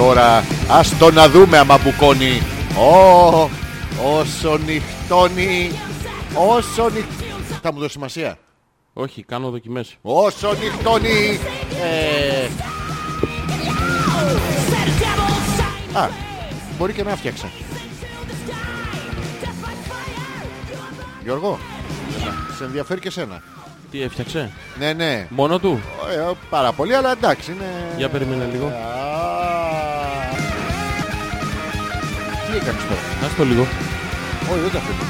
Τώρα ας το να δούμε άμα μπουκώνει. Ω, όσο νυχτώνει. Όσο νυχτώνει. Θα μου δώσει σημασία. Όχι, κάνω δοκιμές. Όσο νυχτώνει. Ε, α, μπορεί και να φτιάξα. Γιώργο, σε ενδιαφέρει και σένα. Τι έφτιαξε; Ναι, ναι. Μόνο του; Ε, πάρα πολύ, αλλά εντάξει. Είναι... Για περίμενε λίγο. Τι έκανες τώρα. Ας το λίγο. Όχι, δεν τα αφήνω.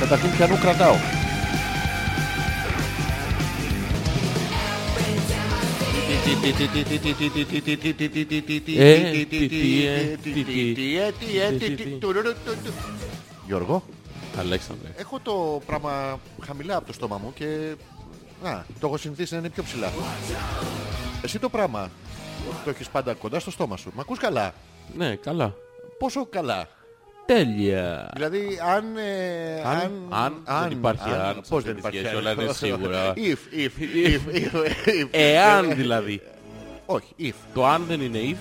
Καταρχήν πιανού κρατάω. Γιώργο, Αλέξανδρε. έχω το πράγμα χαμηλά από το στόμα μου και Α, το έχω συνηθίσει να είναι πιο ψηλά. Εσύ το πράγμα το έχεις πάντα κοντά στο στόμα σου. Μ' ακούς καλά; Ναι, καλά. Πόσο καλά. Τέλεια. Δηλαδή, αν. ε, Αν- αν, δεν υπάρχει αν, Πώς σε δεν αυτή τη υπάρχει σχέση, αν. όλα είναι σίγουρα. If, if, if, if, if. Εάν δηλαδή. Όχι, if. Το αν δεν είναι if,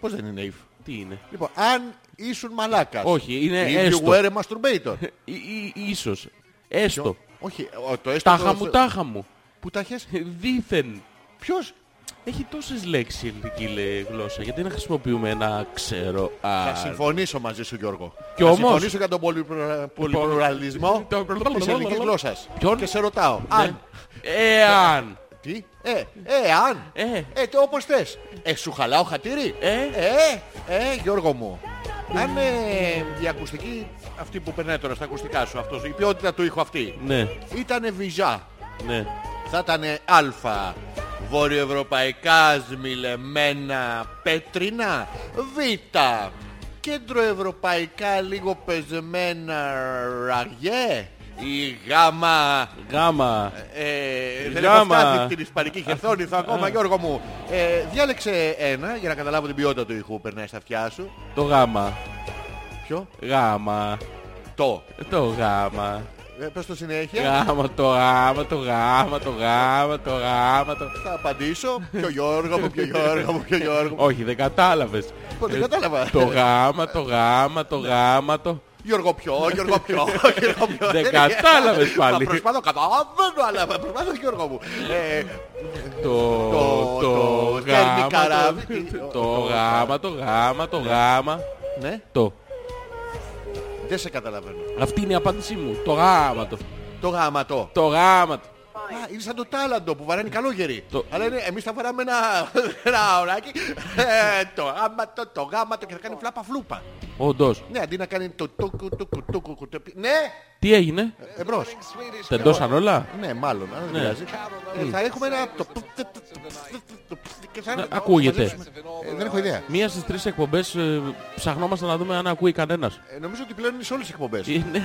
Πώς δεν είναι if; τι είναι; Λοιπόν, αν ήσουν μαλάκας. Όχι, είναι If you έστω. were a masturbator. Ή, ή, ίσως. Έστω. Όχι, ο- το έστω. Τάχα το- μου, τάχα μου. Πού τα έχεις; Δήθεν. Ποιος; Έχει τόσες λέξεις η ελληνική λέ- γλώσσα. Γιατί να χρησιμοποιούμε ένα ξέρω. Θα Α, συμφωνήσω μαζί σου Γιώργο. Κι θα όμως- συμφωνήσω για τον πολυπλουρα- πολυπλουραλισμό της ελληνικής γλώσσας. Ποιον; Και σε ρωτάω. Αν. Εάν. Τι; Ε, ε, αν. Ε, Ε, το όπως θες. Ε, σου χαλάω χατήρι; ε. Ε, ε, Γιώργο μου. Αν ε, η ακουστική, αυτή που περνάει τώρα στα ακουστικά σου, αυτός, η ποιότητα του ήχου αυτή, Ναι, ήταν βυζά, ναι. θα ήταν α, βορειοευρωπαϊκά σμιλεμένα πέτρινα, β, κέντροευρωπαϊκά λίγο πεσμένα ραγιέ, ή γάμα, Γάμα. ε, δεν Γάμα. έχω φτάσει την Ισπανική χερσόνηθο ακόμα Γιώργο μου. Ε, διάλεξε ένα για να καταλάβω την ποιότητα του ήχου που περνάει στα αυτιά σου. Το γάμα. Ποιο; Γάμα. Το. Το γάμα. Ε, πες το συνέχεια. Γάμα, το γάμα, το γάμα, το γάμα, το γάμα. Το... Θα απαντήσω. Ποιο Γιώργο μου, ποιο Γιώργο μου, ποιο Γιώργο μου. Όχι, δεν κατάλαβες. Πώς δεν κατάλαβα. Το γάμα, το γάμα, το γάμα, το... Γιώργο ποιο, Γιώργο ποιο, Γιώργο ποιο. Δεν κατάλαβες πάλι. Μα προσπαθώ, καταλαβαίνω, αλλά προσπαθώ Γιώργο μου. Ε, Το, Το- το, το γάμα, τέρμι καράβι. το, το γάμα, το γάμα, το γάμα, Ναι, το. δεν σε καταλαβαίνω. Αυτή είναι η απάντησή μου. Το γάμα, το. Το γάματο. Το γάμα, το. Α, είναι σαν το τάλαντο που βαραίνει καλόγεροι. Το- Αλλά είναι, εμείς θα βαράμε ένα, ένα ωράκι. Ε, το γάματο, το γάματο και θα κάνει φλάπα φλούπα. Όντως. Ναι, αντί να κάνει το τούκου, τούκου, τούκου, τούκου. Ναι! Τι έγινε; Εμπρός. Τεντώσαν όλα; Ναι, μάλλον. Αν δεν ναι. πειράζει. Θα έχουμε ένα. Ακούγεται. Δεν έχω ιδέα. Μία στις τρεις εκπομπές ε, ψαχνόμαστε να δούμε αν ακούει κανένας. Ε, νομίζω ότι πλέον είναι σε όλες τις εκπομπές. Ε, ναι.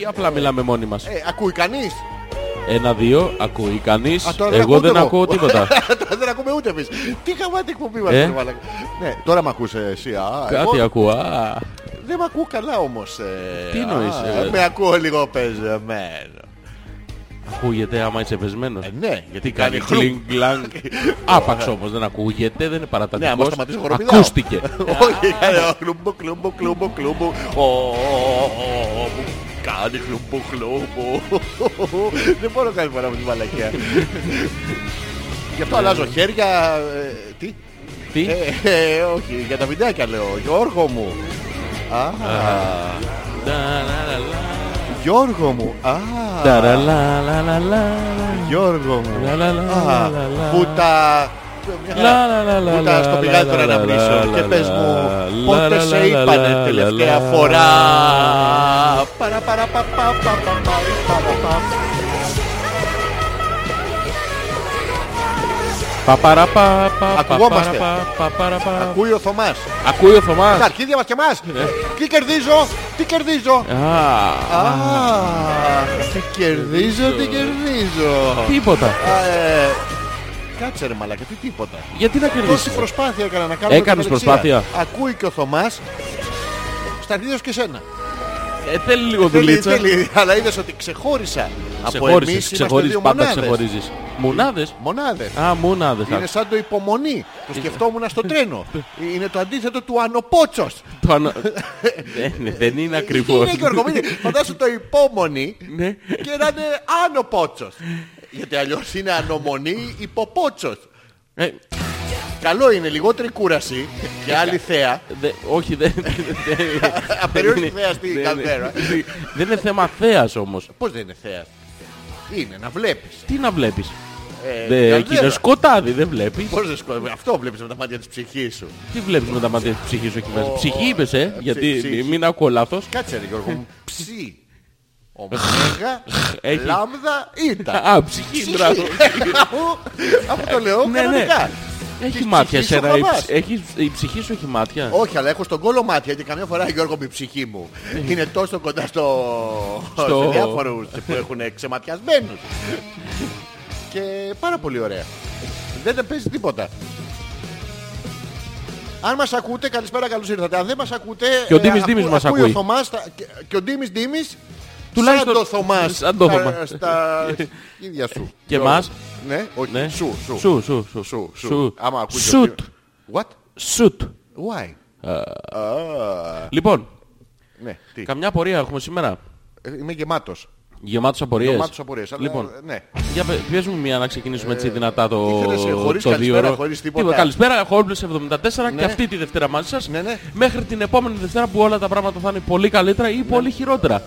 Ή απλά μιλάμε μόνοι μας. Ακούει κανείς; Ένα-δύο, ακούει κανείς. Εγώ δεν ακούω τίποτα. Δεν ακούμε ούτε εμείς. Τι χαμάτι εκπομπή μας, Ναι, τώρα με ακούσε εσύ. Κάτι ακούω. Α, Δεν με ακούω καλά όμως. ε, Τι εννοείς, α, ε; Με ακούω λίγο πεζεμένο. Ακούγεται άμα είσαι πεσμένος. Ε, ναι, γιατί Τι κάνει κάνει χλουμ. κλινγκ κλανγκ. Άπαξ όμως δεν ακούγεται, δεν είναι Ναι, παρατατικός. άμα σταματήσω χοροπηδάω. Ακούστηκε. Όχι, κάνει χλούμπο, κλούμπο, κλούμπο, κλούμπο. Ω, μου Κάνει χλούμπο, χλούμπο. Δεν μπορώ κάθε φορά με τη μαλακία. Γι' αυτό αλλάζω χέρια. ε, Τι; Τι; Ε, ε, όχι, για τα βιντεάκια λέω. Γιώργο μου. Α, Γιώργο μου. Α, Ταραλαλαλαλα. Γιώργο μου. Λα, λα, λα, Α, λα, λα. Που τα... Λα, λα, λα, λα, Που τα λα, στο λα, πηγάδι τώρα λα, να μιλήσω λα, και λα, πες λα, μου λα, πότε λα, σε λα, είπανε λα, τελευταία λα, φορά. λα. Παρα παρα πα πα πα πα πα πα πα πα. Παπαραπα, πα, Ακουγόμαστε. παπαραπα, παπαραπα. Ακούει ο Θωμάς. Ακούει ο Θωμάς. Τα αρχίδια μας και εμάς. Ναι. Τι κερδίζω, τι κερδίζω. Α, Α, τι κερδίζω, τι κερδίζω. τίποτα. Α, ε, Κάτσε ρε μαλάκα, τι τίποτα. Γιατί να Τόση κερδίσεις. προσπάθεια έκανα να κάνω Έκανες ευελιξία. προσπάθεια. Ακούει και ο Θωμάς στα αρχίδια σου και σένα. Ε, θέλει λίγο Θέλει, δουλίτσα. θέλει, αλλά είδες ότι ξεχώρισα. Από εμείς Ξεχώρισες, είμαστε ξεχωρίζεις, δύο πάντα μονάδες. ξεχωρίζεις. Μουνάδες. Μονάδες. Α, μουνάδες. Είναι σαν το υπομονή. Το σκεφτόμουν στο τρένο. Είναι το αντίθετο του ανοπότσος. Το ανο- δεν, δεν είναι ακριβώς. Είναι Γιώργο, μην- φαντάσου το υπόμονη Ναι. και να είναι άνοπότσος. Γιατί αλλιώς είναι ανομονή υποπότσος. Ε, Καλό είναι λιγότερη κούραση και άλλη θέα. δε- όχι, δεν... δεν- Απεριόριστη δεν είναι- θέα στην δεν- καλδέρα. Δεν είναι θέμα θέας όμως. Πώς δεν είναι θέα. Είναι να βλέπεις. Τι να βλέπεις; Ε, Δε, εκεί καλδέρα. είναι σκοτάδι, δεν βλέπεις; Πώς δεν σκο- Αυτό βλέπεις με τα μάτια της ψυχής σου. Τι βλέπεις με τα μάτια της ψυχής σου εκεί μέσα; Ο- Ψυχή είπες, ε, γιατί ψυχή. μην ακούω λάθος. Κάτσε ρε Γιώργο μου. Ψι. Ωμέγα. Έχει. Λάμδα. Ήτα. Α, ψυχή, μπράβο. Αυτό το λέω Ναι, ναι. κανονικά. Έχεις Της μάτια ψυχής σου σένα. η χαβάς. ψ- έχεις- Η ψυχή σου έχει μάτια; Όχι, αλλά έχω στον κόλλο μάτια και καμιά φορά Γιώργο με η ψυχή μου είναι τόσο κοντά στο... Στο- σε διάφορους που έχουν ξεματιασμένους. και πάρα πολύ ωραία. Δεν παίζει τίποτα. Αν μας ακούτε, καλησπέρα, καλώς ήρθατε. Αν δεν μας ακούτε... Και ο Ντίμης ε, Ντίμης ακού- μας ακούει. ακούει. Ο Θωμάς, τα- και, και ο Ντίμης Ντίμης Τουλάχιστον- σαν το Θωμάς. σαν το στα- Θωμάς. Στα ίδια σου. Και Γιώργο. εμάς. Ναι, όχι. Ναι. Σου, σου. Σου, σου, σου. Σου, σου. Σου. Άμα ακούει και ο Σουτ. κύριος- What? Σουτ. Why? Α, Λοιπόν, Ναι, τι; καμιά απορία έχουμε σήμερα. Ε, Είμαι γεμάτος. Γεμάτος απορίες. Γεμάτος απορίες. αλλά, Λοιπόν, ναι. για πε- πες μου μία να ξεκινήσουμε έτσι δυνατά το, ήθελες, ε, χωρίς το καλησπέρα, δύο ώρο. χωρίς τίποτα. καλησπέρα, Χόλμπλες 74 Ναι. και αυτή τη Δευτέρα μαζί σας. Ναι, ναι. Μέχρι την επόμενη Δευτέρα που όλα τα πράγματα θα είναι πολύ καλύτερα ή πολύ χειρότερα.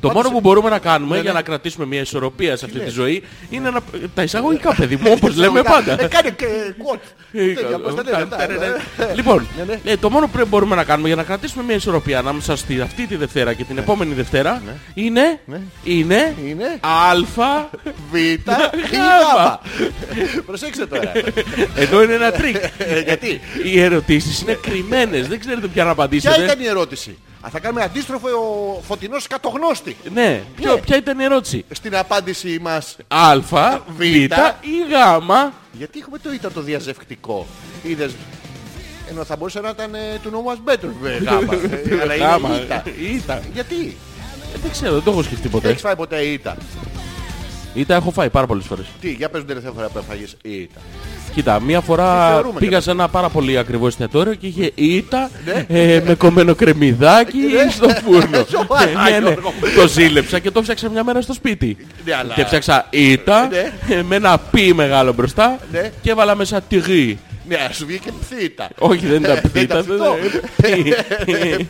Το Πάντως, μόνο που μπορούμε να κάνουμε ναι, για ναι. να κρατήσουμε μια ισορροπία σε αυτή τη λες; ζωή είναι να... τα εισαγωγικά παιδί μου όπως λέμε πάντα. Ε, Κάνε και quote. Ε, Τέτοια, πώς τα λένε, τα- ε, Λοιπόν, Ναι, ναι. ε, το μόνο που μπορούμε να κάνουμε για να κρατήσουμε μια ισορροπία ανάμεσα στη αυτή τη Δευτέρα και την επόμενη Δευτέρα είναι, Ναι. είναι Είναι αλφα, Β ή Γάμα. Γ. Προσέξτε τώρα. εδώ είναι ένα τρίκ. Ε, Γιατί; Οι ερωτήσεις είναι κρυμμένες, δεν ξέρετε ποια να Ποια απαντήσετε. ήταν η ερώτηση; Α, θα κάνουμε αντίστροφο ο φωτεινός κατογνώστη. Ναι, ποιο- ποια ήταν η ερώτηση; Στην απάντησή μας. Α, Β Β. ή Γ. Γιατί έχουμε το ήταν το διαζευκτικό; Είδες. Ενώ θα μπορούσε να ήταν ε, του νόμου Better γάμα. Ε, Αλλά Γάμα. είναι ήττα. Ήτα. Γιατί; Ε, Δεν ξέρω, δεν το έχω σκεφτεί ποτέ. Έχεις φάει ποτέ ήττα; Ήτα έχω φάει πάρα πολλές φορές. Τι, για πες την τελευταία φορά που έφαγες ήττα. Κοίτα, μία Τι φορά θεωρούμε πήγα και σε ένα πάρα πολύ ακριβό εστιατόριο και είχε ήττα Ναι. ε, με κομμένο κρεμμυδάκι Ναι. στο φούρνο. Σοβαρά, Ε, ναι, ναι. Γιώργο. Το ζήλεψα και το φτιάξα μια μέρα στο σπίτι. Ναι, αλλά- Και φτιάξα ήττα Ναι. ε, με ένα πι μεγάλο μπροστά Ναι. και έβαλα μέσα τυρί. Ναι, σου βγήκε πθήτα. Όχι, δεν ήταν Δεν πίτα. ήταν φυτό.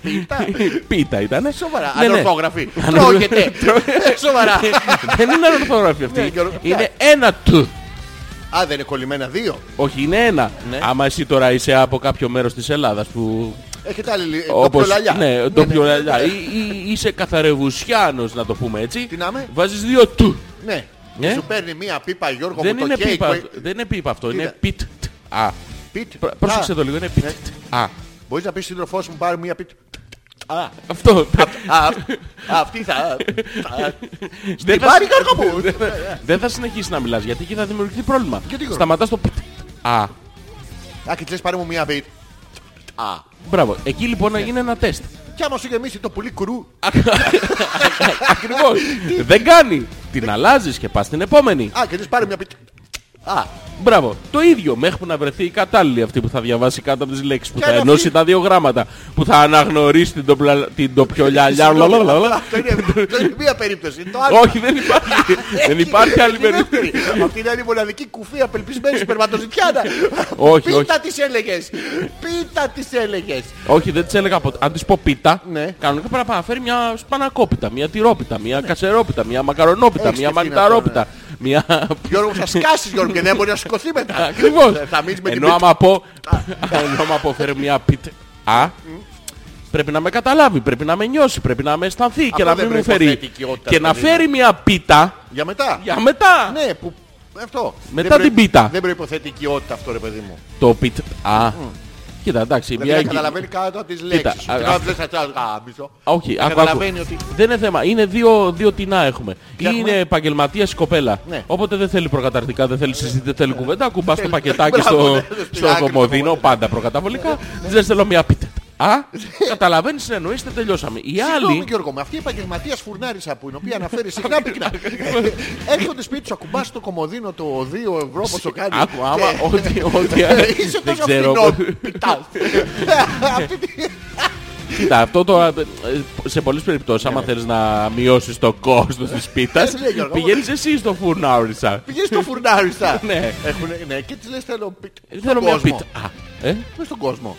Πίτα. Πίτα ήταν. Σοβαρά. Ναι, ναι. Ανορθόγραφη. Ανο- Τρώγεται. Σοβαρά. Δεν είναι ανορθόγραφη αυτή. Ναι, Γιώργο, ποια; Είναι ένα του. Α, δεν είναι κολλημένα δύο. Όχι, είναι ένα. Ναι. Άμα εσύ τώρα είσαι από κάποιο μέρος της Ελλάδας που Έχετε άλλη λι- Όπως, ντόπιο λαλιά. ναι, ντόπιο λαλιά. Ή, ή είσαι καθαρευουσιάνος να το πούμε έτσι. Τι να είμαι; Βάζεις δύο του. Ναι. Ναι. Και σου παίρνει μία πίπα Γιώργο Δεν μου είναι, το κέικ. πίπα, που- αυτό. δεν είναι πίπα αυτό, είναι είναι; πιτ. Α, Πιτ. Προ- πρόσεξε Α, το λίγο, είναι πιτ. Ναι. Α, Μπορείς να πεις σύντροφός μου πάρει μία πιτ. Α, αυτό. α, αυτή θα... θα- Δεν Την θα- πάρει Γιώργο μου. Δεν θα συνεχίσει να μιλάς γιατί εκεί θα δημιουργηθεί πρόβλημα. Γιατί, Γιώργο; Σταματάς το πιτ. Α, Α, και της λες πάρε μου μία πιτ. Α. μπράβο. Εκεί λοιπόν να γίνει ένα τεστ. Κι άμα σου γεμίσει το πουλί κουρού. Ακριβώς. Δεν κάνει. Την αλλάζεις και πας στην επόμενη. Α, και της πάρε μία πιτ. Α, Μπράβο. Το ίδιο μέχρι που να βρεθεί η κατάλληλη αυτή που θα διαβάσει κάτω από τις λέξεις, που Ποια θα είναι ενώσει αυτή; τα δύο γράμματα, που θα αναγνωρίσει την, τοπλα... την τοπιολιαλιά. Συγγνώμη, λαλαλαλα. Αυτό είναι αυτό είναι μία περίπτωση. Το άλλο. Όχι, δεν υπάρχει. δεν υπάρχει άλλη Έχει δεύτερη. περίπτωση. Αυτή είναι η μοναδική κουφή απελπισμένη σπερματοζητιάνα. Όχι, όχι. Πίτα της έλεγες. Πίτα της έλεγες. Όχι, δεν της έλεγα ποτέ. Αν της πω πίτα, Ναι. κανονικά πρέπει να φέρει μια σπανακόπιτα, μια τυρόπιτα, μια κασερόπιτα, μια μακαρονόπιτα, Έχεις μια σκεφτεί μανιταρόπιτα. Μια... Γιώργο θα σκάσεις Γιώργο και δεν μπορεί να σηκωθεί μετά. Ακριβώς. Θα μείνεις με την Ενώ πίτα. άμα πω, ενώ άμα πω φέρει μια πίτα, α, πρέπει να με καταλάβει, πρέπει να με νιώσει, πρέπει να με αισθανθεί και Αυτό να δεν μην μου φέρει. προϋποθέτει οικειότητα, Και να παιδί μου. φέρει μια πίτα Για μετά. για μετά. Ναι, που... Αυτό. Μετά Δεν την πίτα. Δεν προϋποθέτει οικειότητα αυτό ρε παιδί μου. Το πιτ. Α. Κοίτα, εντάξει. Δηλαδή Μια... να εγκυ- καταλαβαίνει κάτω από τις λέξεις σου. α, Και α, να βλέπεις αυτά, γάμισο. Όχι, Να άκου, άκου. καταλαβαίνει ότι... Δεν είναι θέμα. Είναι δύο, δύο τεινά έχουμε. Ή έχουμε; είναι επαγγελματίας η κοπέλα. Ναι. Οπότε δεν θέλει προκαταρτικά, δεν θέλει συζήτηση, δεν θέλει κουβέντα. Ακουμπάς το Θέλει- πακετάκι Μπράβο, στο, ναι, στην στο άκρη κομμωδίνο, το πάντα προκαταβολικά. Της λες θέλω μια πίτα. Α, καταλαβαίνεις εννοείστε τελειώσαμε. Οι Συγγνώμη άλλοι... Γιώργο, με αυτή η επαγγελματίας φουρνάρισα που η οποία αναφέρει συχνά πυκνά. Έρχονται σπίτι σου, ακουμπάς το κομμωδίνο το 2 ευρώ πόσο κάνεις. Άκου, άμα και- ό,τι... ό,τι Είσαι δεν τόσο ξέρω. φθηνό, πιτάς. Αυτή τη- Κοίτα, αυτό τώρα ε, σε πολλές περιπτώσεις, άμα θέλεις να μειώσεις το κόστος της πίτας, Ναι, Γιώργο. πηγαίνεις εσύ στο φουρνάρισα. Πηγαίνεις στο φουρνάρισα. Ναι. Έχουνε- Ναι, και τις λες θέλω πιτ- Θέλω στον μια κόσμο. πίτα. Α, ε; Μες στον κόσμο.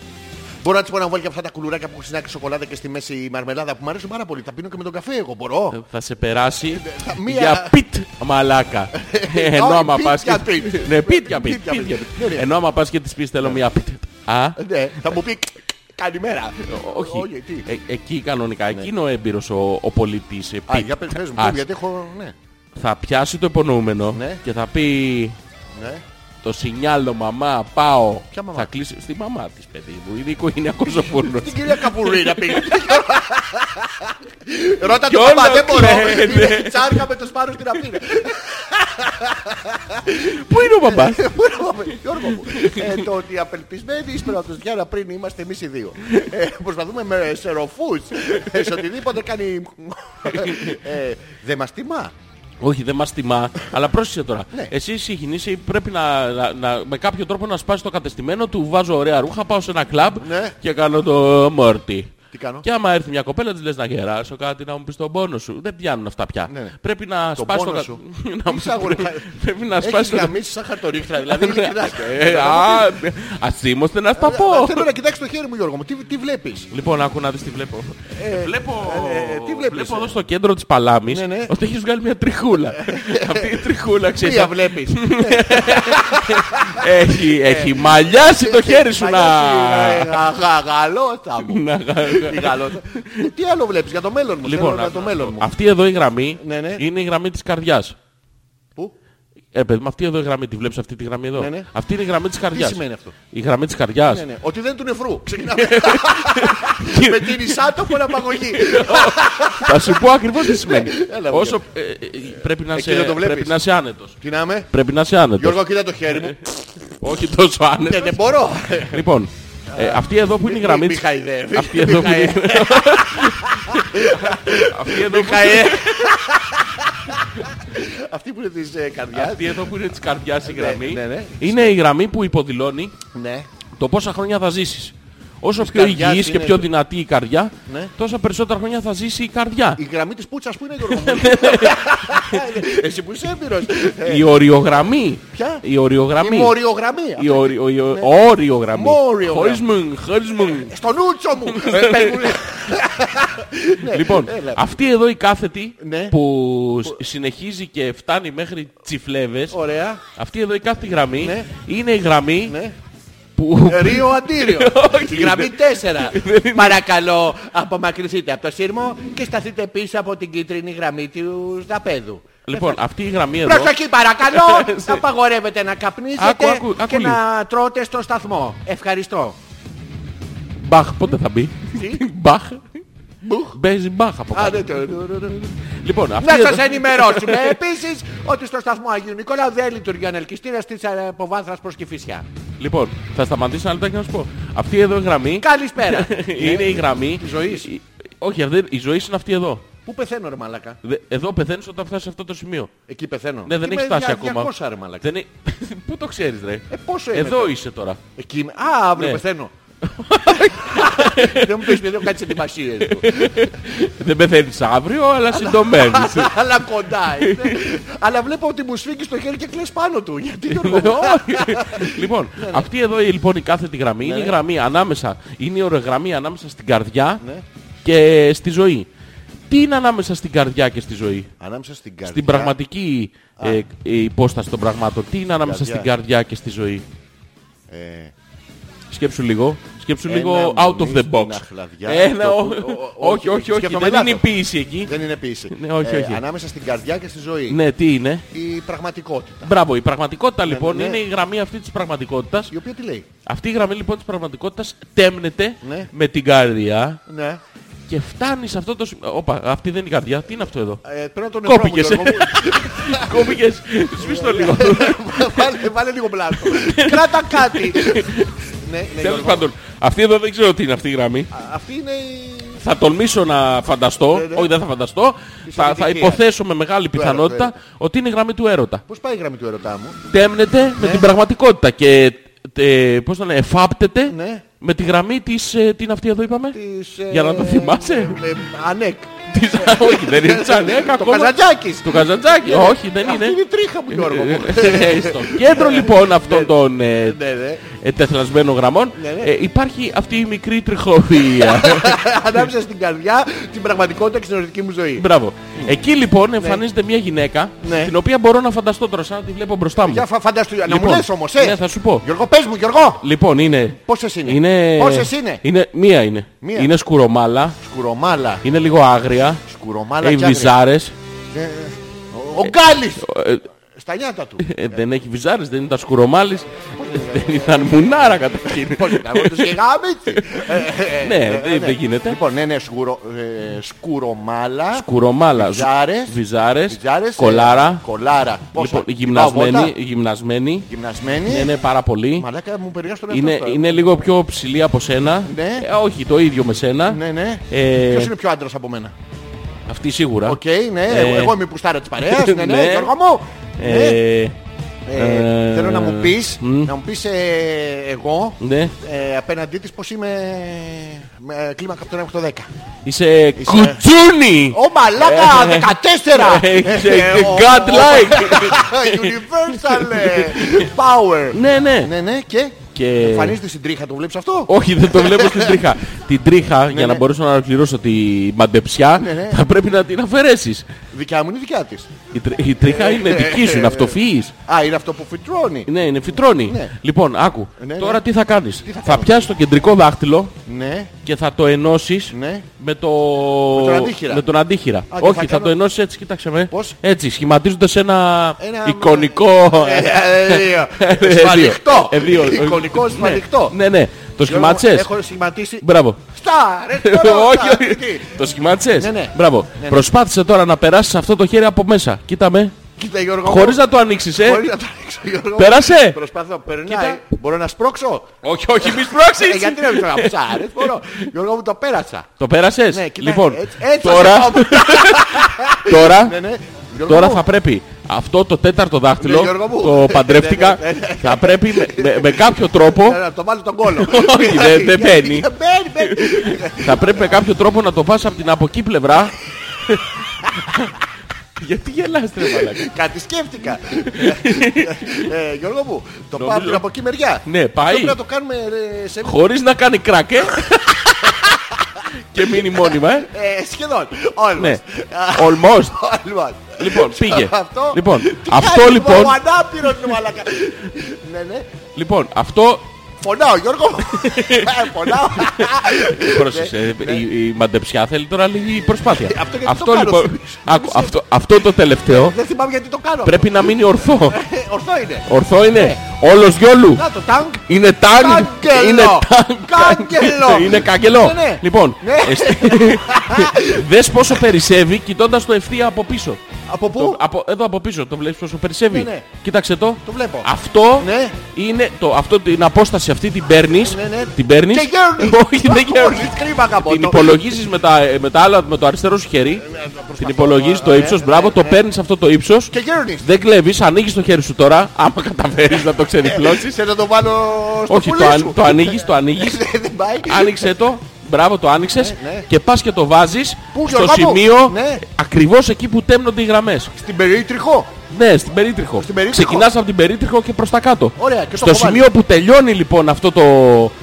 Μπορώ να της πω να βάλει και αυτά τα κουλουράκια που έχουν στην άκρη σοκολάτα και στη μέση η μαρμελάδα που μου αρέσουν πάρα πολύ. Τα πίνω και με τον καφέ εγώ μπορώ. Θα σε περάσει θα- μία- για πιτ μαλάκα. Ενώ Όχι, άμα πιτ πας για και... πιτ. Ναι, πιτ για πιτ. Πιτ για πιτ για πιτ. πιτ. Ναι, ναι. Ενώ άμα πας και της πεις θέλω μια πιτ. Α, Ναι, θα μου πει καλημέρα. όχι. τι. Ε, Εκεί κανονικά, εκεί είναι ο έμπειρος ο, ο πολίτης. ε, Α, πιτ. για πες πες μου, Ας. γιατί έχω... Ναι, Θα πιάσει το υπονοούμενο Ναι. και θα πει ναι. Το σινιάλο μαμά πάω. Ποια μαμά; Θα κλείσει στη μαμά της παιδί μου. Είναι οικογενειακός ο φούρνος. Την κυρία Καπουρίνα πήγε. Ρώτα Κι το μαμά, όλο δεν μπορώ. κλαίνε. Είναι Τσάρκα με το σπάρο στην απίνα. Πού είναι ο μπαμπάς. Γιώργο μου, ε, το ότι απελπισμένοι εις πρώτος Γιάννα πριν είμαστε εμείς οι δύο. Ε, Προσπαθούμε με σεροφούς, ε, σε οτιδήποτε κάνει... ε, Δεν μας τιμά. Όχι, δεν μας τιμά. αλλά πρόσεξε τώρα. Ναι. Εσύ συγκινήσει πρέπει να, να, να- με κάποιο τρόπο να σπάσει το κατεστημένο του. Βάζω ωραία ρούχα, πάω σε ένα κλαμπ Ναι. και κάνω το μόρτι. Τι κάνω; Και άμα έρθει μια κοπέλα, της λες να γεράσω κάτι, να μου πεις τον πόνο σου. Δεν πιάνουν αυτά πια. Ναι, ναι. Πρέπει να Τον σπάσει το πόνο κα- σου. να μου- Τι αγόρι, Πρέπει να Έχεις σπάσει το γαμίσει σαν χαρτορίχτρα, δηλαδή ειλικρινά. Ε, Α, ασήμωστε να στα πω. Θέλω να κοιτάξεις το χέρι μου Γιώργο μου, τι, τι βλέπεις; Λοιπόν, άκου να δεις τι βλέπω. Ε, βλέπω, ε, τι βλέπεις, βλέπω ε; εδώ στο κέντρο της Παλάμης Ναι, ναι. ότι έχεις βγάλει μια τριχούλα. Αυτή η τριχούλα, ξέρεις, Μία βλέπεις; έχει, έχει μαλλιάσει το χέρι σου να... Γαλώτα μου. να- Τι γαλώτα. Ε, Τι άλλο βλέπεις για το μέλλον μου. Λοιπόν, Θέλω να το μέλλον μου. αυτή εδώ η γραμμή Ναι, ναι. είναι η γραμμή της καρδιάς. Πού; Ε, παιδί μου, αυτή εδώ η γραμμή, τη βλέπεις αυτή τη γραμμή εδώ; Ναι, ναι. Αυτή είναι η γραμμή της καρδιάς. σημαίνει αυτό; Η γραμμή της καρδιάς. Ναι, ναι. Ότι δεν του νεφρού. Ξεκινάμε. Με την Ισάτο που αναπαγωγή. Θα σου πω ακριβώς τι σημαίνει. Έλα, μου, Όσο, ε, ε, πρέπει, να Εκεί σε, δεν το βλέπεις. πρέπει να είσαι άνετος. Τι να είμαι; Πρέπει να είσαι άνετος. Γιώργο, κοίτα το χέρι μου. Όχι τόσο Ναι, άνετος. δεν μπορώ. Λοιπόν, ε, αυτή εδώ που είναι η Μη- γραμμή μη της... χαϊδεύεις. Αυτή εδώ που Μη είναι... Αυτή εδώ που- χαϊδεύεις. Αυτή που είναι της ε, καρδιάς. Αυτή εδώ που είναι της καρδιάς η Ναι, γραμμή ναι, ναι. είναι η γραμμή που υποδηλώνει Ναι. το πόσα χρόνια θα ζήσεις. Όσο πιο καρδιάς υγιής και είναι πιο το- δυνατή η καρδιά, Ναι. τόσα περισσότερα χρόνια θα ζήσει η καρδιά. Η γραμμή της πούτσας που είναι Γιώργο μου; Εσύ που είσαι έμπειρος. Ε, Η οριογραμμή. Ποια; Η οριογραμμή. Η μοριογραμμή. Η ορι- ο- η ο- όριογραμμή. Μόριογραμμή. Χωρίς μου, χωρίς μου. Στον ούτσο μου. Ε, πες μου, ναι. Λοιπόν, έλα. αυτή εδώ η κάθετη Ναι. που σ- συνεχίζει και φτάνει μέχρι τσιφλέβες, Ωραία. αυτή εδώ η κάθετη γραμμή Ναι. είναι η γραμμή Ναι. Που... Ρίο αντίριο. Όχι, Η γραμμή δεν- 4. Παρακαλώ, απομακρυνθείτε από το σύρμο και σταθείτε πίσω από την κίτρινη γραμμή του δαπέδου. Λοιπόν, αυτή η γραμμή εδώ... Προσοχή παρακαλώ, απαγορεύετε να καπνίζετε Άκου, άκου, άκου και λίγο. να τρώτε στο σταθμό. Ευχαριστώ. Μπαχ, πότε θα μπει; Τι; Μπαχ. Μπουχ. Παίζει μπαχ από Α, κάτω. δεν το... Λοιπόν, αυτή Να εδώ... σας ενημερώσουμε επίσης ότι στο σταθμό Αγίου Νικόλαου δεν λειτουργεί ο ανελκυστήρας της αποβάθρας προς Κηφισιά. Λοιπόν, θα σταματήσω ένα λεπτάκι να σου πω. Αυτή εδώ η γραμμή Καλησπέρα. είναι η γραμμή... Της ζωής. η- Όχι, αυτή- η ζωή σου είναι αυτή εδώ. Πού πεθαίνω ρε μαλάκα; Δε- Εδώ πεθαίνεις όταν φτάσεις σε αυτό το σημείο. Εκεί πεθαίνω. Ναι, δεν Εκεί έχεις με φτάσει δια- ακόμα. 200 ρε μαλάκα. Δεν είναι- Πού το ξέρεις ρε; Ε, πόσο είναι Εδώ τώρα; είσαι τώρα. Εκεί είμαι. Α, αύριο Ναι. πεθαίνω. Δεν μου πεις παιδί, κάτι ετοιμασίες του. Δεν πεθαίνεις αύριο, αλλά συντομένεις. Αλλά κοντά είναι. Αλλά βλέπω ότι μου σφίγγεις στο χέρι και κλαις πάνω του. Γιατί Γιώργο μου; Όχι. λοιπόν, αυτή εδώ η- λοιπόν η κάθετη γραμμή είναι η Ναι. γραμμή ανάμεσα, είναι η ορογραμμή ανάμεσα στην καρδιά Ναι. και στη ζωή. Τι είναι ανάμεσα στην καρδιά και στη ζωή; Ανάμεσα στην καρδιά. Στην πραγματική ε, η υπόσταση των πραγμάτων. Τι είναι ανάμεσα Καρδιά. στην καρδιά και στη ζωή; Ε, Σκέψου λίγο. Σκέψου Ένα λίγο out of μουνί the στην box. αχλαδιά, Ένα, το ο- που- ο- ο- όχι, όχι, όχι. σκέφτομαι Δεν είναι η λάθος. ποίηση εκεί. Δεν είναι πίση. Ναι, όχι, Ε, όχι. Ανάμεσα στην καρδιά και στη ζωή. Ναι, τι είναι; Η πραγματικότητα. Μπράβο, η πραγματικότητα λοιπόν ναι. είναι η γραμμή αυτή της πραγματικότητας. Η οποία τι λέει; Αυτή η γραμμή λοιπόν της πραγματικότητας τέμνεται Ναι. με την καρδιά Ναι. και φτάνει σε αυτό το σημείο. Όπα, αυτή δεν είναι η καρδιά. Τι είναι αυτό εδώ; Ε, Παίρνω τον νεφρό μου, Κόπηκες. Γιώργο μου. Κόπηκες. Σβήστο λίγο. βάλε, βάλε λίγο μπλάστο. Κράτα κάτι. Ναι, ναι, Τέλος Γιώργο. πάντων, αυτή εδώ δεν ξέρω τι είναι αυτή η γραμμή. Α, Αυτή είναι η... Θα τολμήσω να φανταστώ, Ναι, ναι. όχι δεν θα φανταστώ, θα, θα επιτυχίας. υποθέσω με μεγάλη Του πιθανότητα έρωτα, ότι είναι η γραμμή του έρωτα. Πώς πάει η γραμμή του ερωτά μου; Τέμνεται με την πραγματικότητα και ε, πώς το λένε, εφάπτεται Ναι. με τη γραμμή της, ε, τι είναι αυτή εδώ είπαμε, Της, ε, για να το θυμάσαι. ε, Ανέκ. Της, όχι δεν είναι της Ανέκα Το ακόμα. Καζαντζάκης. Το Καζαντζάκι, όχι δεν Αυτή είναι. είναι η τρίχα μου Γιώργο μου. Ε, Στο κέντρο λοιπόν αυτών των ε, Ναι, ναι. ετεθλασμένων γραμμών Ναι, ναι. ε, υπάρχει αυτή η μικρή τριχοβία. Ανάμεσα στην καρδιά την πραγματικότητα και στην ερωτική μου ζωή. Μπράβο. Εκεί λοιπόν εμφανίζεται μια γυναίκα Ναι. την οποία μπορώ να φανταστώ τώρα σαν να τη βλέπω μπροστά μου. Για φα- φανταστού, να μου Λοιπόν, λες όμως, ε. ναι, θα σου πω. Γιώργο, πες μου, Γιώργο. Λοιπόν είναι... Πόσες είναι; είναι... Πόσες είναι; είναι μία είναι. Μία. Είναι σκουρομάλα, Σκουρομάλα. είναι λίγο άγρια, Σκουρομάλα έχει και άγρια. βυζάρες. Ε, Ο ο Γκάλης. Ε, Στα νιάτα του. ε, δεν έχει βυζάρες, δεν ήταν σκουρομάλης, δεν ήταν μουνάρα καταρχήν. Πώς είναι, εγώ τους γεγάμε έτσι. Ε, ε, Ναι, ε, δεν- δεν γίνεται. Λοιπόν, ναι, ναι, σκουρο- ε, σκουρομάλα. Σκουρομάλα, Βυζάρες. βυζάρες, Βυζάρες, ε, κολάρα. Κολάρα. Πόσα, Λοιπόν, κοιμάω βότα, γυμνασμένη, γυμνασμένη. Γυμνασμένη. Είναι πάρα πολύ. Μαλάκα μου περιγράφει τον εαυτό Είναι, σου τώρα. είναι λίγο πιο ψηλή από σένα. Ναι. Ε, όχι, το ίδιο με σένα. Ναι, ναι. Ε, Ποιος είναι πιο άντρας από μένα; Αυτή σίγουρα. Οκ, ναι, Ε, εγώ είμαι η πουστάρα της παρέας. Ναι, ναι, ναι. Γιώργο μου. Ναι. Ε, Ε, ε, Θέλω να μου πεις, μ. να μου πεις ε, εγώ ναι. ε, απέναντί της πως είμαι με κλίμακα από το 1 μέχρι το 10. Είσαι κουτσούνι! Ω μαλάκα, 14! Ε, είσαι Ε, ο- godlike. Universal ε, power. Ναι, ναι. Ναι, ναι, και; Και- εμφανίζεται στην τρίχα, το βλέπεις αυτό. Όχι, δεν το βλέπω στην τρίχα. Την τρίχα, για να ναι. μπορέσω να ολοκληρώσω τη μαντεψιά, Ναι, ναι. θα πρέπει να την αφαιρέσεις. Δικιά μου είναι δικιά της. Η, τρι- η τρίχα είναι δική σου, είναι αυτοφυής. Α, είναι αυτό που φυτρώνει. Ναι, είναι φυτρώνει. Ναι. Λοιπόν, άκου. Ναι, ναι. Τώρα τι θα κάνεις. θα θα κάνω? πιάσεις το κεντρικό δάχτυλο Ναι, και θα το ενώσεις ναι. με, το... Με τον αντίχειρα. με τον αντίχειρα. Α, και Όχι, θα θα, κάνω- το ενώσεις έτσι, κοίταξε με. Πώς? Έτσι, σχηματίζοντας ένα, Ένα- εικονικό... Ε, δύο. Ε, Σφαλιχτό. ε, δύο. Εικονικό Ναι, σφαλιχτό. Ναι, ναι. Το Γιώργο, σχημάτισες; Έχω σχηματίσει. Μπράβο. Στα, ρε, τώρα, όχι, στα, όχι. τι; Το σχημάτισες; Ναι, ναι. Μπράβο. Ναι, ναι. Προσπάθησε τώρα να περάσεις αυτό το χέρι από μέσα. Κοίτα με. Κοίτα Γιώργο. μου. Χωρίς να το ανοίξεις, ε. Χωρίς να το ανοίξω Γιώργο. Πέρασε. Προσπαθώ, περνάει. Κοίτα. Μπορώ να σπρώξω; Όχι, όχι, μη Ε, σπρώξεις. γιατί να μην το κάνω. Σ' άρεσε, μπορώ. Γιώργο μου το πέρασα. Το πέρασες; Ναι, κοίτα, Λοιπόν, έτσι- έτσι θα τώρα, σε πάω. τώρα, Ναι, ναι. Γιώργο τώρα μου, θα πρέπει αυτό το τέταρτο Ναι, δάχτυλο, Γιώργο μου. το παντρεύτηκα, Ναι, ναι, ναι. θα πρέπει με- με- με κάποιο τρόπο, Να το βάλω τον κόλο. Όχι, δεν- δεν μπαίνει. Δεν μπαίνει, μπαίνει. θα πρέπει με κάποιο τρόπο να το πας από την από εκεί πλευρά. Γιατί γελάς ρε μαλάκα. Κάτι σκέφτηκα. Ε, Γιώργο μου, το πάω Νομίζω- από την από εκεί μεριά. Ναι, πάει. Πρέπει να το κάνουμε ρε, σε Χωρίς να κάνει κράκε. και μείνει μόνιμα, ε. Ε, σχεδόν. Almost. Ναι. Almost. Almost. Λοιπόν, πήγε. Αυτό. Λοιπόν, Τι αυτό κάνεις, λοιπόν, Ο ανάπηρος είναι μαλάκα. Ναι, ναι. λοιπόν, αυτό Φωνάω Γιώργο. Ε, Φωνάω. Πρόσεξε, Ναι. η, η μαντεψιά θέλει τώρα λίγη προσπάθεια. Ε, αυτό γιατί το κάνω, λοιπόν, σου- άκου, αυτό, αυτό το τελευταίο Δεν θυμάμαι γιατί το κάνω. πρέπει να μείνει ορθό. Ε, Ορθό είναι. Ορθό είναι; Όλος γιόλου. Να το τάγκ. Είναι τάγκ. Κάγκελο. Είναι τάγκ. Κάγκελο. Είναι κάγκελο. Ναι, ναι. Λοιπόν, Ναι. εσ- δες πόσο περισσεύει κοιτώντας το ευθεία από πίσω. Από Το- πού; από, εδώ από πίσω το βλέπεις πόσο περισσεύει; Ναι, ναι. Κοίταξε το. Το βλέπω. Αυτό Ναι. είναι το, αυτό, την απόσταση αυτή την παίρνεις. Ναι, ναι. Την παίρνεις. Και γέρνεις. Όχι, δεν γέρνεις. Όχι, κλίμακα από Την το. υπολογίζεις με, τα, με, τα άλλα, με το αριστερό σου χέρι. Την υπολογίζεις το ναι, ύψος. ναι, Μπράβο, ναι, το ναι. παίρνεις αυτό το ύψος. Και γέρνεις. Δεν κλέβεις, ανοίγεις το χέρι σου τώρα. Άμα καταφέρεις να το ξεδιπλώσεις. Σε να το βάλω στο Όχι, πουλί το, σου. αν- το ανοίγεις, το ανοίγεις. Δεν πάει. Άνοιξε το. Μπράβο, το άνοιξες Ναι, ναι. και πας και το βάζεις Πού, στο Γιώργο μου; σημείο Ναι. ακριβώς εκεί που τέμνονται οι γραμμές. Στην περίτριχο. Ναι, στην περίτριχο. Στην περίτριχο. Ξεκινάς από την περίτριχο και προς τα κάτω. Ωραία, και το Στο έχω βάλει. σημείο που τελειώνει λοιπόν αυτό το,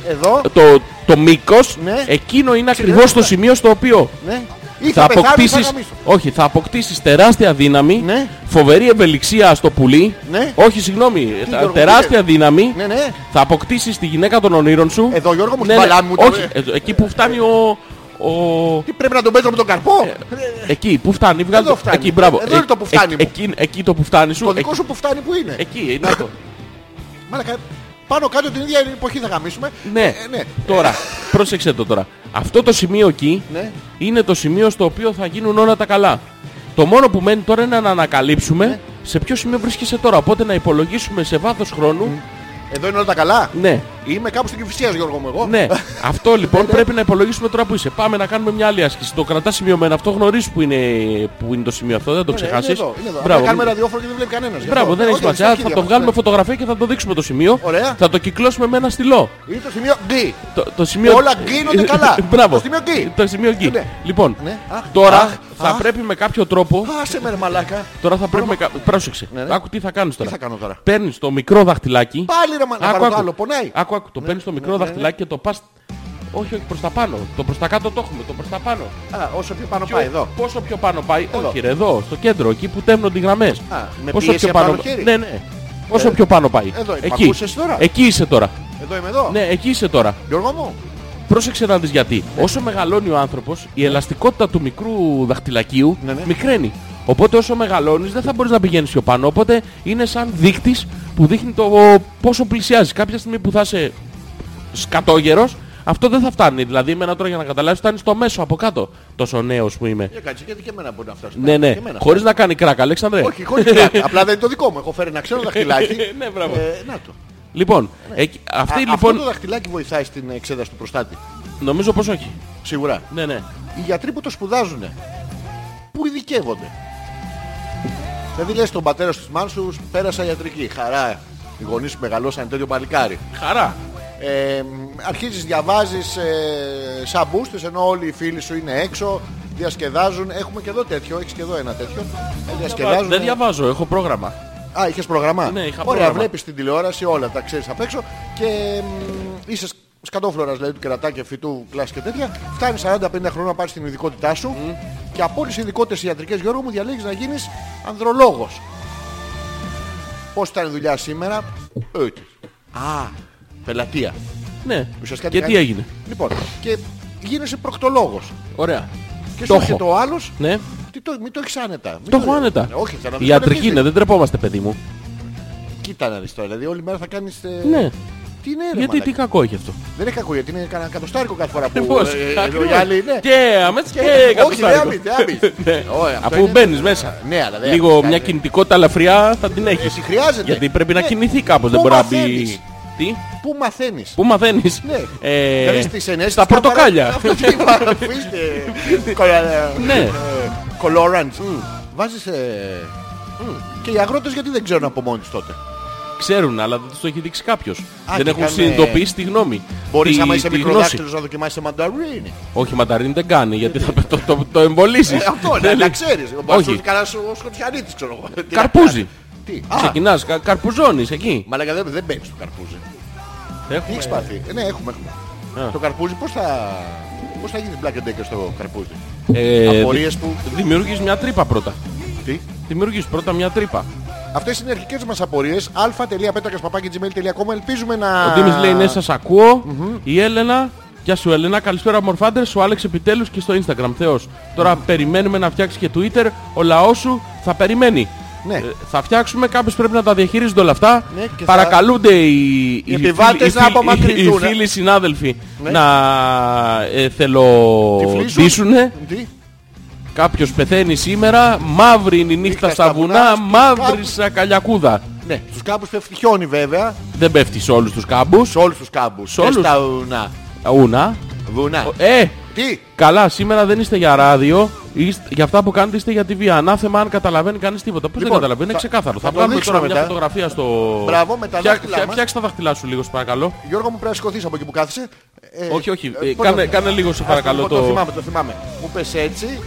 Εδώ. το, το μήκος, Ναι. εκείνο είναι ακριβώς το σημείο στο οποίο Ναι. Ή θα θα πεθάνω ή θα αποκτήσεις, γαμίσω. όχι, θα αποκτήσεις τεράστια δύναμη, Ναι. φοβερή ευελιξία στο πουλί, Ναι. όχι συγγνώμη, τα- Γιώργο, τεράστια δύναμη, Ναι, ναι. θα αποκτήσεις τη γυναίκα των ονείρων σου. Εδώ, Γιώργο μου, Ναι, στην ναι, παλάμη μου το- όχι, εδώ- εκεί που φτάνει ο... ο... Τι πρέπει να τον παίζω με τον καρπό; Εκεί που φτάνει, βγάλε Εδώ το. φτάνει. Εκεί, μπράβο. Εδώ είναι το που φτάνει μου. εκεί, εκεί το που φτάνει σου. Το δικό εκεί, σου που φτάνει που είναι. εκεί, να το. Μάλακα, πάνω κάτω την ίδια εποχή θα γαμίσουμε. Ναι, Ε, ναι. τώρα, πρόσεξε το τώρα. Αυτό το σημείο εκεί Ναι. είναι το σημείο στο οποίο θα γίνουν όλα τα καλά. Το μόνο που μένει τώρα είναι να ανακαλύψουμε σε ποιο σημείο βρίσκεσαι τώρα. Οπότε να υπολογίσουμε σε βάθος χρόνου. Εδώ είναι όλα τα καλά. Ναι, Είμαι κάπου στην Κυφυσία, Γιώργο μου εγώ. Ναι, αυτό λοιπόν πρέπει να υπολογίσουμε τώρα που είσαι. Πάμε να κάνουμε μια άλλη άσκηση. Το κρατάς σημειωμένο. Αυτό γνωρίζεις που είναι, που είναι το σημείο αυτό, δεν το Ναι, ναι, ξεχάσεις; Είναι εδώ, είναι εδώ. Μπράβο. Κάνουμε ραδιόφωνο και δεν βλέπει κανένας. Μπράβο, δεν έχεις σημασία. Θα το βγάλουμε φωτογραφία και θα το δείξουμε το σημείο. Ωραία. Θα το κυκλώσουμε με ένα στυλό. Είναι το σημείο G. Το, το σημείο... Όλα γκίνονται καλά. Μπράβο. Το σημείο G. Το σημείο G. Ναι. Λοιπόν, Ναι. Αχ, τώρα αχ, θα αχ. πρέπει με κάποιο τρόπο. Άσε με ρε μαλάκα. Τώρα θα πρέπει με κα... Πρόσεξε. Ναι, ναι. Άκου τι θα κάνεις τώρα. θα κάνω τώρα; Παίρνεις το μικρό δαχτυλάκι. Πάλι ρε μαλάκα. Άκου, Πάρω το άκου. άλλο. Πονάει. Άκου, άκου. Το παίρνεις το μικρό δαχτυλάκι και το πας... Όχι, όχι, προς τα πάνω. Το προς τα κάτω το έχουμε. Το προς τα πάνω. Α, όσο πιο πάνω Πιο- πάει εδώ. Πόσο πιο πάνω πάει. Εδώ. Όχι, ρε, εδώ, στο κέντρο, εκεί που τέμνονται οι γραμμές. Α, με Πόσο πίεση πιο από πάνω. άλλο χέρι. Ναι, ναι. Όσο Ε, πιο πάνω πάει. εδώ είμαι. Εκεί. Ακούσες τώρα; Εκεί είσαι τώρα. Εδώ είμαι εδώ. Ναι, εκεί είσαι τώρα. Γιώργο μου. Πρόσεξε να δεις γιατί. Όσο μεγαλώνει ο άνθρωπος, η ελαστικότητα του μικρού δαχτυλακίου Ναι, ναι. μικραίνει. Οπότε όσο μεγαλώνεις δεν θα μπορείς να πηγαίνεις πιο πάνω. Οπότε είναι σαν δείκτης που δείχνει το πόσο πλησιάζεις. Κάποια στιγμή που θα είσαι σκατόγερος, αυτό δεν θα φτάνει. Δηλαδή εμένα τώρα για να καταλάβεις φτάνει στο μέσο από κάτω. Τόσο νέος που είμαι. Για κάτσε γιατί και εμένα μπορεί να φτάσει. Ναι, ναι. Και εμένα Χωρίς να κάνει κράκ, Αλέξανδρε. φτάσει. Όχι, χωρίς κράτη. Απλά δεν είναι το δικό μου. Έχω φέρει ένα ξένο δαχτυλάκι. Ναι, μπράβο. Ε, Να το. Λοιπόν, εκεί- αυτή Α, λοιπόν Αυτό το δαχτυλάκι βοηθάει στην εξέταση του προστάτη. νομίζω πως όχι. Σίγουρα. Ναι, ναι. Οι γιατροί που το σπουδάζουν, πού ειδικεύονται. Δηλαδή λες τον πατέρα σου της μάνας σου πέρασα ιατρική. Χαρά. Οι γονείς σου μεγαλώσαν τέτοιο παλικάρι. Χαρά. Ε, αρχίζεις διαβάζεις ε, σαν μπούστες ενώ όλοι οι φίλοι σου είναι έξω διασκεδάζουν έχουμε και εδώ τέτοιο έχεις και εδώ ένα τέτοιο ε, διασκεδάζουν Δεν διαβάζω, έχω πρόγραμμα. Α, είχες πρόγραμμα; Ναι, είχα Ωραία, πρόγραμμα. βλέπεις την τηλεόραση, όλα τα ξέρεις απ' έξω και μ, είσαι σκατόφλωρας δηλαδή του κερατάκια, φυτού, κλάση και τέτοια. Φτάνεις 40-50 χρόνια να πάρεις την ειδικότητά σου και από όλες τις ειδικότητες ιατρικές Γιώργο μου διαλέγεις να γίνεις ανδρολόγος. Πώς ήταν η δουλειά σήμερα; Έτσι. Α, πελατεία. Ναι. Ουσιαστικά Και τι κάνεις- έγινε; Λοιπόν, και γίνεσαι προκτολόγος. Ωραία. Και Το σου έρχεται έχω. ο άλλος, Ναι. Τι το, μην το έχεις άνετα. Μην Το έχω άνετα. Ε, Όχι, θα να Η δεις ιατρική τον είναι, δεν τρεπόμαστε παιδί μου. Κοίτα να δεις τώρα, δηλαδή όλη μέρα θα κάνεις... ε, Ναι. Τι είναι ρε Γιατί μαλάκα; τι κακό έχει αυτό; Δεν έχει κακό γιατί είναι κανένα κατοστάρικο κάθε φορά που... Πώς, ε, ε, ακριβώς. οι άλλοι, ναι. Και αμέσως και Όχι, δεν κατοστάρικο. άμυς, δεν άμυς. Ναι. Ωραία, αυτό Αφού είναι- μπαίνεις μέσα. Ναι, αλλά δεν Λίγο κάνει. μια κινητικότητα ελαφριά θα την έχεις. Εσύ χρειάζεται. Γιατί πρέπει να Ναι. κινηθεί κάπως, δεν Πού μπορεί να μπει... μαθαίνεις; Τι, Πού μαθαίνεις; πού μαθαίνεις; Ναι. Ε, Δηλαδή στις ενέσεις Στα της κάμαρας- πορτοκάλια. Αυτό τι αφήστε. Ναι. Colorants. Βάζεις... ε, Και οι αγρότες γιατί δεν ξέρουν από μόνοι τους τότε; Ξέρουν, αλλά δεν τους το έχει δείξει κάποιος. Δεν και έχουν κάνε- συνειδητοποιήσει τη γνώμη. Μπορείς Τη- άμα είσαι τη μικροδάκτυλος να δοκιμάσεις μανταρίνι. Όχι, μανταρίνι δεν κάνει, γιατί θα το, το, το εμβολίσεις. Ε, Αυτό Δεν να λέει- να ξέρεις. Μπορεί Όχι. να σου κανένα σκοτιανίτης ξέρω εγώ. Τι να Καρπούζι. Κάνει. Τι; Α, Ξεκινάς, κα, καρπουζώνεις εκεί. Μαλάκα δεν, δεν μπαίνεις στο καρπούζι. Τι Έχουμε- έχεις πάθει. Ε, ναι, έχουμε, έχουμε. Α. Το καρπούζι πώς θα... Πώς θα γίνει Black and Decker στο καρπούζι; Ε, Απορίες που... Δημιουργείς μια τρύπα πρώτα. Τι; Δημιουργείς πρώτα μια τρύπα. Αυτές είναι οι αρχικές μας απορίες. α.πέτρακας.gmail.com Ελπίζουμε να... Ο Δήμης λέει ναι σας ακούω. Η Έλενα, γεια σου Έλενα, καλησπέρα μορφάντερ, ο Άλεξ επιτέλους και στο Instagram, Θεός. Τώρα περιμένουμε να φτιάξεις και Twitter, ο λαός σου θα περιμένει. Ναι. Ε, θα φτιάξουμε, κάποιος πρέπει να τα διαχειρίζονται όλα αυτά. Ναι, και θα- Παρακαλούνται οι, οι, επιβάτες φίλοι- να οι- απομακρυνθούν, οι φίλοι συνάδελφοι Ναι. να ε, θελοντήσουν. Τι; Κάποιος πεθαίνει σήμερα, μαύρη είναι η νύχτα στα βουνά, στους μαύρη κάμπους. σαν καλιακούδα. Ναι, στους κάμπους πέφτει χιόνι βέβαια. Δεν πέφτει σε όλους τους κάμπους. Σε όλους τους κάμπους. Σε όλους. Και στα βουνά. Ούνα. Βουνά. Ε, Τι; καλά, σήμερα δεν είστε για ράδιο. Είστε, για αυτά που κάνετε είστε για TV. Ανάθεμα αν καταλαβαίνει κανείς τίποτα. Πώς δεν Λοιπόν, καταλαβαίνει, είναι θα- ξεκάθαρο. θα Θα, το βγάλουμε δείξουμε τώρα μια μετά. φωτογραφία στο... Μπράβο, με τα Φτιά- δάχτυλά φτιά- μας. Φτιάξε τα δάχτυλά σου λίγο, σε παρακαλώ. Γιώργο μου πρέπει να σηκωθείς από εκεί που κάθεσαι. Ε, όχι, όχι. ε, ε, πώς κάνε, το- κάνε λίγο, σε Α, παρακαλώ. το, Το... το θυμάμαι, το θυμάμαι. Μου πες έτσι.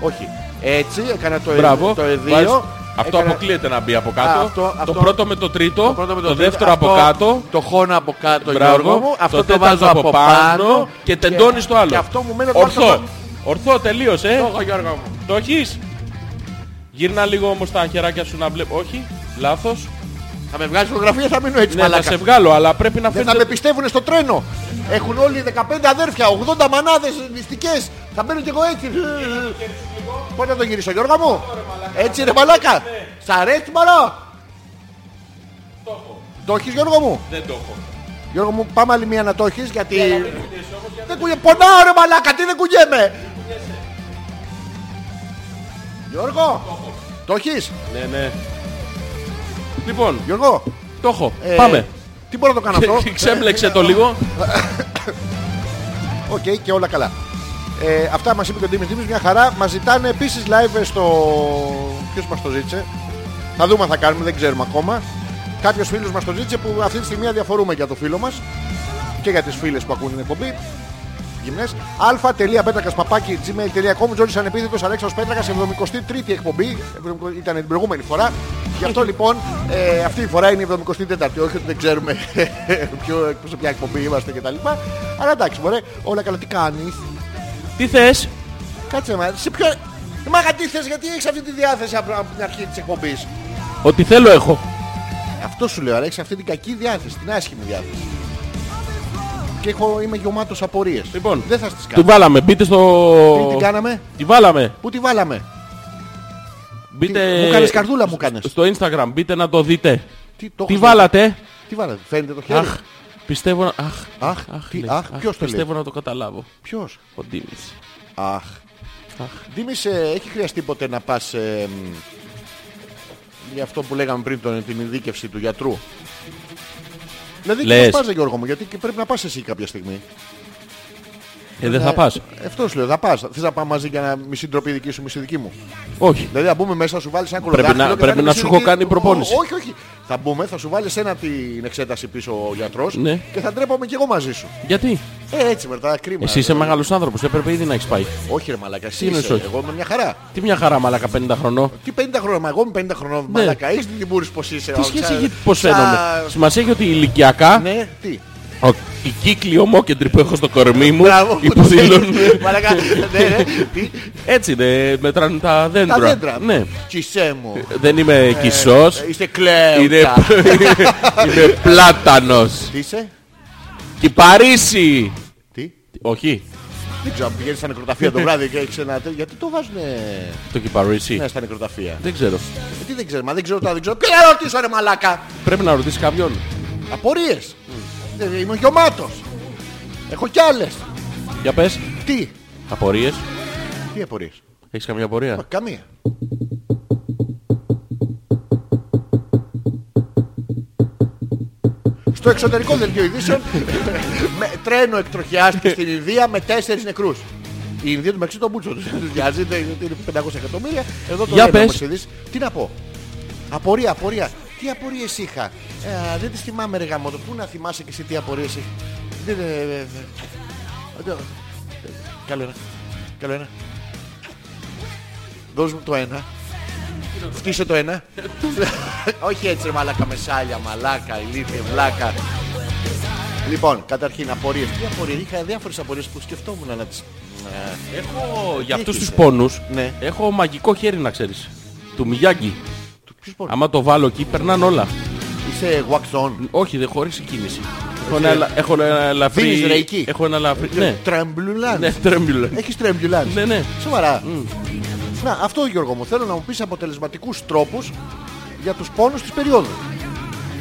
Όχι. Έτσι, έκανα το, ε, Μπράβο. το Βάζεις- εδίο. Αυτό έκανα αποκλείεται να μπει από κάτω. Α, αυτό- το αυτό- πρώτο με το τρίτο. το πρώτο με το τρίτο, δεύτερο αυτό- από κάτω. Το χώνα από κάτω, Μπράβο. Γιώργο μου. Αυτό το, τέταρτο βάζω από πάνω. και τεντώνεις το άλλο. Και αυτό μου μένει το άλλο Ορθό. πάνω. Ορθό, τελείωσε. ε. Το έχω, Γιώργο μου. Το έχεις. Γύρνα λίγο όμως τα χεράκια σου να βλέπω. Όχι, λάθος. Θα με βγάλεις φωτογραφία θα μείνω έτσι Ναι, θα μαλάκα. σε βγάλω, αλλά πρέπει να Δεν θα με φαίνεται... πιστεύουν στο τρένο. Έχουν όλοι 15 αδέρφια, 80 μανάδες νηστικές. Θα μπαίνω κι εγώ έτσι. Πότε να το γυρίσω Γιώργο μου; Έτσι ρε μαλάκα. Σ' αρέσει μαλά. Το έχεις Γιώργο μου; Δεν το έχω. Γιώργο μου πάμε άλλη μία να το έχεις γιατί... Δεν κουνιέ... Πονάω ρε μαλάκα, τι δεν κουνιέμαι. Γιώργο, το έχεις; Ναι, ναι. Λοιπόν, Γιώργο, το έχω. ε, Πάμε. Τι μπορώ να το κάνω αυτό; Ξέμπλεξε το λίγο. Οκ, και όλα καλά. Ε, αυτά μας είπε και ο Ντίμης Ντίμης, μια χαρά. Μας ζητάνε επίσης live στο... Ποιος μας το ζήτησε; Θα δούμε αν θα κάνουμε, δεν ξέρουμε ακόμα. Κάποιος φίλος μας το ζήτησε που αυτή τη στιγμή αδιαφορούμε για το φίλο μας και για τις φίλες που ακούν την εκπομπή. Γυμνές. αλφα.πέτρακας.παπάκι gmail.com Τζόνις Ανεπίθετος Αλέξανδρος Πέτρακας 73η εκπομπή ήταν την προηγούμενη φορά γι' αυτό λοιπόν ε, αυτή η φορά είναι η 74η όχι ότι δεν ξέρουμε ποιο, σε ποια εκπομπή είμαστε κτλ αλλά εντάξει μωρέ όλα καλά τι κάνεις; Τι θες; Κάτσε μα, σε ποιο... Μάγα τι θες, γιατί έχεις αυτή τη διάθεση από από την αρχή της εκπομπής; Ό,τι θέλω έχω. Αυτό σου λέω, αλλά έχεις αυτή την κακή διάθεση, την άσχημη διάθεση. Και έχω, είμαι γεμάτος απορίες. Λοιπόν, δεν θα στις Του κάνω. βάλαμε. Μπείτε στο... Τι την κάναμε, Τη βάλαμε. πού τη βάλαμε; Μπείτε... Μου κάνεις καρδούλα, μου κάνεις. Στο Instagram. Μπείτε να το δείτε. Τι, το Τι έχω- βάλατε. Τι βάλατε, φαίνεται το χέρι; Αχ. Πιστεύω να... Αχ. Αχ, τι, λέει. αχ, ποιος το λέει; Πιστεύω να το καταλάβω. Ποιος; Ο Ντίμης. Αχ. Αχ. Δήμης, ε, έχει χρειαστεί ποτέ να πας ε, μ, για αυτό που λέγαμε πριν, τον, την ειδίκευση του γιατρού; Δηλαδή, Λες. τι πας, ρε Γιώργο μου, γιατί και πρέπει να πας εσύ κάποια στιγμή. Ε, δεν θα πας. Αυτό σου λέω, θα πας. Θες να πάμε μαζί για να μισή ντροπή δική σου, μισή δική μου; Όχι. Δηλαδή, να μπούμε μέσα, θα σου βάλεις ένα Πρέπει κολοδάχτυλο να- και θα πρέπει είναι να μισή σου έχω δική- κάνει προπόνηση. Ω, Όχι, όχι. Θα μπούμε, θα σου βάλεις ένα την εξέταση πίσω ο γιατρός Ναι. και θα ντρέπομαι κι εγώ μαζί σου. Γιατί; Ε, έτσι μετά, κρίμα. Εσύ είσαι μεγάλος άνθρωπος. Έπρεπε ήδη να έχεις πάει. Όχι ρε μαλάκα, εσύ είναι είσαι. όχι; Εγώ είμαι μια χαρά. Τι μια χαρά μαλάκα 50 χρονών. Τι 50 χρόνια, μα εγώ είμαι 50 χρονών. Ναι. Μαλάκα, έχεις την τιμπούρης πως είσαι. Τι ο, σχέση σαν- έχει πώς σαν- φαίνομαι; Σημασία έχει ότι ηλικιακά Ναι, τι; Ο- οι κύκλοι ομόκεντροι που έχω στο κορμί μου Μπράβο, που το υποδηλώνουν. ξέρεις. Μαλάκα, ναι, ναι, τι; Έτσι είναι, μετράνε τα δέντρα. Τα δέντρα. Ναι. Κισέ μου. Δεν είμαι κισός. Ε, Είσαι κλαίουτα. Είναι, είναι πλάτανος. Τι είσαι, Κυπαρίσι. τι; Όχι, Δεν ξέρω, αν πηγαίνεις στα νεκροταφεία το βράδυ και έχεις ένα τέτοιο. Γιατί το βάζουνε; Το κυπαρίσι. ναι, στα νεκροταφεία. Δεν ξέρω. Ε, Τι δεν ξέρω, μα δεν ξέρω τα δεν ξέρω. Ποιο να ρωτήσω ρε μαλάκα. Πρέπει να ρωτήσει κάποιον. Απορίες. Ε, Είμαι γεμάτος. Έχω κι άλλες. Για πες. Τι; Απορίες. Τι απορίες; Έχεις καμία απορία; Μα, Καμία. Στο εξωτερικό δελτίο ειδήσεων με τρένο εκτροχιάστηκε στην Ινδία με τέσσερις νεκρούς. Η Ινδία του μεταξύ των μπούτσων τους τους βιάζει, είναι είναι 500 εκατομμύρια. Εδώ το Για λένε πες. όμως ειδήσεις. Τι να πω. Απορία, απορία. Τι απορίες είχα; Ε, δεν τις θυμάμαι ρε γαμότο. Πού να θυμάσαι και εσύ τι απορίες είχα. Δεν, ε, ε, ε, ε, ε, Καλό ένα. Καλό ένα. Δώσ' μου το ένα. Φτύσε το ένα. Όχι έτσι ρε μαλάκα μεσάλια, μαλάκα, ηλίθεια, βλάκα. Λοιπόν, καταρχήν απορίες. Τι απορίες, είχα διάφορες απορίες που σκεφτόμουν να τις... Ε, Έχω για αυτούς έχεις, τους ε; πόνους. Ναι. Έχω μαγικό χέρι να ξέρεις. Του Μιγιάγκη. Του- Ποιος μπορεί. Άμα το βάλω εκεί περνάνε όλα. Είσαι wax on. Όχι, δεν χωρίς κίνηση. Έχω ένα, ελα- έχω ένα ελαφρύ... Δίνεις ρεϊκή. Έχω ένα ελαφρύ... Ναι. Τρεμπλουλάν. Ναι, τρέμπιουλα. Έχεις τρεμπλουλάν. Ναι, ναι. Σοβαρά. Να, αυτό Γιώργο μου. Θέλω να μου πεις αποτελεσματικούς τρόπους για τους πόνους της περίοδου.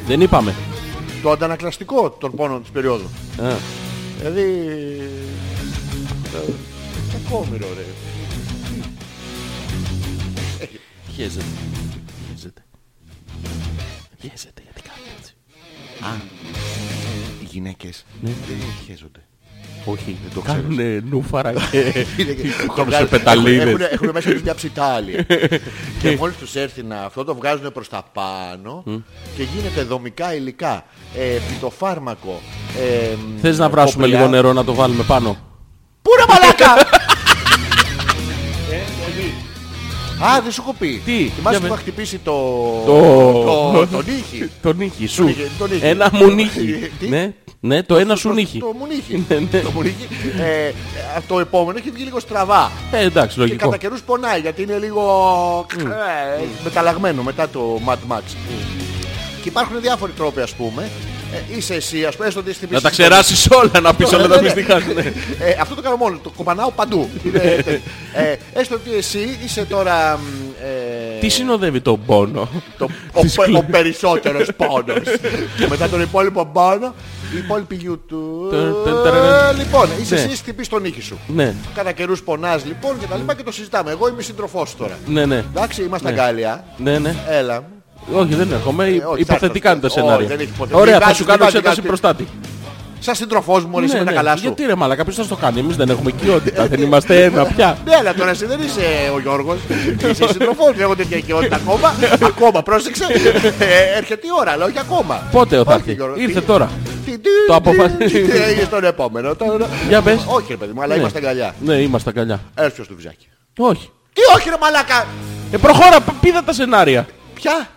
Δεν είπαμε. Το αντανακλαστικό των πόνων της περίοδου. Α. Δηλαδή... ε, Κακόμοιρο ρε. Χέζεται. Χέζεται. Χέζεται γιατί κάνει έτσι. Οι γυναίκες Ναι. δεν χέζονται. Όχι, το ξέρω. κάνουνε νούφαρα και Είναι και- το κόψε βγάζουν- πεταλίδες. Έχουν, έχουν μέσα τους μια ψητάλη. και μόλις τους έρθει να αυτό το βγάζουν προς τα πάνω και γίνεται δομικά υλικά. Ε, φυτοφάρμακο. Ε, Θες να βράσουμε κοπριά. λίγο νερό να το βάλουμε πάνω; Πού ρε μαλάκα! Α, δεν σου έχω πει. Τι, Θυμάσαι για που πες. είχα χτυπήσει το... Το- το... τον ήχη; Τον νύχι σου. Τον ήχη, τον ήχη. Ένα μου νύχι. Τι; Ναι, ναι, το ένα σου Το- νύχι. Το μουνίχι. Ναι, ναι. Το μουνίχι. Ε, ε, το επόμενο έχει βγει λίγο στραβά. Ε, εντάξει, Και λογικό. κατά καιρούς πονάει γιατί είναι λίγο ε, μεταλλαγμένο μετά το Mad Max. Και υπάρχουν διάφοροι τρόποι ας πούμε. Ε, είσαι εσύ ας πούμε, έστω ότι χτυπήσεις Να τα τον- ξεράσεις όλα να πεις όλα Ναι, τα ναι. μυστικά. ναι. Ε, αυτό το κάνω μόνο, το κοπανάω παντού. Είναι, ε, έστω ότι εσύ είσαι τώρα... μ, ε, Τι συνοδεύει τον πόνο; το, ο, Τις πε- κλε- ο περισσότερος πόνος. και μετά τον υπόλοιπο πόνο, η υπόλοιπη YouTube. Τε- τε- τε- Λοιπόν, είσαι Ναι. εσύ χτυπείς τον νύχι σου. Ναι, Κατά καιρούς πονάς λοιπόν και τα λοιπά και το συζητάμε. Εγώ είμαι σύντροφός σου τώρα. ναι, ναι. Εντάξει, είμαστε Ναι. αγκάλια. Ναι, ναι. Έλα. Όχι, δεν έρχομαι. Ε, όχι, Υποθετικά είναι τα όχι, σενάρια. δεν έχει υποθετικά. Ωραία, θα Μην σου βάζεις, κάνω μην εξέταση βάζεις. προστάτη. Σαν σύντροφός μου, όλες Ναι, με τα ναι. καλά σου. Γιατί ρε μαλακα, ποιος θα στο κάνει, εμείς δεν έχουμε οικειότητα, δεν είμαστε ένα πια. Ναι, αλλά τώρα εσύ δεν είσαι ο Γιώργος. Είσαι σύντροφός, δεν έχω τέτοια οικειότητα ακόμα. Ακόμα, πρόσεξε. Ε, Έρχεται η ώρα, αλλά όχι ακόμα. Πότε θα Όχι, έρθει, Γιώργο, ήρθε τι- τώρα. τι- τι- Το τι- αποφασίζει. τι έγινε στον επόμενο. τώρα. Για πες. Όχι ρε παιδί μου, αλλά Ναι. είμαστε αγκαλιά. Ναι, είμαστε αγκαλιά. Έρθει στο βυζάκι. Όχι. Τι όχι ρε μαλάκα. Ε, προχώρα, π- πήδα τα σενάρια. Ποια;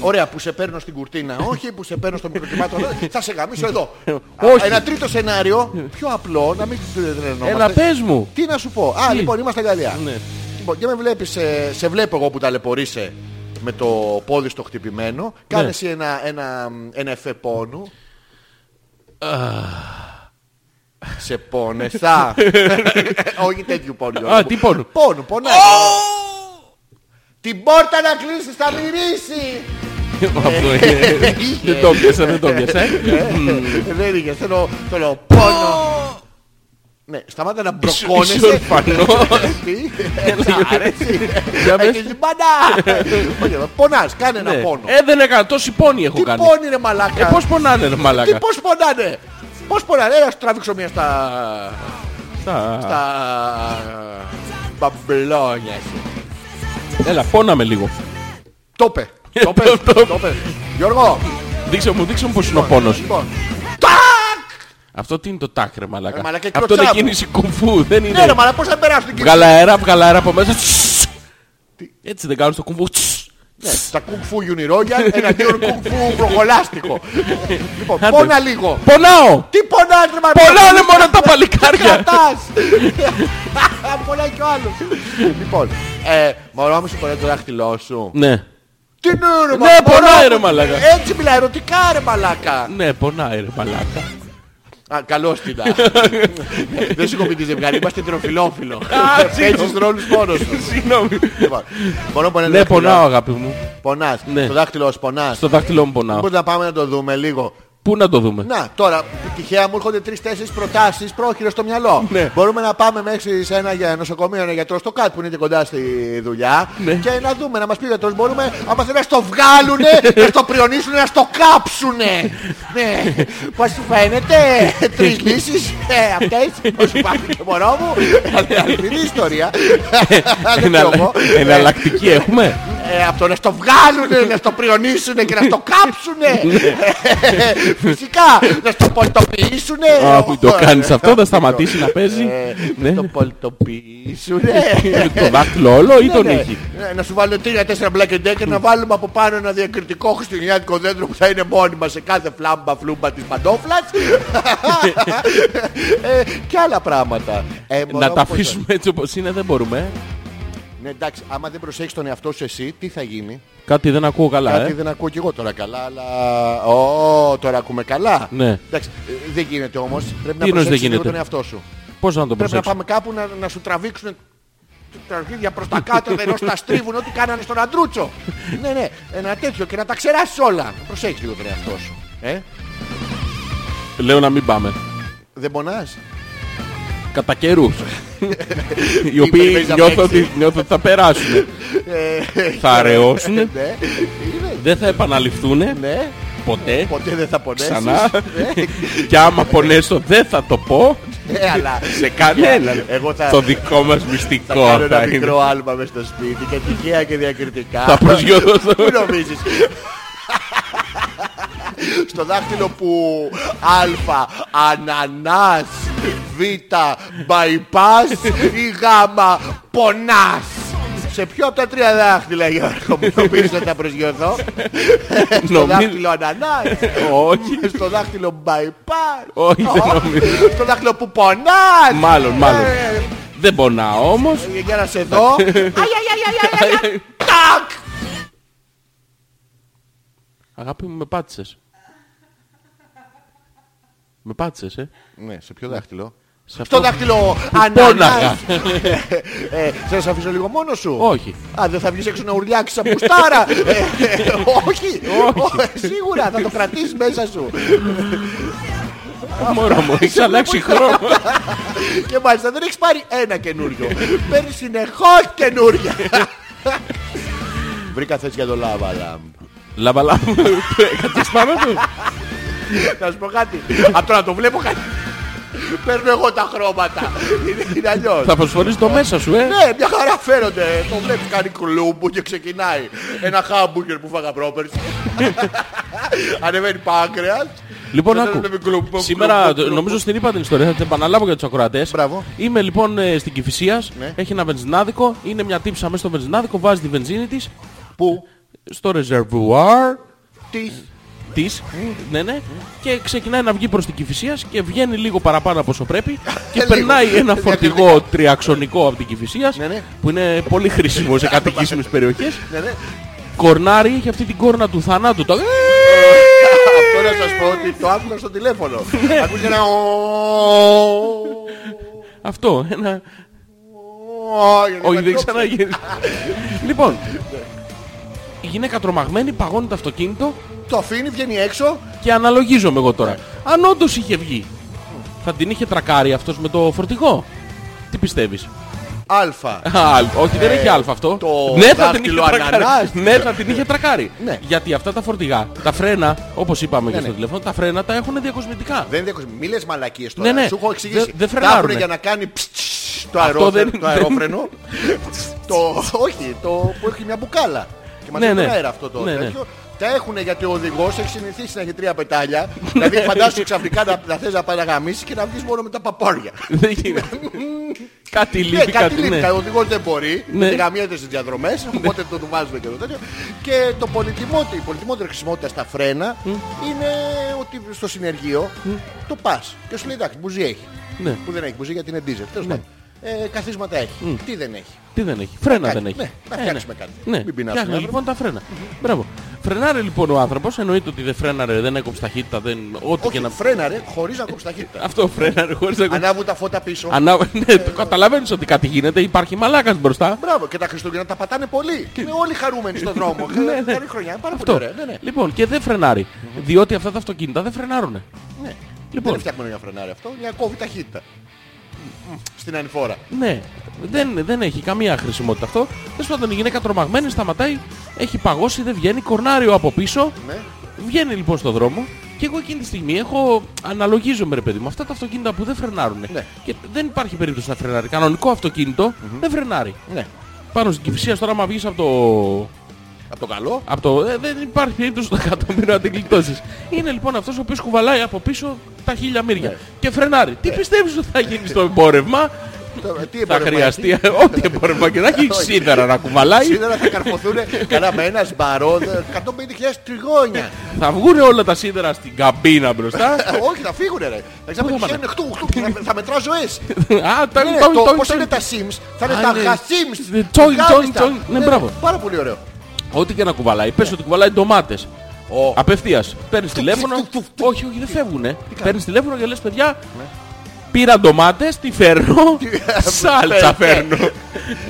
Ωραία, που σε παίρνω στην κουρτίνα, όχι, που σε παίρνω στο μικροκυμάτο, θα σε γαμίσω εδώ. Όχι. Ένα τρίτο σενάριο, πιο απλό, να μην τρελαινόμαστε. Έλα, πες μου. Τι να σου πω. Α, λοιπόν, είμαστε αγκαλιά. Ναι. Λοιπόν, και με βλέπεις, ε, σε βλέπω εγώ που ταλαιπωρείσαι με το πόδι στο χτυπημένο. Κάνε Ναι. εσύ ένα, ένα, ένα εφέ πόνου. σε πόνεσα. Όχι τέτοιου πόνου. Γιώργο Α, μου. τι πόνου; Πόνου, πονάει. Την πόρτα να κλείσεις, θα μυρίσει. Αυτό είναι. Δεν το πιάσα, δεν το πιάσα. ε. Ε, Δεν είχες, θέλω, θέλω πόνο. Ναι, σταμάτα να Είσαι μπροκώνεσαι. ορφανός. Τι, σ' αρέσει. Για πες. Έχεις μπανά. Όχι, εδώ, Πονάς, κάνε ένα Ναι. πόνο. Ε, δεν έκανα, τόση πόνη έχω Τι κάνει. πόνι ρε μαλάκα. Ε, πώς πονάνε ρε Τι μαλάκα. πώς πονάνε. Πώς πονάνε. Έλα, σου τραβήξω μια στα... Στα- στα... μπαμπελόνια σου. Έλα, πόναμε λίγο. Το πε. Το πε. Το- το- Το πε. Γιώργο. Δείξε μου, δείξε μου πώς είναι ο πόνος. Λοιπόν. Τάκ! Αυτό τι είναι το τάκ ρε μαλάκα; Ε, μαλάκα, Αυτό είναι κλωτσάπου. κίνηση κουμφού, δεν Ναι ρε είναι. μαλάκα, πώς θα περάσουν την Βγάλα αέρα, βγάλα αέρα από μέσα. Έτσι δεν κάνουν στο κουμφού. Ναι, τα κουκφού γιουνιρόγια εναντίον κουκφού προχολάστικο. λοιπόν, Άντε. πόνα λίγο. Πονάω! Τι πονάς ρε μαλάκα. Πονάνε μόνο τα παλικάρια! Κρατάς. Πονάει κι ο άλλος. Λοιπόν, ε, μωρό μου σηκωνάει το δάχτυλό σου. Ναι, Τι είναι ρε Ναι, μαλάκα. πονάει, Μωρό ρε μου, μαλάκα. Έτσι μιλάει ερωτικά ρε μαλάκα. ναι, πονάει ρε μαλάκα. Α, καλώς την Δεν σου κοπεί τη ζευγάρι, είμαστε τροφιλόφιλο. Α, Παίζεις ρόλους μόνος σου. Συγγνώμη. Λοιπόν, Μωρό μου, ένα Ναι, δάχτυλο. πονάω αγάπη μου. Πονάς. Ναι. Το δάχτυλό σου πονάς. Στο δάχτυλό μου πονάω. Μπορείς να πάμε να το δούμε λίγο. Πού να το δούμε; Να, τώρα τυχαία μου έρχονται τρει-τέσσερι προτάσεις πρόχειρο στο μυαλό. Ναι. Μπορούμε να πάμε μέχρι σε ένα για- νοσοκομείο, ένα γιατρό στο ΚΑΤ που είναι και κοντά στη δουλειά Ναι. και να δούμε, να μας πει ο γιατρός μπορούμε, άμα θέλει να στο βγάλουνε, να στο πριονίσουνε, να στο κάψουνε. ναι, πώς σου φαίνεται, τρεις λύσεις; Ε, αυτές, πώς σου πάμε και μωρό μου; Αληθινή ιστορία. Δεν ξέρω εγώ. Εναλλακτική έχουμε; Ε, από το να στο βγάλουνε, να στο πριονίσουνε και να στο κάψουνε. Φυσικά, να στο πολτοποιήσουνε. Α, μην το κάνεις αυτό, θα σταματήσει να παίζει. Ε, Ναι. Να το πολτοποιήσουνε. Το δάχτυλο όλο ή Ναι, τον ναι. έχει; Ναι, Να σου βάλω τρία-τέσσερα black and decker να βάλουμε από πάνω ένα διακριτικό χριστουγεννιάτικο δέντρο που θα είναι μόνιμα σε κάθε φλάμπα φλούμπα της παντόφλας ε, και άλλα πράγματα. Ε, μωρό Να μου, τα πώς- αφήσουμε έτσι όπως είναι δεν μπορούμε. Ναι, εντάξει, άμα δεν προσέχεις τον εαυτό σου εσύ, τι θα γίνει; Κάτι δεν ακούω καλά, Κάτι ε. δεν ακούω κι εγώ τώρα καλά, αλλά. Ω, τώρα ακούμε καλά. Ναι. Εντάξει, ε, δεν γίνεται όμως. Πρέπει να Τι εννοείς δεν προσέξεις λίγο γίνεται; τον εαυτό σου. Πώς να το Πρέπει να προσέξω; πάμε κάπου να, να σου τραβήξουν τα αρχίδια προς τα κάτω ενώ σου τα στρίβουν ό,τι κάνανε στον αντρούτσο. ναι, ναι, ένα τέτοιο και να τα ξεράσεις όλα. Προσέχεις λίγο τον εαυτό σου. Ε, Λέω να μην πάμε. δεν πονάς; Κατά καιρούς. Οι οποίοι περιμένεις να νιώθω παίξει. ότι, νιώθω ότι θα περάσουν. Ε, Θα αραιώσουν. ναι, είναι, Δεν θα επαναληφθούν ναι, ποτέ. ποτέ δεν θα πονέσεις. Ξανά. Ε, Και άμα πονέσω δεν θα το πω ε, αλλά σε κανέναν. Εγώ θα- Το δικό μας θα μυστικό κάνω ένα θα είναι. μικρό άλμα μες στο σπίτι και τυχαία και διακριτικά. Θα προσγειωθώ στο- Πού νομίζεις; Στο δάχτυλο που α ανανάς β bypass ή γ πονάς σε ποιο από τα τρία δάχτυλα Γιώργο μου νομίζεις ότι θα προσγειωθώ στο Νομίζω- δάχτυλο ανανάς Όχι. στο δάχτυλο bypass Όχι, δεν νομίζω. στο δάχτυλο που πονάς Μάλλον, μάλλον. Ε, Δεν πονάω όμως. για να σε δω. Αι, αι, αι, αι, αι, αι. Τάκ! Αγάπη μου με πάτησες. Με πάτησες, ε; Ναι, σε ποιο δάχτυλο; Σε Στο αυτό- δάχτυλο Πόναγα. ανανάς. Ε, Θα σε αφήσω λίγο μόνος σου; Όχι. Α, δεν θα βγεις έξω να ουρλιάξεις από πουστάρα. Ε, ε, Όχι. Όχι. Ε, Σίγουρα θα το κρατήσεις μέσα σου. Μωρό μου, έχεις αλλάξει χρώμα. Και μάλιστα δεν έχεις πάρει ένα καινούριο. Παίρνεις συνεχώς καινούρια. Βρήκα θέση για το lava lamp. Lava lamp. Κάτσε πάνω του. Να σου πω κάτι. Από το να το βλέπω κάτι. Παίρνω εγώ τα χρώματα. Είναι, είναι αλλιώς. Θα προσφορείς το μέσα σου, ε. Ναι, μια χαρά φαίνονται. Το βλέπεις κάνει κλούμπου και ξεκινάει. Ένα χάμπουργκερ που φάγα πρόπερση. Ανεβαίνει πάγκρεας. Λοιπόν, Και άκου. δεν βλέπει κλουμπ, Σήμερα, κλουμπ, κλουμπ. νομίζω στην είπα την ιστορία, θα την επαναλάβω για τους ακροατές. Μπράβο. Είμαι λοιπόν ε, στην Κηφισίας, Ναι. έχει ένα βενζινάδικο, είναι μια τύψα μέσα στο βενζινάδικο, βάζει τη βενζίνη της Πού, στο ρεζερβουάρ τι, της, ναι, ναι, και ξεκινάει να βγει προς την Κηφισίας και βγαίνει λίγο παραπάνω από όσο πρέπει και Ε, λίγο. περνάει ένα Διακριτικά. φορτηγό τριαξονικό από την Κηφισίας Ναι, ναι. που είναι πολύ χρήσιμο σε κατοικήσιμες περιοχές. ναι, ναι. Κορνάρι, έχει αυτή την κόρνα του θανάτου. Το... Αυτό να σας πω ότι το άκουγα στο τηλέφωνο. Ακούγε ένα Αυτό, ένα... Όχι, Όχι, δεν ξαναγίνει. λοιπόν, η γυναίκα τρομαγμένη παγώνει το αυτοκίνητο Το αφήνει, βγαίνει έξω. και αναλογίζομαι εγώ τώρα. Αν όντως είχε βγει, θα την είχε τρακάρει αυτός με το φορτηγό; Τι πιστεύεις; Αλφα. Α, όχι, δεν έχει αλφα αυτό. το ναι, θα την είχε δάχτυλο τρακάρει. ανανάς. ναι, θα την είχε τρακάρει. Ναι. Γιατί αυτά τα φορτηγά, τα φρένα, όπως είπαμε και Ναι, στο ναι. τηλέφωνο, τα φρένα τα έχουν διακοσμητικά. Δεν είναι Μη λες μαλακίες τώρα. Ναι, ναι. Σου έχω εξηγήσει. Δεν- δεν Τα φρενάρουνε. έχουνε για να κάνει ψ, ψ, το, Αυτό αερόφρενο, δεν- το αερόφρενο. το, όχι, το που έχει μια μπουκάλα. Και μαζί Ναι, με ναι. τον αέρα αυτό το Ναι, ναι. τέτοιο. Τα έχουν γιατί ο οδηγός έχει συνηθίσει να έχει τρία πετάλια. δηλαδή φαντάσου ξαφνικά να, να θες να πάει να γαμίσεις και να βγεις μόνο με τα παπόρια. Δεν γίνεται. κάτι Ναι, λείπει, κάτι ναι. λείπει. Ο οδηγός δεν μπορεί. Ναι. Ναι. Γαμιέται στις διαδρομές. Οπότε το του βάζουμε και το τέτοιο. Και το πολυτιμότερο, η πολυτιμότερη χρησιμότητα στα φρένα είναι ότι στο συνεργείο το πας. Και σου λέει εντάξει, μπουζί έχει. Ναι. Που δεν έχει μπουζί γιατί είναι diesel. Τέλος πάντων. Ε, καθίσματα έχει. Τι δεν έχει. Τι δεν έχει. Φρένα Κάτι, δεν έχει. ναι, να Ε, φτιάξουμε κάτι. Ναι, Μην πεινάσουμε φτιάχνει άνθρωποι. λοιπόν τα φρένα. Μπράβο. Φρενάρε λοιπόν ο άνθρωπος, εννοείται ότι δεν φρέναρε, δεν έκοψε ταχύτητα, δεν... ό,τι και Όχι, να... φρέναρε χωρίς να κόψει ταχύτητα. Αυτό φρέναρε χωρίς να... Ανάβουν τα φώτα πίσω. Ανά... ναι, το καταλαβαίνεις ότι κάτι γίνεται, υπάρχει μαλάκας μπροστά. Μπράβο, και τα Χριστούγεννα τα πατάνε πολύ. Είναι όλοι χαρούμενοι στον δρόμο. Καλή χρονιά, πάρα πολύ Αυτό. ωραία. Ναι, ναι. Λοιπόν, και δεν φρενάρει. Διότι αυτά τα αυτοκίνητα δεν φρενάρουνε. Ναι. Λοιπόν. Δεν φτιάχνουμε για φρενάρι αυτό, για να κόβει ταχύτητα. Στην ανηφόρα. Ναι, δεν, δεν έχει καμία χρησιμότητα αυτό. Τέλος πάντων η γυναίκα τρομαγμένη σταματάει, έχει παγώσει, δεν βγαίνει, κορνάριο από πίσω. Ναι. Βγαίνει λοιπόν στο δρόμο και εγώ εκείνη τη στιγμή έχω αναλογίζομαι ρε παιδί μου αυτά τα αυτοκίνητα που δεν φρενάρουν. Ναι. Και δεν υπάρχει περίπτωση να φρενάρει. Κανονικό αυτοκίνητο δεν φρενάρει. Ναι. Πάνω στην κυφυσία τώρα άμα βγεις από το... Από το καλό. Από το... ε, δεν υπάρχει περίπτωση στο εκατομμύριο να την γλιτώσεις. Είναι λοιπόν αυτός ο οποίος κουβαλάει από πίσω τα χίλια μύρια. Ναι. Και φρενάρει. Τι πιστεύεις ότι θα γίνει στο εμπόρευμα; Το- ε, Τι θα εμπόρευμα χρειαστεί έχει; ό,τι εμπόρευμα και να έχει Όχι. σίδερα να κουβαλάει. Σήμερα θα καρποθούν κανένα με ένας σπαρό 150.000 τριγώνια. Θα βγουν όλα τα σίδερα στην καμπίνα μπροστά. Ε, Όχι, θα φύγουνε ρε. Θα Πού θα πάνε; χτου, χτου, θα- Θα μετρά ζωές. Α, τα Ναι, το- το- το- Πώς το- είναι τα Sims, θα είναι Α, τα ναι. Sims. Ναι, τσόιν, τσόιν, τσόιν. Ναι, μπράβο. Πάρα πολύ ωραίο. Ό,τι και να κουβαλάει. Πες ότι κουβαλάει ντομάτες. Ω. Απευθείας. Παίρνεις τηλέφωνο. φου, φου, φου. Όχι, όχι, δεν φεύγουνε. Παίρνεις τηλέφωνο και λες παιδιά, πήρα ντομάτες, τι φέρνω. Σάλτσα Πελτέ. φέρνω.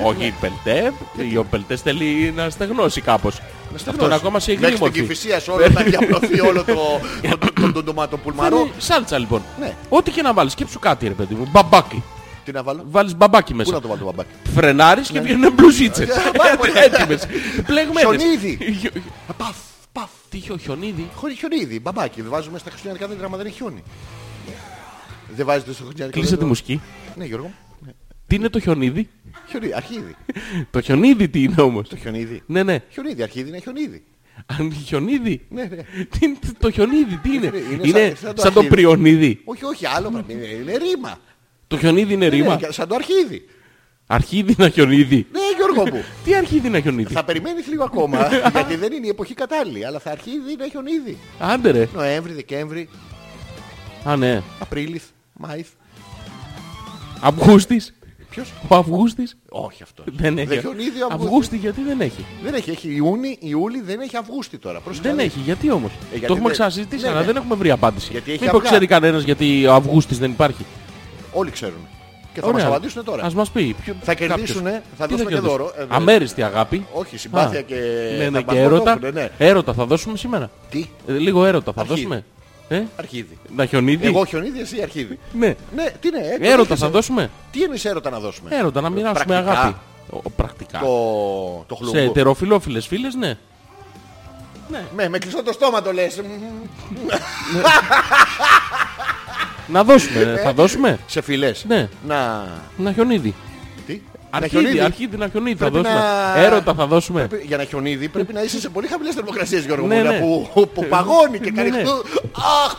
Όχι, πελτέ. Ο πελτές θέλει να στεγνώσει κάπως. Αυτό είναι ακόμα σε υγρή Μέχρι την μορφή. Κηφισία όλο θα διαπλωθεί όλο το το- το- το ντομάτο πουλμαρό. Φέρνει Σάλτσα λοιπόν. Ναι. Ό,τι και να βάλεις, σκέψου κάτι ρε παιδί μου. Μπαμπάκι. Τι να βάλω. Βάλεις μπαμπάκι Πού μέσα. να το βάλω το μπαμπάκι. Φρενάρεις και βγαίνουν μπλουζίτσες. Πάρα πολύ. Έτοιμες. Πλεγμένες. Χιονίδι. Χιο- Παφ, παφ. Τι χιο- χιονίδι. Χωρί χιονίδι, μπαμπάκι. Δεν βάζουμε στα χριστουγεννιάτικα δέντρα, άμα δεν έχει χιόνι. Δεν βάζετε στο χριστουγεννιάτικο Κλείσε τη δέντρο. μουσική. Ναι, Γιώργο. Ναι. Τι είναι το χιονίδι. Χιονίδι, αρχίδι. Το χιονίδι τι είναι όμως. Το χιονίδι. Ναι, ναι. Χιονίδι, αρχίδι είναι χιονίδι. Αν χιονίδι. Ναι, ναι. Τι είναι το χιονίδι, τι είναι. Είναι- είναι Είναι σαν- σαν το σαν το αρχίδι. πριονίδι. Όχι, όχι, άλλο πράγμα. Είναι, είναι ρήμα. Το χιονίδι είναι ρήμα. Ναι, σαν το αρχίδι. Αρχίδι να χιονίδι. Ναι, Γιώργο μου. Τι αρχίδι να χιονίδι; θα περιμένεις λίγο ακόμα, γιατί δεν είναι η εποχή κατάλληλη. Αλλά θα αρχίδι να χιονίδι. Άντε ρε. Νοέμβρη, Δεκέμβρη, Α, ναι. Απρίλης, Μάης. Αυγούστης. Ποιος; Ο Αυγούστης. Όχι αυτό. Δεν έχει. χιονίδι ο Αυγούστης. Αυγούστη γιατί δεν έχει; Δεν έχει, έχει Ιούνι, Ιούλη, δεν έχει Αυγούστη τώρα. Πρόσεχε Δεν να έχει. Γιατί όμως; γιατί Το έχουμε δεν- ξανασυζητήσει ναι, αλλά ναι. δεν έχουμε βρει απάντηση. Γιατί έχει Μήπως αυγά. ξέρει κανένας γιατί ο Αυγούστης δεν υπάρχει. Δεις. Όλοι ξέρουν. Και θα Ωραία. μας απαντήσουν τώρα. Ας μας πει. Ποιο- Θα κάποιος. κερδίσουνε, θα Τι δώσουμε και κερδίσουν; δώρο. Ε, Αμέριστη αγάπη. Όχι, συμπάθεια Α, και Ναι, ναι, και θαυμασμό έρωτα. δόχουνε, ναι. Έρωτα θα δώσουμε σήμερα; Τι, Ε, Λίγο έρωτα θα Αρχίδι. δώσουμε. Ε, αρχίδι. να χιονίδι. Εγώ χιονίδι, εσύ αρχίδι. Ναι. Ναι, τι είναι, ε, Έρωτα το θα έχεις, δώσουμε; ε. Τι είναι έρωτα να δώσουμε; Έρωτα να μοιράσουμε Πρακτικά. αγάπη. Ο, πρακτικά. Το, το Σε χλούμπο. ετεροφιλόφιλες φίλες, ναι. Με, με κλειστό το στόμα το λες. Να δώσουμε. Θα δώσουμε. Σε φιλές. Ναι. Να... Να χιονίδι. Τι; Αρχίδι, χιονίδι. αρχίδι να χιονίδι. Θα Πρέπει δώσουμε. να- Έρωτα θα δώσουμε. Πρέπει- Για να χιονίδι πρέπει να είσαι σε πολύ χαμηλές θερμοκρασίες Γιώργο Ναι, μου, ναι. που, που παγώνει και Ναι, κάνει ναι. χτου. Αχ,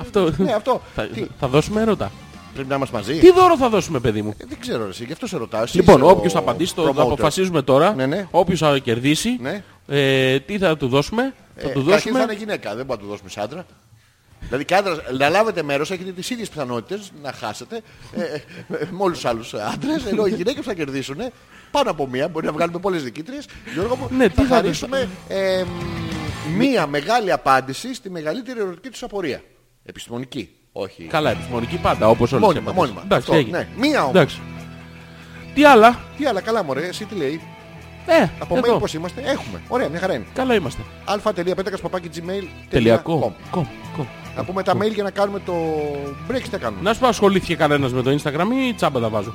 Αυτό. ναι, αυτό. Θα, Τι, θα δώσουμε έρωτα. Πρέπει να είμαστε μαζί. Τι δώρο θα δώσουμε, παιδί μου; Ε, Δεν ξέρω εσύ, γι' αυτό σε ρωτάω. Εσύ Λοιπόν, είσαι ο όποιος θα απαντήσει, το, το promoter. αποφασίζουμε τώρα. Ναι, ναι. Όποιος θα κερδίσει, Ναι. ε, τι θα του δώσουμε; Θα Ε, του καταρχήν θα δώσουμε. είναι γυναίκα, δεν μπορούμε να του δώσουμε σε άντρα. Δηλαδή και άντρας, να λάβετε μέρος, έχετε τις ίδιες πιθανότητες να χάσετε ε, ε, με όλους τους άλλους άντρες, ενώ οι γυναίκες θα κερδίσουν πάνω από μία, μπορεί να βγάλουμε πολλές δικήτριες. Γιώργο μου, Ναι, θα τι θα χαρίσουμε ε, μ, μία μεγάλη απάντηση στη μεγαλύτερη ερωτική τους απορία. Επιστημονική, όχι. Καλά, επιστημονική πάντα, όπως όλες οι Μόνιμα, απαντήσεις. μόνιμα. Εντάξει, Αυτό, έγινε. ναι. Μία όμως. Εντάξει. Τι άλλα; Τι άλλα, καλά μωρέ, εσύ τι λέει; Ε, Από εδώ. mail πώς είμαστε, έχουμε. Ωραία, μια χαρά είναι. Καλά είμαστε. αλφα.πέτακας παπάκι gmail. Τελειακό. Κομ, κομ. Να πούμε τα mail για να κάνουμε το break, τι θα κάνουμε; Να σου πω, ασχολήθηκε κανένας με το Instagram ή τσάμπα τα βάζω;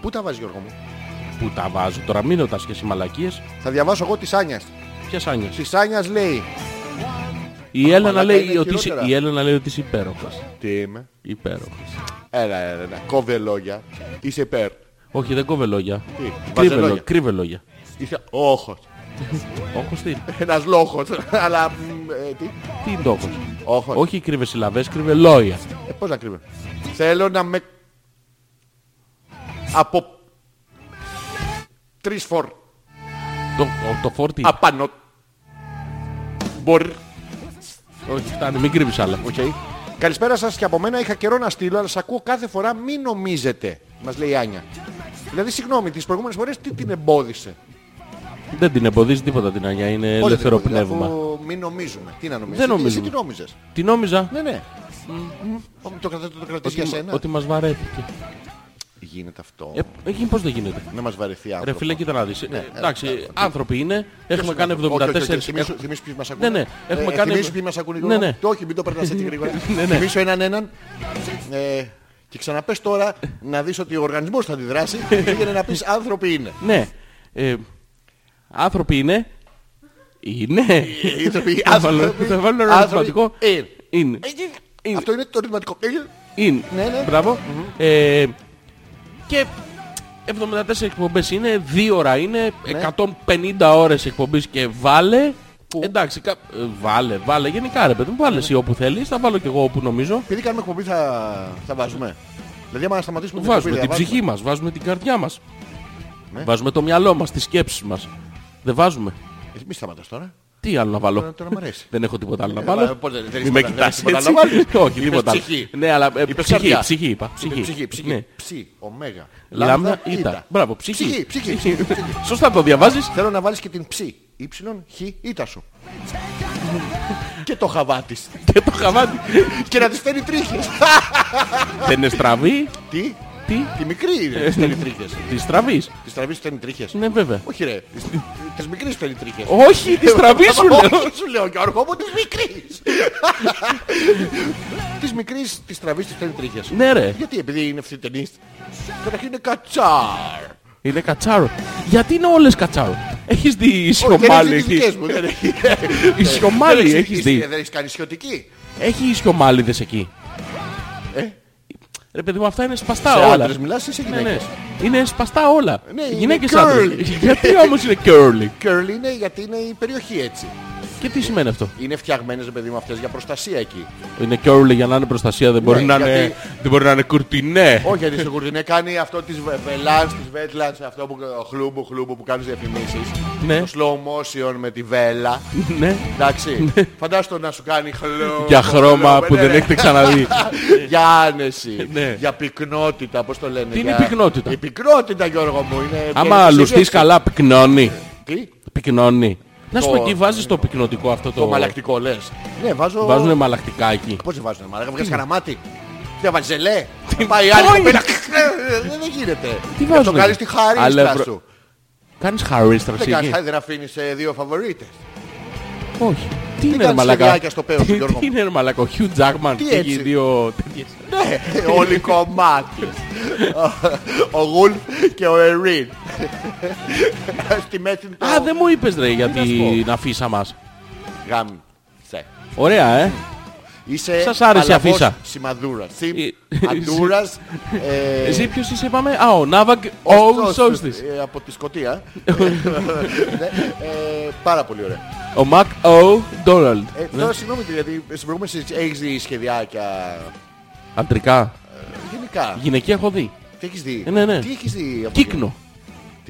Πού τα βάζει Γιώργο μου; Πού τα βάζω τώρα, μην ρωτάς και εσύ μαλακίες. Θα διαβάσω εγώ της Άνιας. Ποιες άνοιες. Της Άνιας λέει. Η Έλενα μαλάκα, λέει είναι ότι είσαι, χειρότερα. η Έλενα λέει ότι είσαι υπέροχος. Τι είμαι; Υπέροχος. Έλα, έλα, έλα. Κόβε λόγια. Είσαι υπέρ. Όχι, δεν κόβε λόγια. Τι, Κρύβε, βάζε λόγια. λόγια. κρύβε λόγια. Είσαι όχος. Όχος τι; Είναι. Ένας λόγος. Αλλά, μ, ε, τι; Τι είναι το όχος; Όχος. Όχι κρύβες συλλαβές, κρύβες λόγια. Ε, πώς να κρύβε. Θέλω να με... Από... Τρεις φορ. Το, ο- το φόρτι. Απάνω. Μπορεί. Όχι, φτάνει, μην κρύβεις άλλα. Οκ. Καλησπέρα σας και από μένα είχα καιρό να στείλω, αλλά σας ακούω κάθε φορά μην νομίζετε, μας λέει η Άνια. Δηλαδή, συγγνώμη, τις προηγούμενες φορές τι την εμπόδισε; Δεν την εμποδίζει τίποτα την Άνια, είναι Πώς δεν την ελεύθερο εμπόδισε, πνεύμα. Αφού μην νομίζουμε. Τι να νομίζεις. Δεν Εσύ- νομίζουμε. Εσύ τι νόμιζες; Τι νόμιζα, Ναι, ναι. Μ, Το, κρατα- το κρατήσεις για ότι, σένα. ότι μας βαρέθηκε. Γίνεται αυτό. Ε, εκεί πώς δεν γίνεται; Να μας βαρεθεί Ρε άνθρωπο. φίλε, κοίτα να δεις. Ναι, Ε, Εντάξει, ε, ε, άνθρωποι είναι, έχουμε κάνει Όχι, όχι, όχι, 74... θυμίσου- έχουμε- Θυμίσου ποιοι μας ακούνε. Ναι, ναι, έχουμε Ε, κάνει- Θυμίσου ποιοι μας ακούνε. Ναι, Γιώργο. ναι. Το όχι, μην το περνάς έτσι γρήγορα. Ναι, ναι. Θυμίσου έναν έναν. Ε, Και ξαναπες τώρα να δεις ότι ο οργανισμός θα αντιδράσει. Πήγαινε να πεις άνθρωποι είναι. Ναι. Ε, άνθρωποι είναι. Είναι. Οι άνθρωποι- Θα βάλω- άνθρωποι- Θα βάλω ένα άνθρωποι ερωτηματικό. είναι. Είναι. Είναι. Αυτό είναι το ρυθματικό. Είναι. Ναι, ναι. Μπράβο. Ε, και 74 εκπομπές είναι, 2 ώρα είναι, Ναι. 150 ώρες εκπομπής και βάλε. Εντάξει, κα... ε, βάλε, βάλε. Γενικά ρε παιδί μου, βάλε εσύ όπου θέλεις. Θα βάλω και εγώ όπου νομίζω. Επειδή κάνουμε εκπομπή θα, θα βάζουμε. Δηλαδή άμα σταματήσουμε την Βάζουμε εκπομπή, την θα ψυχή μας, βάζουμε την καρδιά μας. Ναι. Βάζουμε το μυαλό μας, τις σκέψεις μας. Δεν βάζουμε. βάζουμε. Ε, Μη σταματάς τώρα. Τι άλλο να βάλω; Τώρα, τώρα μ' αρέσει. Δεν έχω τίποτα άλλο να Ε, βάλω. μα, πώς δεν- δεν Μην έχεις με τίποτα- δεν κοιτάς έχεις τίποτα έτσι. να βάλεις. Όχι, Είπες τίποτα άλλο. ψυχή. Ναι, αλλά ε, Είπες ψυχή, καρδιά. ψυχή είπα. Είπε Ψυχή. Ψυχή, ψυχή. Ναι. Ψι, ωμέγα. Λάμδα, ήτα. Μπράβο, ψυχή. Ψυχή, ψυχή, ψυχή. Σωστά το διαβάζεις. Θέλω να βάλεις και την ψι. Ήψιλον, χ, ήτα σου. και το χαβά της. Και το χαβάτι. και να της φέρει τρίχες. Δεν είναι στραβή. Τι, Τι. τη μικρή είναι, της φέρει τρίχες. Της στραβής. Της τραβής φέρνει τρίχες. Ναι, βέβαια. Όχι ρε, της- της μικρής φέρνει τρίχες. Όχι, της στραβή σου λέω. Όχι, σου λέω Γιώργο μου, της μικρής. της μικρής, της τραβής της φέρνει τρίχες. Ναι, ρε. Γιατί, επειδή είναι ευθυτενής. Καταρχήν είναι κατσάρ. Είναι κατσάρο. Γιατί είναι όλες κατσάρο; Έχεις δει η Όχι, δεν σιωμάλη. έχει τις δικές μου. δεν έχει. Η σιωμάλη Δεν έχεις δει; Δεν έχεις κάνει σιωτική. Έχει σιωμάλιδες εκεί; Ε, Ρε παιδί μου, αυτά είναι σπαστά σε όλα. άντρες μιλάς ή σε Ναι, ναι. γυναίκες. Είναι σπαστά όλα. Ναι, είναι Γυναίκες curly. άντρες. Γιατί όμως είναι curly; Curly είναι γιατί είναι η περιοχή έτσι. Και τι σημαίνει αυτό; Είναι φτιαγμένες, ρε παιδί μου, αυτές για προστασία εκεί. Είναι curly για να είναι προστασία, δεν μπορεί, Ναι, να, γιατί- είναι, δεν μπορεί να είναι κουρτινέ. Όχι, γιατί στο κουρτινέ κάνει αυτό της βελάνς, της βέτλανς, αυτό που χλούμπου, χλούμπου που κάνεις διαφημίσεις. Ναι. Το slow motion με τη βέλα. ναι. Εντάξει. Φαντάστο να σου κάνει χλούμπου. Για χρώμα χλούμπου, που ναι, δεν ναι. έχετε ξαναδεί. Για άνεση. Ναι. Για πυκνότητα, πώς το λένε. Τι είναι για- η πυκνότητα; Η πυκνότητα, Γιώργο μου. Είναι Άμα βγαίνει λουστείς συνέντευξη. καλά, πυκνώνει. Τι, Πυκνώνει. Να σου Το- πω εκεί βάζεις το πυκνωτικό αυτό το... το μαλακτικό λες. Ναι, βάζω... Βάζουνε μαλακτικά εκεί. Πώς δεν βάζουνε μαλάκα, βγάζεις καναμάτι. Τι θα βάζεις ζελέ. Θα Πάει η άλλη Όχι. κοπέλα. Ε, Δεν γίνεται. Τι Και αυτό βάζουνε; κάνεις τη χαρίστα Αλεύρο- σου. Κάνεις Δεν χαρίστραση κάνεις, εκεί. χάρη, δεν αφήνεις ε, δύο φαβορίτες. Όχι. Τι είναι ρε κάνεις μαλακά. σχεδιάκια στο πέος, Τι- Γιώργο Τι μου; είναι ρε μαλακά. Ο Hugh Jackman Τι και έτσι; οι δύο τέτοιες. Ναι, όλοι κομμάτι. Ο Γουλφ και ο Ερίν. Στη μέση το... Α, δεν μου είπες ρε για να σου την αφίσα μας. Γάμισε. Ωραία, ε. Είσαι Σας άρεσε η παλαβός αφίσα. Σημαδούρας. Συμ, Ε, αντούρας. ε, Εσύ ποιος είσαι είπαμε; Α, ο Ναύαγκ ο Ωστόσο, Σόλστης. ε, Από τη Σκωτία. Ναι, ε, Πάρα πολύ ωραία. Ο Μακ Ο Ντόναλντ. Ε, Τώρα συγγνώμη γιατί στην προηγούμενη συζήτηση έχεις δει σχεδιάκια Αντρικά. γενικά. Γυναικεία έχω δει. Τι έχεις δει; Ε, ναι, ναι. Τι έχεις δει. από Κύκνο.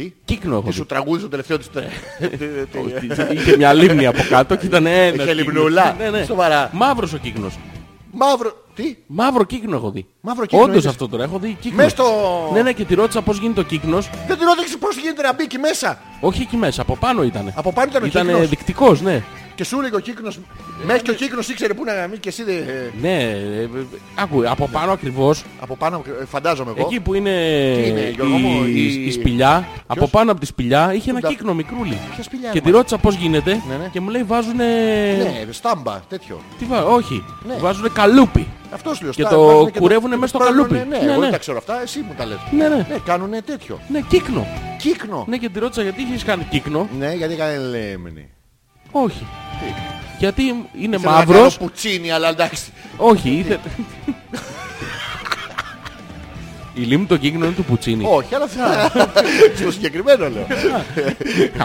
Τι; Κύκνο έχω Τι σου δει. τραγούδισε το τελευταίο της. Τι- Είχε μια λίμνη από κάτω και ήταν ένας. Είχε λιμνούλα. Ναι, ναι. Σοβαρά. Μαύρος ο κύκνος. Μαύρο. Τι; Μαύρο κύκνο έχω δει. Μαύρο κύκνο Όντως είδες. αυτό τώρα έχω δει κύκνο. Μες στο... Ναι, ναι, και τη ρώτησα πώς γίνεται ο κύκνος. Δεν την ρώτηξε πώς γίνεται να μπει εκεί μέσα. Όχι εκεί μέσα, από πάνω ήταν. Από πάνω ήταν ο Ήταν κύκνος. δεικτικός, ναι. Και σου έλεγε ο κύκνος. Μέχρι και ο κύκνος ήξερε πού να μην και εσύ δεν... ε, Ναι, ε, ε, άκου, από πάνω ακριβώς, Από πάνω ε, φαντάζομαι εγώ. εκεί που είναι, Τι είναι, Γιώργο μου, η, η- η σπηλιά, από πάνω από τη σπηλιά είχε ένα τα- κύκνο μικρούλι. Ποια σπηλιά Και είναι, τη ρώτησα πώς γίνεται Ναι, ναι. και μου λέει βάζουνε... Ναι, στάμπα, τέτοιο. Τι βά... Όχι, Ναι. βάζουνε καλούπι. Αυτός σου λέω. Και στά- το βάζουνε κουρεύουνε μες στο βάζουνε- καλούπι. Ναι, Ναι, εγώ ναι. δεν τα ξέρω αυτά, εσύ μου τα λες. Ναι, ναι. Ναι, κάνουνε τέτοιο. Ναι, κύκνο. Κύκνο. Ναι, και τη ρώτησα γιατί έχεις κάνει κύκνο; Ναι, γιατί έκανε λέμνη. Όχι. Τι; Γιατί είναι Θέλω να κάνω μαύρος. πουτσίνι, αλλά εντάξει. Όχι, ήθελε... Η λίμνη το κύκνο είναι του Πουτσίνη. Όχι, αλλά θα... Στο συγκεκριμένο λέω.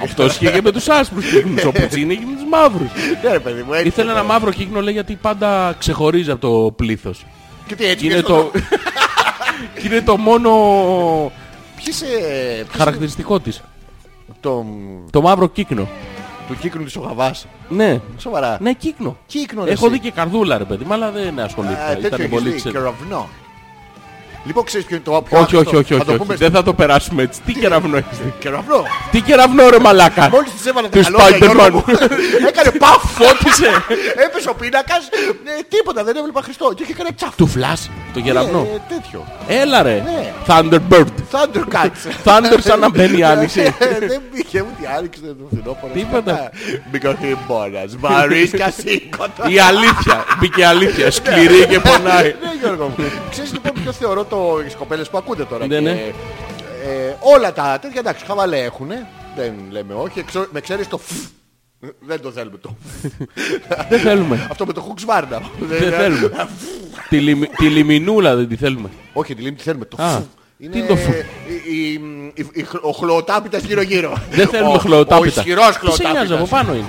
Αυτό είχε και με τους άσπρους κύκνους. Ο Πουτσίνη είχε με τους μαύρους. Ναι, ρε παιδί μου, έτσι. Ήθελε ένα μαύρο κύκνο λέει γιατί πάντα ξεχωρίζει από το πλήθος. Και τι έτσι. Και είναι και το... και είναι το μόνο Ποιος ε, ποιος είναι χαρακτηριστικό της. το... Το μαύρο κύκνο. Του κύκνου της Ογαβάς. Ναι. Σοβαρά. Ναι, κύκνο. Κύκνο ρε Έχω εσύ. δει και καρδούλα ρε παιδί, μου, αλλά δεν Α, ασχολήθηκα. τέτοιο Ήταν έχεις πολύ δει, ξε... κεραυνό. Λοιπόν, ξέρεις ποιο είναι το πιο Όχι, όχι, άχρηστο. όχι, Θα όχι, το όχι. πούμε Δεν θα το περάσουμε έτσι. Τι κεραυνό έχεις δει. Κεραυνό. Τι κεραυνό ρε μαλάκα. Μόλις της έβαλα τα Του καλώδια, Γιώργο Spider-Man. μου, Έκανε παφ. Φώτισε. Έπεσε ο πίνακας. ε, Τίποτα, δεν έβλεπα Χριστό. Και είχε κάνει τσαφ. Του φλάς το κεραυνό. Ε, Τέτοιο. Έλα ρε. Ναι. Thunderbird. Thundercats. Thunder σαν να μπαίνει η άνοιξη. Ε, Δεν πήγε ούτε άνοιξε το φθινόπωρο. Τίποτα. Μπήκα ο χειμώνας. Βαρύσκα σήκωτα. Η αλήθεια. Μπήκε η αλήθεια. Σκληρή και πονάει. Ναι Γιώργο μου. Ξέρεις λοιπόν ποιο θεωρώ το... οι κοπέλες που ακούτε τώρα. Ναι, και, ναι. ε, όλα τα τέτοια εντάξει χαβαλέ έχουνε. Δεν λέμε όχι. Εξω- Με ξέρεις το φ. Δεν το θέλουμε το. Δεν θέλουμε. Αυτό με το χουξβάρνα. Δεν θέλουμε. Τη λιμι- Τη λιμινούλα δεν τη θέλουμε. Όχι, τη λίμνη τη θέλουμε. Το Α, φ. τι Είναι είναι το φ; η- η- η- η- ο χλωοτάπητας γύρω-γύρω. Δεν θέλουμε Ο- Ο χλωοτάπητα. ισχυρός Τι σε νοιάζει από χλωοτάπητας. πάνω είναι;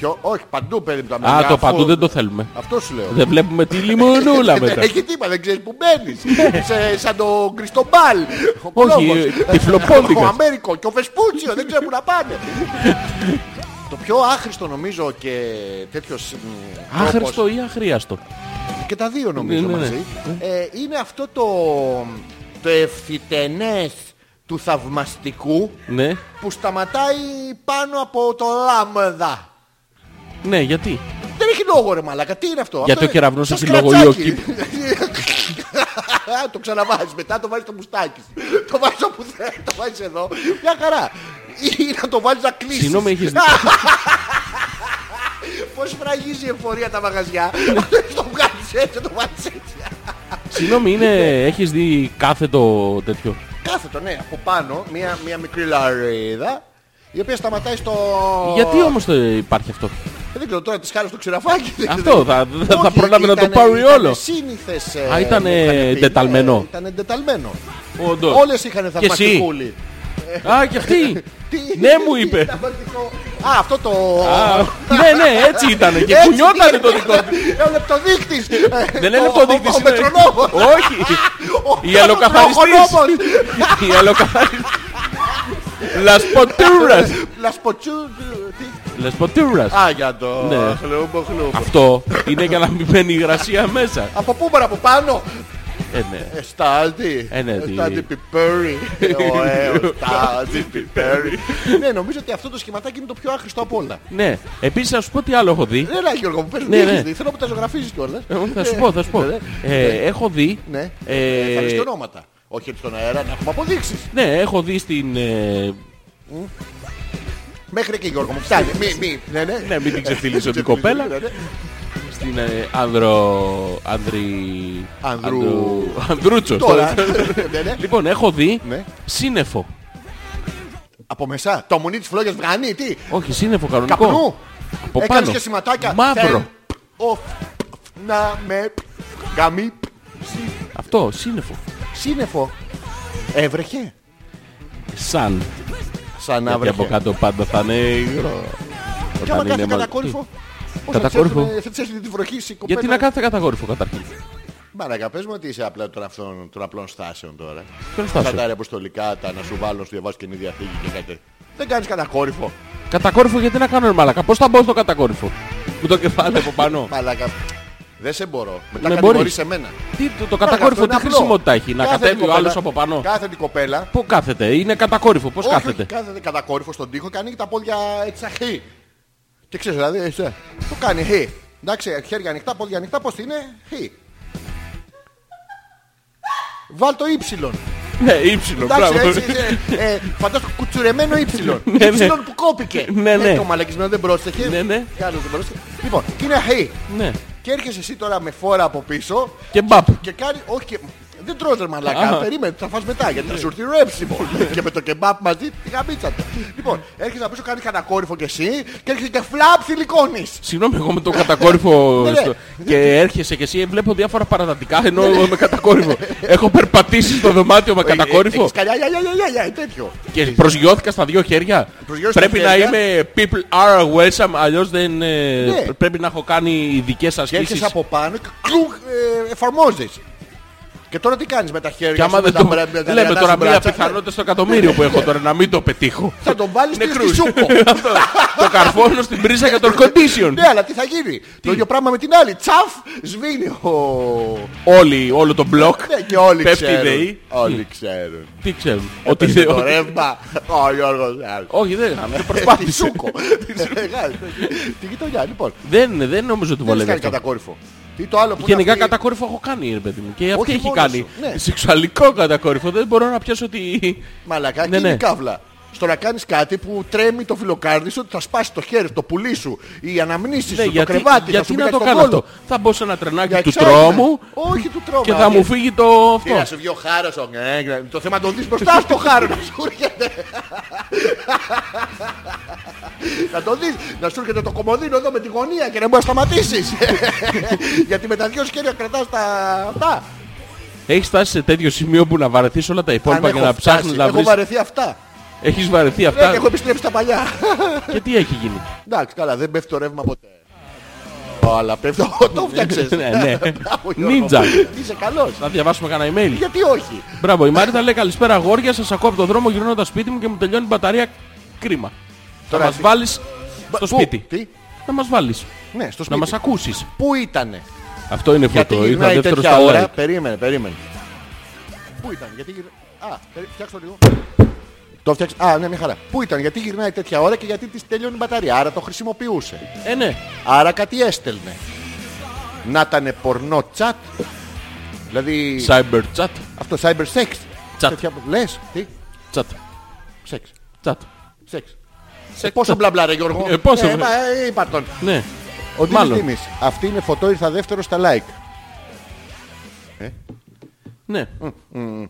Ποιο; Όχι, παντού παιδί μου τα Α, μαλλιά, το αφού- παντού δεν το θέλουμε. Αυτό σου λέω. Δεν βλέπουμε τη λιμονούλα μετά. Έχει τίποτα, δεν ξέρεις που μπαίνεις. Σε- Σαν το Κριστομπάλ. ο Όχι, Κολόμβος. τυφλοπόντικας. Ο Αμέρικο και ο Βεσπούτσιο, δεν ξέρω που να πάνε. Το πιο άχρηστο νομίζω και τέτοιος μ, τρόπος- Άχρηστο ή αχρίαστο; Και τα δύο νομίζω Ναι, ναι, ναι. μαζί. Ε, είναι αυτό το, το ευθυτενές του θαυμαστικού Ναι. που σταματάει πάνω από το λάμδα. Ναι, γιατί; Δεν έχει λόγο ρε μαλάκα, τι είναι αυτό; Γιατί αυτό ο κεραυνός σαν έχει λόγο σκρατσάκι. ή το ξαναβάζεις, μετά το βάζεις στο μουστάκι σου. Το βάζεις όπου θέλει, το βάζεις εδώ. Μια χαρά. Ή να το βάλεις να κλείσεις. Συγγνώμη, έχεις δει. Πώς φραγίζει η εφορία τα μαγαζιά. το βγάλεις έτσι, το βάλεις έτσι. Συγγνώμη, είναι... έχεις δει κάθετο τέτοιο; Κάθετο, ναι, από πάνω, μια, μια μικρή λαρίδα, η οποία σταματάει στο... Γιατί όμως το υπάρχει αυτό; Ε, Δεν ξέρω τώρα της χάρη στο ξηραφάκι. δεν Αυτό, ξέρω. θα- θα- θα Όχι, πρόλαβε να το ήτανε- πάρει ήτανε όλο. Σύνηθες, Α, ε, ήτανε μου είχαν πει. εντεταλμένο. Ναι, Ήταν εντεταλμένο. Όντως. Όλες είχαν εσύ. θαυμαστικούλι. Α, και αυτή. Τι- Ναι, μου είπε. Θαυμαστικό. Α, αυτό το... Α, Ναι, ναι, έτσι ήταν. Και Έτσι κουνιότανε είναι. το δικό του. Ο λεπτοδείκτης. Δεν είναι λεπτοδείκτης. Ο είναι- μετρονόμος. Όχι. Η Ο αλλοκαθαριστής. χρονόμος. Η αλλοκαθαριστής. Λασποτούρας. Λασποτσού... τι; Λασποτούρας. Α, για το... Ναι. Χλούμπο, χλούμπο. Αυτό είναι για να μην μπαίνει υγρασία μέσα. Από πού bara από πάνω; Ε, ναι. Εστάλτη. Ε, ναι, τι- Εστάλτη πιπέρι. Ωε, ο Στάλτη πιπέρι. Ναι, νομίζω ότι αυτό το σχηματάκι είναι το πιο άχρηστο από όλα. Ναι. Επίσης, να σου πω τι άλλο έχω δει. Ναι, ναι, Γιώργο, μου πες Ναι, τι ναι. έχεις δει. Θέλω να μου τα ζωγραφίζεις κιόλας. Ε, Θα σου πω, θα σου πω. Ναι, Ε, Έχω δει. Ναι. ε, Θα λες και ονόματα. Όχι έτσι στον αέρα, να έχουμε αποδείξεις. Ναι, έχω δει στην. ε, Μέχρι εκεί Γιώργο μου, φτάνει. Μη, μη, ναι, ναι. Ναι, μην την ξεφτυλίσω την κοπέλα. Ναι, ναι. Στην ε, Ανδρο. Ανδρι. Ανδρού. Ανδρου- Ανδρούτσο. Τώρα. Ναι, ναι. Λοιπόν, έχω δει Ναι. σύννεφο. Από μεσά. Το μουνί της φλόγιας βγάνει, τι; Όχι, σύννεφο κανονικό. Καπνού. Από Έκανες πάνω. και σηματάκια. Μαύρο. Θέλ, ο, να με γαμί. σι- Αυτό, σύννεφο. Σύννεφο. Έβρεχε. Σαν. Σαν να Γιατί από βρέχε. κάτω πάντα θα είναι υγρό. Και άμα Όταν κάθεται είναι μα- κατακόρυφο. πώς Κατακόρυφο. Θα της έρθουνε- θα της έρθει τη βροχή στην κοπέλα. Γιατί να κάθεται καταγόρυφο καταρχήν. Μαρακα, πες μου ότι είσαι απλά των, αυτών, των απλών στάσεων τώρα. Ποιον στάσεων; Κατά τα αποστολικά, τα να σου βάλουν, να σου διαβάσει και διαθήκη και κάτι. τέτοιο. Δεν κάνεις κατακόρυφο. Κατακόρυφο γιατί να κάνω ρε μαλακα. Πώς θα μπω στο κατακόρυφο; Με το κεφάλι από πάνω. Μαλάκα. Δεν σε μπορώ. Μετά Με κατηγορείς μπορείς. εμένα. Τι, το, το Μαλάκα, κατακόρυφο αυτό τι είναι απλό. χρησιμότητα έχει. Να Κάθεται κατέβει η ο άλλος κοπέλα- από πάνω; Κάθεται η κοπέλα. Πού κάθεται. Είναι κατακόρυφο. Πώς Όχι, κάθεται; όχι, κάθεται κατακόρυφο στον τοίχο και ανοίγει τα πόδια έτσι σαν χ. Και ξέρεις δηλαδή, εσύ, το κάνει χ. Εντάξει, χέρια ανοιχτά, πόδια ανοιχτά, πώς είναι χ. Βάλ το ύψιλον. Ναι, ύψιλο. Εντάξει, μπράβο. έτσι, ε, ε, φαντάζομαι κουτσουρεμένο ύψιλον. Ναι, ναι. Ύψιλον που κόπηκε. Ναι, ναι. Ε, Το μαλακισμένο δεν πρόσεχε. Ναι, ναι. Κι άλλος δεν πρόσεχε. Λοιπόν, και είναι χ. Ναι. Και έρχεσαι εσύ τώρα με φόρα από πίσω Και μπαπ. και κάνει. Όχι και. Δεν τρώω ρε μαλακά, Α. περίμενε, θα φας μετά γιατί θα σου έρθει ρέψιμο. και με το κεμπάπ μαζί τη γαμίτσατε. λοιπόν, έρχεσαι από πίσω, κάνεις κατακόρυφο κι εσύ και έρχεσαι και φλαπ θηλυκώνεις. Συγγνώμη, εγώ με το κατακόρυφο Ναι, ναι. στο- και έρχεσαι και εσύ βλέπω διάφορα παρατατικά ενώ εγώ με κατακόρυφο. Έχω περπατήσει στο δωμάτιο με κατακόρυφο Έχεις κάνει αγιά, αγιά, αγιά, αγιά, αγιά, τέτοιο. και προσγειώθηκα στα δύο χέρια. Προσγειώθηκες Πρέπει στα να χέρια. είμαι people are welcome, αλλιώς δεν ε, Ναι. πρέπει να έχω κάνει ειδικές Και έρχεσαι ασκήσεις. από πάνω και κλουγ ε, εφαρμόζεις. Και τώρα τι κάνεις με τα χέρια Και άμα σου, με δεν τα το... μπρα- με τα Λέμε δυνατά τώρα σου μία μπράτσα; πιθανότητα στο εκατομμύριο που έχω τώρα να μην το πετύχω. Θα τον βάλεις στη Νεκρούς. σούκο. Αυτό. το καρφώνω στην πρίζα για το air condition. Ναι, αλλά τι θα γίνει; Το ίδιο πράγμα με την άλλη. Τσαφ, σβήνει ο... Όλοι, όλο το μπλοκ. Ναι, και όλοι Πέφτει η ξέρουν. ΔΕΗ. Όλοι ξέρουν. Τι ξέρουν; Ότι Έπεσε δεν... το ρεύμα. Ο Γιώργος Ζάρος. Όχι, δεν γάμισε, Τη προσπάθησε. Σούκο. Μεγάλη. Τη γειτονιά, λοιπόν. Δεν, δεν νομίζω ότι Δεν έχεις βολεύει κάνει αυτό. κατακόρυφο. Τι το άλλο που είναι Γενικά αυτή- κατακόρυφο έχω κάνει, ρε παιδί μου. Και αυτή Όχι έχει μόνος κάνει. σου, ναι. Σεξουαλικό κατακόρυφο. Δεν μπορώ να πιάσω ότι. Μαλακά, Ναι, και ναι. είναι καύλα. Στο να κάνεις κάτι που τρέμει το φιλοκάρδι σου, ότι θα σπάσει το χέρι, το πουλί σου, οι αναμνήσεις Ναι, σου, γιατί, το κρεβάτι, θα γιατί σου να πει το στον κάνω κόλο. αυτό; Θα μπω σε ένα τρενάκι Για του εξάρτημα. τρόμου Όχι του τρόμου. και θα όχι. μου φύγει το Τι να αυτό. σου βγει ο χάρος, ο ναι, το θέμα να τον δεις μπροστά στο χάρο να σου έρχεται. Να τον δεις, να σου έρχεται το κομμωδίνο εδώ με τη γωνία και να μπορείς να σταματήσεις. Γιατί με τα δυο χέρια κρατάς τα αυτά. Έχεις φτάσει σε τέτοιο σημείο που να βαρεθείς όλα τα Αν υπόλοιπα και έχω να ψάχνεις φτάσει, να Έχω βρει. βαρεθεί αυτά. Έχεις βαρεθεί Ναι, αυτά. και έχω επιστρέψει τα παλιά. Και τι έχει γίνει; Εντάξει, καλά, δεν πέφτει το ρεύμα ποτέ. Ω, Αλλά πέφτει, Ω, το φτιάξες. Ναι, ναι. Μπράβο, Γιώργο. Νίτζα. Είσαι καλός. Να διαβάσουμε κανένα email. Γιατί όχι; Μπράβο, η Μαρίτα λέει καλησπέρα αγόρια. Σας ακούω από το δρόμο γυρνώντας σπίτι μου και μου τελειώνει η μπαταρία. Κρίμα. Θα Τώρα μας εσύ- βάλεις στο Πού; σπίτι. Τι; Να μας βάλεις. Ναι, στο Να μας σπίτι. ακούσεις. Πού ήτανε; Αυτό είναι Γιατί φωτό. Ήρθα γυρνάει δεύτερος τέτοια στα ώρα; like. Περίμενε, περίμενε. Πού ήταν, γιατί γυρνάει. Α, περί- φτιάξτε το λίγο. Το φτιάξε. Α, ναι, μια χαρά. Πού ήταν, γιατί γυρνάει τέτοια ώρα και γιατί της τελειώνει η μπαταρία; Άρα το χρησιμοποιούσε. Ε, ναι. Άρα κάτι έστελνε. Να ήταν πορνό chat. Δηλαδή Cyber chat. αυτό cyber sex. Chat. Τέτοια... Λες, τι, Chat. σεξ. Chat. Σεξ. Σεξ. Ε, πόσο μπλα μπλα ρε Γιώργο. Ε, πόσο ε, μπλα. μα, ε, είπα τον. Ναι. Ο Ντίμης Μάλλον. Δήμης. Αυτή είναι φωτό, ήρθα δεύτερο στα like. Ναι. Μμ.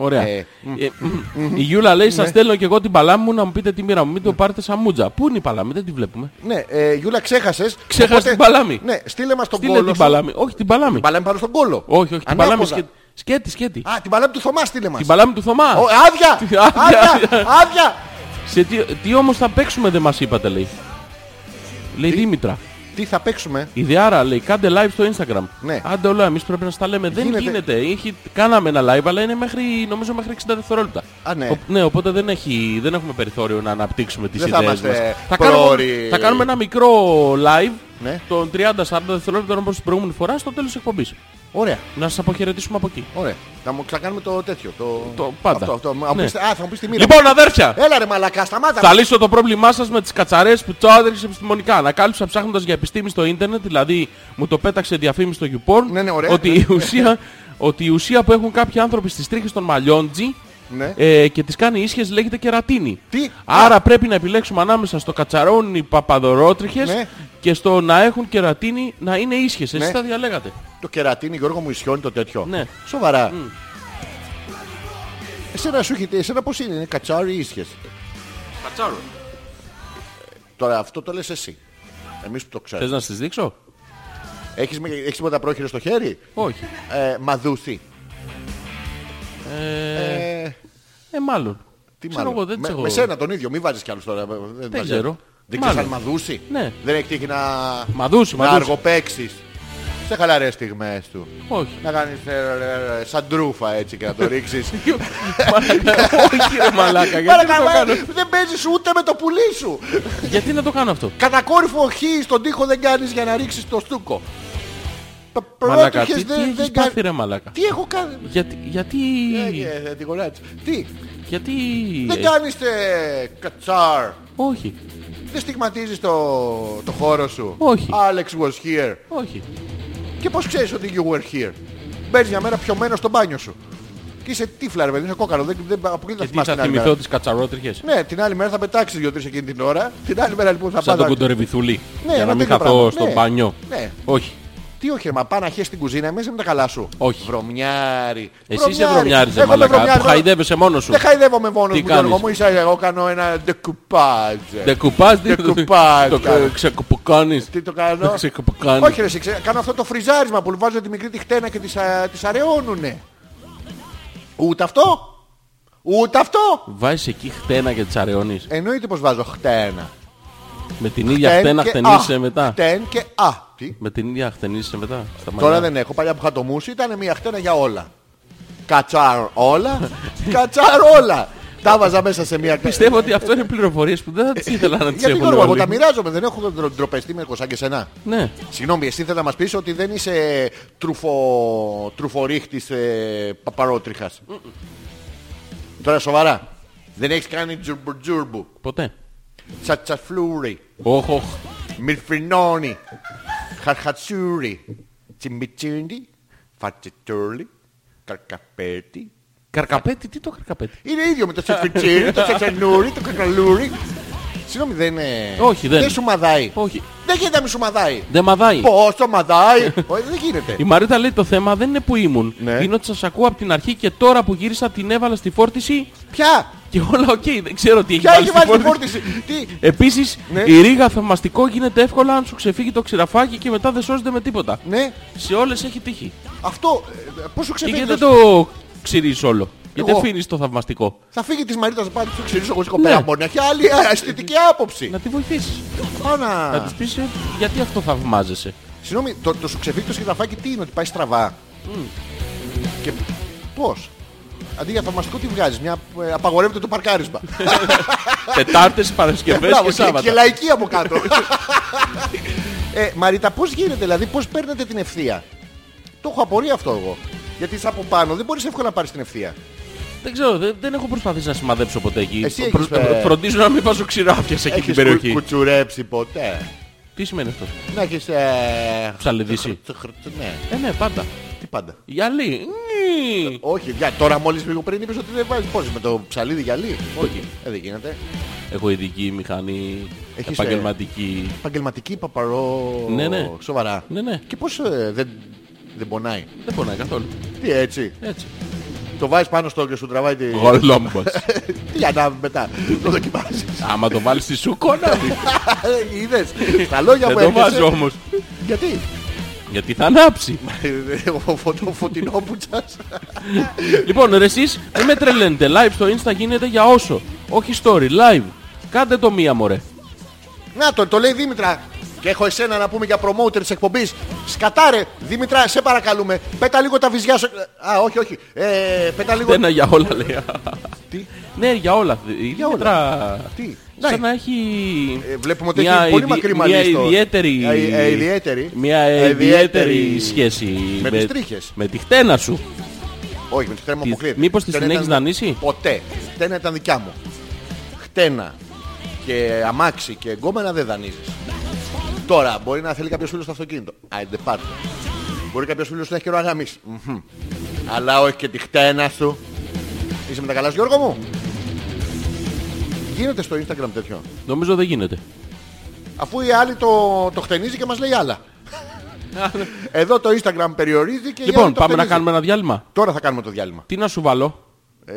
Ωραία. Ε, Ε, μ. Η Γιούλα λέει: Σας στέλνω και εγώ την παλάμη μου να μου πείτε τη μοίρα μου. Μην το πάρετε σαν μούτζα. Πού είναι η παλάμη, δεν τη βλέπουμε. Ναι, ε, Γιούλα, ξέχασες. Ξέχασες την παλάμη. Ναι, στείλε μας τον Στείλε κόλο την σου. παλάμη. Όχι την παλάμη. Την παλάμη πάνω στον κόλο. Όχι, όχι, την Ανάποδα. παλάμη σκέτη. Σκέτη, σκέτη. Α, την παλάμη του Θωμά στείλε μας. Την παλάμη του Θωμά. Ω, άδεια! Τι άδεια. Άδεια! Άδεια! Σε τι, τι όμως θα παίξουμε δεν μας είπατε λέει. Λέει Δήμητρα. Τι θα παίξουμε; Η Διάρα λέει κάντε live στο Instagram. Ναι. Άντε όλα εμείς πρέπει να στα λέμε. Δεν Γίνεται. γίνεται. Έχει, κάναμε ένα live αλλά είναι μέχρι, νομίζω μέχρι 60 δευτερόλεπτα. Α, ναι. Ο- ναι, οπότε δεν, έχει, δεν έχουμε περιθώριο να αναπτύξουμε τις Δεν θα ιδέες είμαστε μας. Θα κάνουμε, πρόωροι. θα κάνουμε ένα μικρό live Ναι. των 30-40 δευτερόλεπτων όπως την προηγούμενη φορά στο τέλος της εκπομπής. Ωραία. Να σας αποχαιρετήσουμε από εκεί. Ωραία. Θα μου ξανακάνουμε το τέτοιο. Το, Το πάντα. Αυτό, αυτό. Μα μου Ναι. πεις- Α, θα μου πεις τη μοίρα. Λοιπόν αδέρφια, Έλα ρε μαλακά, σταμάτα. Θα λύσω το πρόβλημά σας με τις κατσαρές που τσάδεριξε επιστημονικά. Ανακάλυψα ψάχνοντας για επιστήμη στο ίντερνετ, δηλαδή μου το πέταξε διαφήμιση στο YouPorn, Ναι, ναι, ωραία. ότι, η ουσία, ότι η ουσία που έχουν κάποιοι άνθρωποι στις τρίχες των μαλλιών τζι, Ναι. ε, και τις κάνει ίσχυες λέγεται κερατίνη. Τι; Άρα πρέπει να επιλέξουμε ανάμεσα στο κατσαρόνι παπαδορότριχες Ναι. και στο να έχουν κερατίνη να είναι ίσχυες. Εσείς Ναι. τα διαλέγατε. Το κερατίνι, Γιώργο μου ισιώνει το τέτοιο. Ναι. Σοβαρά. Εσένα σου έχετε, εσένα πώς είναι, είναι κατσάρι ή ίσχυες. Κατσάρο. Τώρα αυτό το λες εσύ. Εμείς που το Θες ξέρουμε. να στις δείξω; Έχεις, με- έχεις τίποτα πρόχειρο στο χέρι; Όχι. Ε, μαδούθη. Ε, Ε, ε, μάλλον. τι Ξέρω μάλλον; εγώ, δεν με, τις έχω- με σένα τον ίδιο, μην βάζεις κι άλλους τώρα. Δεν, βάζεις. ξέρω. Δεν ξέρεις Μάλλον. αν μαδούσει. Ναι. Δεν έχει τύχει να, Μαδούσει, να μαδούσει. αργοπαίξεις. Σε χαλαρές στιγμές του. Όχι. Να κάνεις ε, ε, ε, σαν τρούφα έτσι και να το ρίξεις. Μαλάκα, Όχι ρε μαλάκα, γιατί να το Παρακαλώ, κάνω; δεν παίζεις ούτε με το πουλί σου. Γιατί να το κάνω αυτό; Κατακόρυφο χ στον τοίχο δεν κάνεις για να ρίξεις το στούκο. Π- Μαλάκα, πρώτη τι, χες τι δεν- έχεις δεν πάθει κάνει- ρε μαλάκα; Τι έχω κάνει; Γιατί, γιατί, Ε, ε, τη γονάτισα. Τι, γιατί, δεν ε, κάνεις ε, κατσάρ. όχι, Δεν στιγματίζεις το, το χώρο σου. Όχι. Alex was here. όχι. Και πώς ξέρεις ότι you were here; Μπαίνεις μια μέρα πιωμένος στο μπάνιο σου. Και είσαι τύφλα ρε παιδί, είσαι κόκαλο. Δεν, δεν, αποκλείται να Γιατί θυμάσαι θα την άλλη θυμηθώ μέρα. τις κατσαρότριχες; Ναι, την άλλη μέρα θα πετάξεις δύο-τρεις εκείνη την ώρα. Την άλλη μέρα λοιπόν θα Σαν πας τον να- κουντορεβιθούλη. Ναι, Για ένα να μην τέτοιο καθώ πράγμα. στο Ναι. μπάνιο. Ναι. Όχι. Τι όχι, ρε, μα πά να χέσεις στην κουζίνα, μέσα με τα καλά σου. Όχι. Βρωμιάρι. Εσύ είσαι βρωμιάρης ρε Εγώ είμαι μαλάκα βρωμιάρης, που χαϊδεύεσαι μόνος σου. Δεν χαϊδεύομαι μόνος Τι μου, Γιώργο κάνεις; μου. Είσαι, εγώ κάνω ένα ντεκουπάζ. Ντεκουπάζ, τι Ντεκουπάζ το κάνω. ξεκοποκάνεις. Τι το κάνω; Το ξεκοποκάνεις. Όχι ρε, εσύ, ξέ- κάνω αυτό το φριζάρισμα που βάζω τη μικρή τη χτένα και τις, α, τις αραιώνουνε. Ούτε αυτό. Ούτε αυτό. Βάζεις εκεί χτένα και τις αραιώνεις. Εννοείται πως βάζω χτένα. Με την ίδια Χτεν χτένα και χτενίσαι α. μετά. Χτεν και α. Τι; Με την ίδια χτενίσαι μετά. Στα Τώρα μαλλιά. δεν έχω. Παλιά που είχα το μουσι ήταν μια χτένα για όλα. Κατσάρ όλα. Κατσάρ όλα. Τα βάζα μέσα σε μια Πιστεύω ότι αυτό είναι πληροφορίες που δεν θα τις ήθελα να τις Γιατί έχουν Γιώργο, εγώ τα όλοι. μοιράζομαι, δεν έχω ντρο- ντροπεστεί με σαν και σένα; Ναι. Συγγνώμη, εσύ θέλεις να μας πεις ότι δεν είσαι τρουφο... τρουφορίχτης ε, παπαρότριχας. Τώρα σοβαρά. Δεν έχεις κάνει τζουρμπουρτζούρμπου. Ποτέ. Τσατσαφλούρι. Όχι, όχι. Μυρφρινόνι. Χαρχατσούρι. Τσιμπιτσίντι. Φατσετούρλι. Καρκαπέτι. Καρκαπέτι, τι το καρκαπέτι. Είναι ίδιο με το τσιμπιτσίντι, το τσατσανούρι, το κακαλούρι. Συγγνώμη, δεν είναι... Όχι, δεν. Δεν σου μαδάει. Όχι. Δεν γίνεται να μη σου μαδάει. Δεν μαδάει. Πόσο μαδάει. Όχι, δεν γίνεται. Η Μαρίτα λέει το θέμα δεν είναι που ήμουν. Ναι. Είναι ότι σας ακούω από την αρχή και τώρα που γύρισα την έβαλα στη φόρτιση Ποια; Και όλα οκ. Δεν ξέρω τι έχει Ποια βάλει έχει στη βάλει τη φόρτιση. φόρτιση. Τι; Επίσης Ναι. η ρίγα θαυμαστικό γίνεται εύκολα αν σου ξεφύγει το ξηραφάκι και μετά δεν σώζεται με τίποτα. Ναι. Σε όλες έχει τύχει. Αυτό. ε, Πώς σου Και ξεφύγει. γιατί δεν το ξηρίζεις όλο; Γιατί Εγώ. αφήνεις το θαυμαστικό; Θα φύγει της Μαρίτας να πάρει το ξυρίσω εγώ κοπέλα. Ναι. Μπορεί να έχει άλλη ε, αισθητική άποψη. Να τη βοηθήσεις. Πάω να... Να της πεις ε, γιατί αυτό θαυμάζεσαι; Συγγνώμη, το, το σου ξεφύγει το σκηταφάκι τι είναι, ότι πάει στραβά; Και πώς; Αντί για θαυμαστικό τι βγάζεις, μια ε, απαγορεύεται το παρκάρισμα. Τετάρτες, Παρασκευές Μπράβο, και και, Σάββατα. και λαϊκή από κάτω. ε, Μαρίτα, πώς γίνεται, δηλαδή πώς παίρνετε την ευθεία; Το έχω απορία αυτό εγώ. Γιατί είσαι από πάνω, δεν μπορείς εύκολα να πάρεις την ευθεία. Δεν ξέρω, δεν, δεν έχω προσπαθήσει να σημαδέψω ποτέ εκεί. Εσύ Προ- έχεις, ε, Φροντίζω να μην βάζω ξηράφιας σε εκεί την Έχεις περιοχή. κου- κουτσουρέψει ποτέ; Τι σημαίνει αυτό; Να έχεις... Ε... Ψαλιδίσει. χρ- χρ- Ναι, Ε, ναι, πάντα. Τι πάντα. Γυαλί. Νι. Όχι, για, τώρα μόλις λίγο πριν είπες ότι δεν βάζεις πώς με το ψαλίδι γυαλί. Όχι, ε, δεν γίνεται. Έχω ειδική μηχανή, Έχεις, επαγγελματική. Επαγγελματική παπαρό. Ναι, ναι. Σοβαρά. Ναι, ναι. Και πώς ε, δεν, δεν πονάει; Δεν πονάει καθόλου. Τι έτσι. Έτσι. Το βάζεις πάνω στο και σου τραβάει τη... Γολόμπας. Τι ανάβει μετά. Το δοκιμάζεις. Άμα το βάλεις στη σούκονα. Ε, Είδες. Τα λόγια Δεν μου το έρχεσαι. βάζω όμως. Γιατί; Γιατί θα ανάψει. Ο φωτο- φωτεινόπουτσας. λοιπόν, ρε εσείς δεν με τρελαίνετε. Live στο Insta γίνεται για όσο. Όχι story, live. Κάντε το μία μωρέ. Να το, το λέει Δήμητρα. Και έχω εσένα να πούμε για promoter της εκπομπής. Σκατάρε, Δήμητρα, σε παρακαλούμε. Πέτα λίγο τα βυζιά σου. Α, όχι, όχι. Ε, πέτα λίγο. Δεν είναι για όλα λέει. Τι, Ναι, για όλα. Η Για όλα. Δήμητρα τι; Σαν Ναι. να έχει... Ε, βλέπουμε ότι μια έχει πολύ ιδι- μακρύ μια μαλλί στο- ιδιαίτερη, Ε, ε, ιδιαίτερη. μια Ε, ιδιαίτερη σχέση Με τις τρίχες. με τη χτένα σου. Όχι, με τη χτένα μου Τη- αποκλείεται. μήπως τη Χτένα την έχεις ήταν- δανείσει; Ποτέ. Χτένα ήταν δικιά μου. Χτένα και αμάξι και εγκόμενα δεν δανείζεις. Τώρα, μπορεί να θέλει κάποιος φίλος στο αυτοκίνητο. Άιντε πάρτε. Μπορεί κάποιος φίλος να έχει καιρό να γαμίσει. Μμμ. Αλλά όχι και τη χτένα σου. Είσαι με τα καλά σου, Γιώργο μου; Γίνεται στο Instagram τέτοιο; Νομίζω δεν γίνεται. Αφού η άλλη το, το χτενίζει και μας λέει άλλα. Εδώ το Instagram περιορίζει και η άλλη λοιπόν, το πάμε να χτενίζει. κάνουμε ένα διάλειμμα. Τώρα θα κάνουμε το διάλειμμα. Τι να σου βάλω; Ε,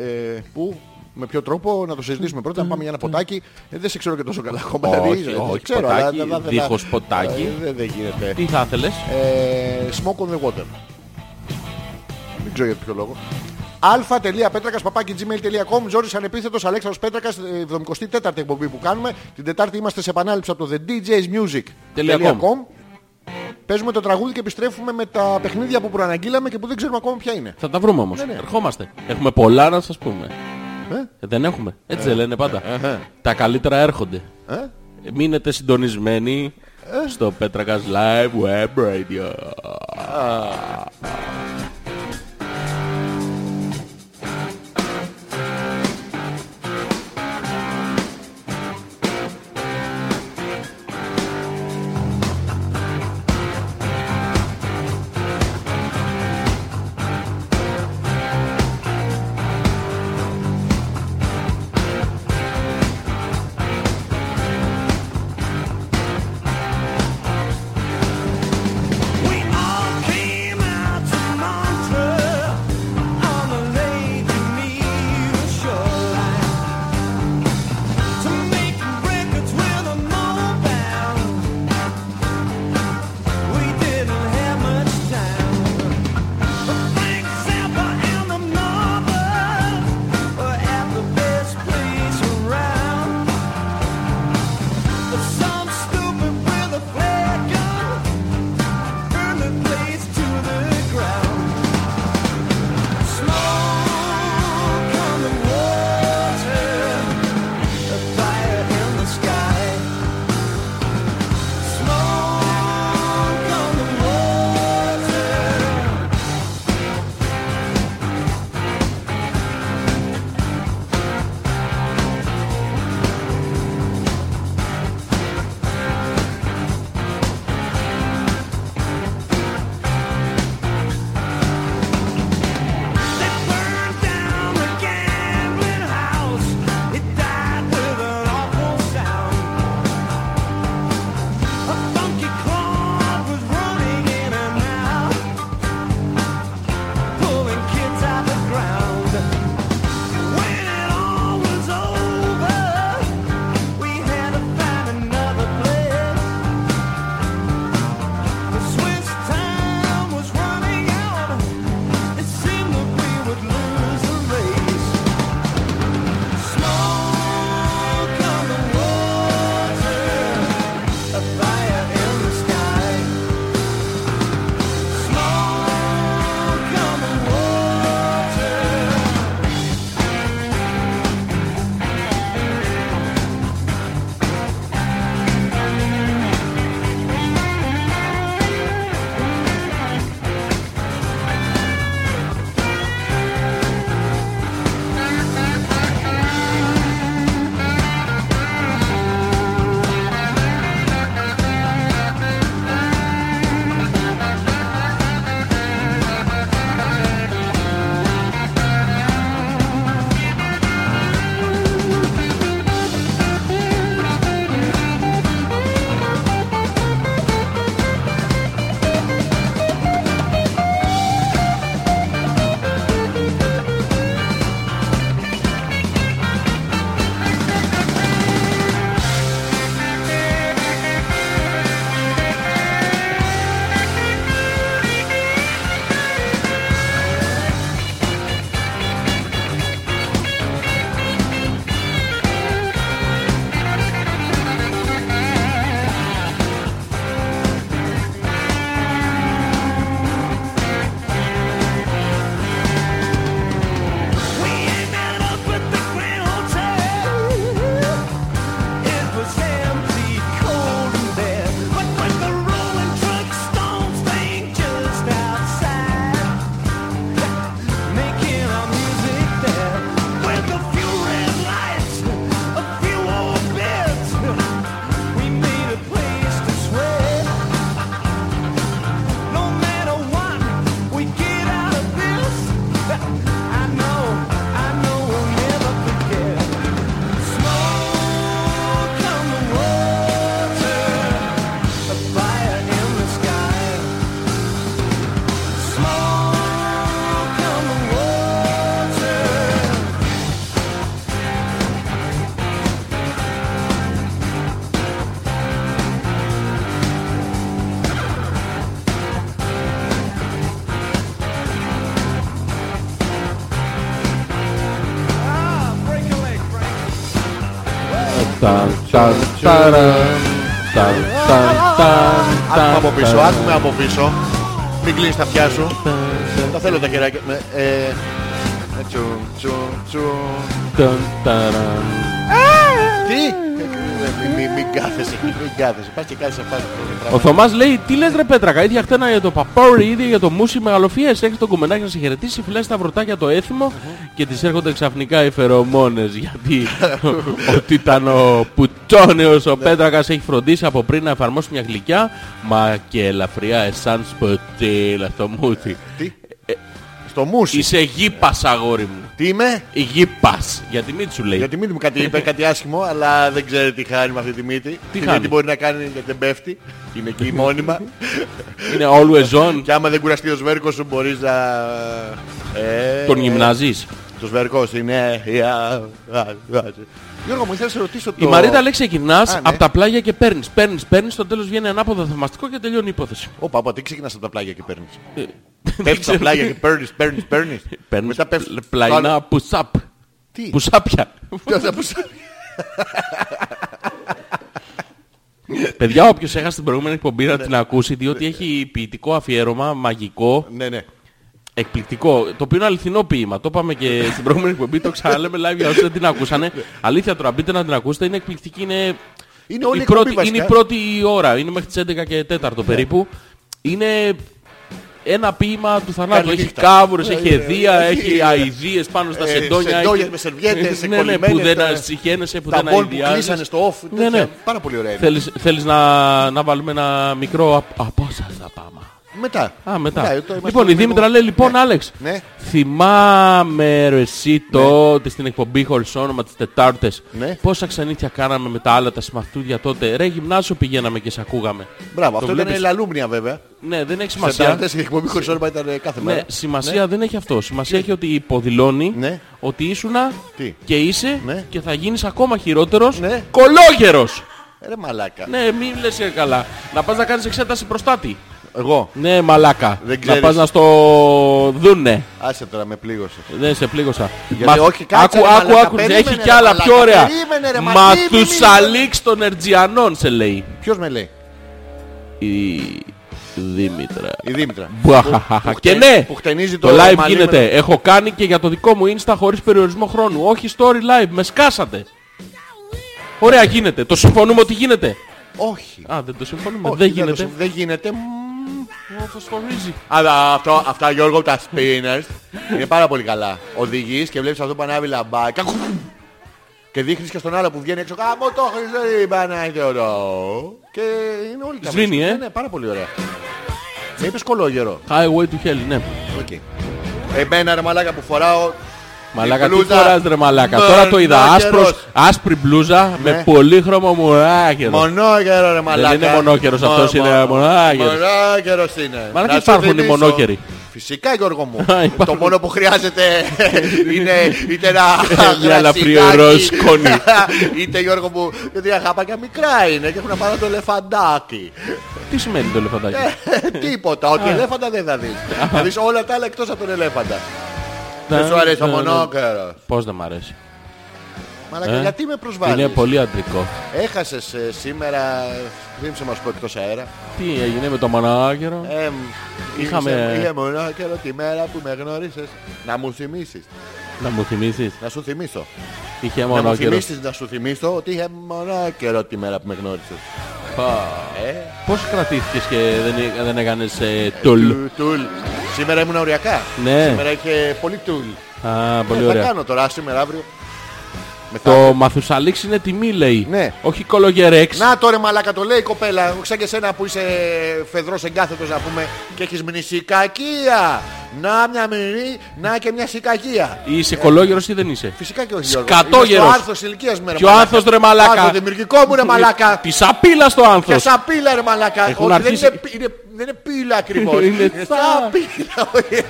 πού; Με ποιο τρόπο; Να το συζητήσουμε πρώτα, να πάμε για ένα ποτάκι. Ε, δεν σε ξέρω και τόσο καλά ακόμα. Όχι, δηλαδή, όχι, δεν ξέρω, ποτάκι, αλλά δεν θα ήθελα- δίχως ποτάκι. Ε, δεν- Δεν γίνεται. Τι θα ήθελες; Ε, smoke on the water. Δεν ξέρω για ποιο λόγο. αλφα.πέτρακας παπάκι gmail.com Ζόρις ανεπίθετος Αλέξανδρος Πέτρακας ε, 74η εκπομπή που κάνουμε την Τετάρτη είμαστε σε επανάληψη από το thedjsmusic.com Παίζουμε το τραγούδι και επιστρέφουμε με τα παιχνίδια που προαναγγείλαμε και που δεν ξέρουμε ακόμα ποια είναι Θα τα βρούμε όμως. Ναι, ναι. Ερχόμαστε. Έχουμε πολλά να σας πούμε. ε; Ε, δεν έχουμε. Έτσι δεν λένε πάντα. Τα καλύτερα έρχονται. Ε; Ε, Μείνετε συντονισμένοι στο Πέτρακας Live Web Radio. Άκουμε από πίσω, ταν, άκουμε από πίσω. Μην κλείνεις τα αυτιά σου. Τα θέλω τα χεράκια. Με, ε, ε, τσου, τσου, τσου. ταν, ταραν. Τι! Μην μη, μην κάθεσαι, μην κάθεσαι. Πας και κάθεσαι πάνω. Ο Θωμάς λέει, τι λες ρε Πέτρακα, ίδια χτένα για το παπόρι, ίδια για το μουσι μεγαλοφίες. Έχεις τον κομμενάκι να σε χαιρετήσει, φυλάει τα βρωτά για το έθιμο και τις έρχονται ξαφνικά οι φερομόνες. Γιατί ο τίτανο πουτόνιος ο Πέτρακας έχει φροντίσει από πριν να εφαρμόσει μια γλυκιά, μα και ελαφριά εσάν σποτήλα στο μούτι. Τι; Στο μουσι. Είσαι γήπας αγόρι μου. Τι είμαι; Η γήπας. Για τη μύτη σου λέει. Για τη μύτη μου κάτι είπε, κάτι άσχημο, αλλά δεν ξέρει τι χάνει με αυτή τη μύτη. Τι χάνει; μύτη μπορεί να κάνει γιατί δεν πέφτει. Είναι εκεί μόνιμα. Είναι always on. και άμα δεν κουραστεί ο σβέρκος σου μπορείς να... Ε, Τον γυμνάζεις; Το σβέρκος είναι... Γιώργο μου, ήθελα να σε ρωτήσω το... Η Μαρίτα λέει ξεκινάς Α, ναι. από τα πλάγια και παίρνεις, παίρνεις, παίρνεις, στο τέλος βγαίνει ανάποδο θαυμαστικό και τελειώνει η υπόθεση. Ω, παπα, τι ξεκινάς από τα πλάγια και παίρνεις; Ε, Πέφτεις στα πλάγια και παίρνεις, παίρνεις, παίρνεις; Παίρνεις Μετά πέφτεις... στο άλλο. πλαϊνά push-up. Τι; Πουσάπια. Ποιος θα πους- Παιδιά, όποιος έχασε την προηγούμενη εκπομπή να την ακούσει, διότι έχει ποιητικό αφιέρωμα, μαγικό, Ναι, ναι. Εκπληκτικό, το οποίο είναι αληθινό ποίημα. Το είπαμε και στην προηγούμενη εκπομπή, το ξαναλέμε live για όσους δεν την ακούσανε. Αλήθεια τώρα, μπείτε να την ακούσετε, είναι εκπληκτική, είναι... Είναι όλη η η πρώτη, εκπομπή είναι η βασικά. πρώτη ώρα, είναι μέχρι τις 11 και 4 περίπου. Είναι ένα ποίημα του θανάτου. Καλή Έχει νύχτα. κάβουρες, Ε, έχει ε, αιδεία, έχει, έχει ε, αηδίες πάνω στα ε, σεντόνια. σεντόνια έχει- με σερβιέτες, Ναι, ναι, που κολλημένες, δεν τα- ασυχαίνεσαι, που Τα δεν μπολ που αηδιάζεις. κλείσανε στο off. Ναι, τέτοια. ναι. Πάρα πολύ ωραία. είναι. Θέλεις, θέλεις να, να βάλουμε ένα μικρό απ- απόσπασμα. Μετά. Α, μετά. Ναι, το είμαστε λοιπόν, η λίγο- Δήμητρα λέει, λοιπόν, Άλεξ, Ναι. θυμάμαι ρε εσύ τότε στην εκπομπή χωρίς όνομα τις Τετάρτες. Ναι. Πόσα ξενύχια κάναμε με τα άλλα τα συμμαχτούδια τότε. Ρε γυμνάσιο πηγαίναμε και σε ακούγαμε. Μπράβο, Το αυτό ήταν βλέπεις; λαλούμνια βέβαια. Ναι, δεν έχει Σε σημασία. τάρτες η εκπομπή χωρίς όνομα ήταν ε, κάθε Ναι, μέρα. σημασία δεν έχει αυτό. Σημασία έχει ότι υποδηλώνει Ναι. ότι ήσουνα Τι; και είσαι Ναι. και θα γίνεις ακόμα χειρότερος Ναι. κολόγερος. Ρε μαλάκα. Ναι, μην λες και καλά. Να πας να κάνεις εξέταση προστάτη. Εγώ. Ναι, μαλάκα. Δεν να ξέρεις. πας να στο δούνε. Άσε τώρα με πλήγωσε. Δεν σε πλήγωσα. Γιατί όχι, κάτσε, άκου, ρε, άκου, μαλάκα, άκου. περίμενε, Έχει ρε, κι άλλα μαλάκα, πιο ωραία. περίμενε, ρε, μα, μη, μη, μη, μη. Μαθουσαλίξ των Ερτζιανών σε λέει. Ποιος με λέει; Η Δήμητρα. Η Δήμητρα. Μπουαχαχαχα. Που- που Και χτε- ναι, που χτενίζει το το live μαλλί γίνεται. με το- Έχω κάνει και για το δικό μου Insta χωρίς περιορισμό χρόνου. Όχι story live, με σκάσατε. Ωραία γίνεται. Το συμφωνούμε ότι γίνεται. Όχι. Α, δεν το συμφωνούμε. Όχι, δεν το γίνεται. συμ- Δεν γίνεται. Ω, φωσφορίζει. Αλλά αυτό, αυτά Γιώργο τα spinners είναι πάρα πολύ καλά. Οδηγείς και βλέπεις αυτό που ανάβει λαμπάκια και δείχνεις και στον άλλο που βγαίνει έξω «Κάμω το χρυσό Παναγιώτο» και είναι όλοι τα Σβήνει, μουσικά. ε. Ναι, ναι, πάρα πολύ ωραία. Με είπες κολόγερο. Highway to hell, ναι. Οκ. Εμένα ρε μαλάκα που φοράω Μαλάκα, η τι μπλούζα φοράς ρε μαλάκα. με Τώρα το είδα. μονόκερος. Άσπρος, άσπρη μπλούζα με Ναι. πολύχρωμο μουράκερο. Μονόκερο ρε μαλάκα. είναι μονόκερος αυτός, Μο- είναι μο- μονάκερος. Μονόκερος είναι. Μαλάκα, Να σου υπάρχουν οι θυμίσω. μονόκεροι. Φυσικά Γιώργο μου. Α, υπάρχουν. Το μόνο που χρειάζεται είναι είτε ένα Μια ελαφρύ γρασιδάκι, ροζ σκόνη. είτε Γιώργο μου, γιατί τα χάπακια μικρά είναι και έχουν πάνω το ελεφαντάκι. Τι σημαίνει το ελεφαντάκι. Ε, Τίποτα, ότι ελέφαντα δεν θα δεις. Θα δεις όλα τα άλλα εκτός από τον ελέφαντα. Δεν σου αρέσει ο Ναι, ναι, ναι. μονόκερος. Πώς δεν μ' αρέσει. Μαλάκα, Ε, γιατί με Είναι προσβάλλεις. πολύ αντρικό. Έχασες ε, σήμερα, δεν σε μας πω εκτός αέρα. Τι έγινε με το μονάκερο. Ε, Είχαμε- Είχε, είχε μονόκερο τη μέρα που με γνώρισες. Να μου θυμίσεις. Να μου θυμίσεις. Να σου θυμίσω. Είχε Να μου μονόκερο. θυμίσεις να σου θυμίσω ότι είχε μονόκερο τη μέρα που με γνώρισες. Ε, Πώς κρατήθηκες και δεν, έ- δεν έκανες ε, τουλ; του- τουλ. Σήμερα ήμουν οριακά. Ναι. Σήμερα είχε πολύ τουλ. Α, πολύ Ε, θα ωραία. κάνω τώρα σήμερα αύριο. Το Μετά. μαθουσαλίξ είναι τιμή λέει. Ναι. Όχι κολογερέξ. Να τώρα μαλάκα το λέει η κοπέλα. Όχι σαν και σένα που είσαι φεδρός εγκάθετος να πούμε και έχεις μνησικακία. Να μια μυρί, να και μια σικακία. Είσαι κολόγερος ή δεν είσαι; Φυσικά και όχι Γιώργο. Σκατόγερος. Είμαι στο άρθος ηλικίας μου ρε Ποιο μαλάκα. άνθος, ρε μαλάκα; Άρθρο δημιουργικό μου ρε μαλάκα. Τη σαπίλα στο Και άνθος. σαπίλα ρε μαλάκα. Έχουν Όχι, δεν, αρχίσει- είναι, πι- είναι, δεν είναι πύλα ακριβώς. Είναι θα. σαπίλα. όχι.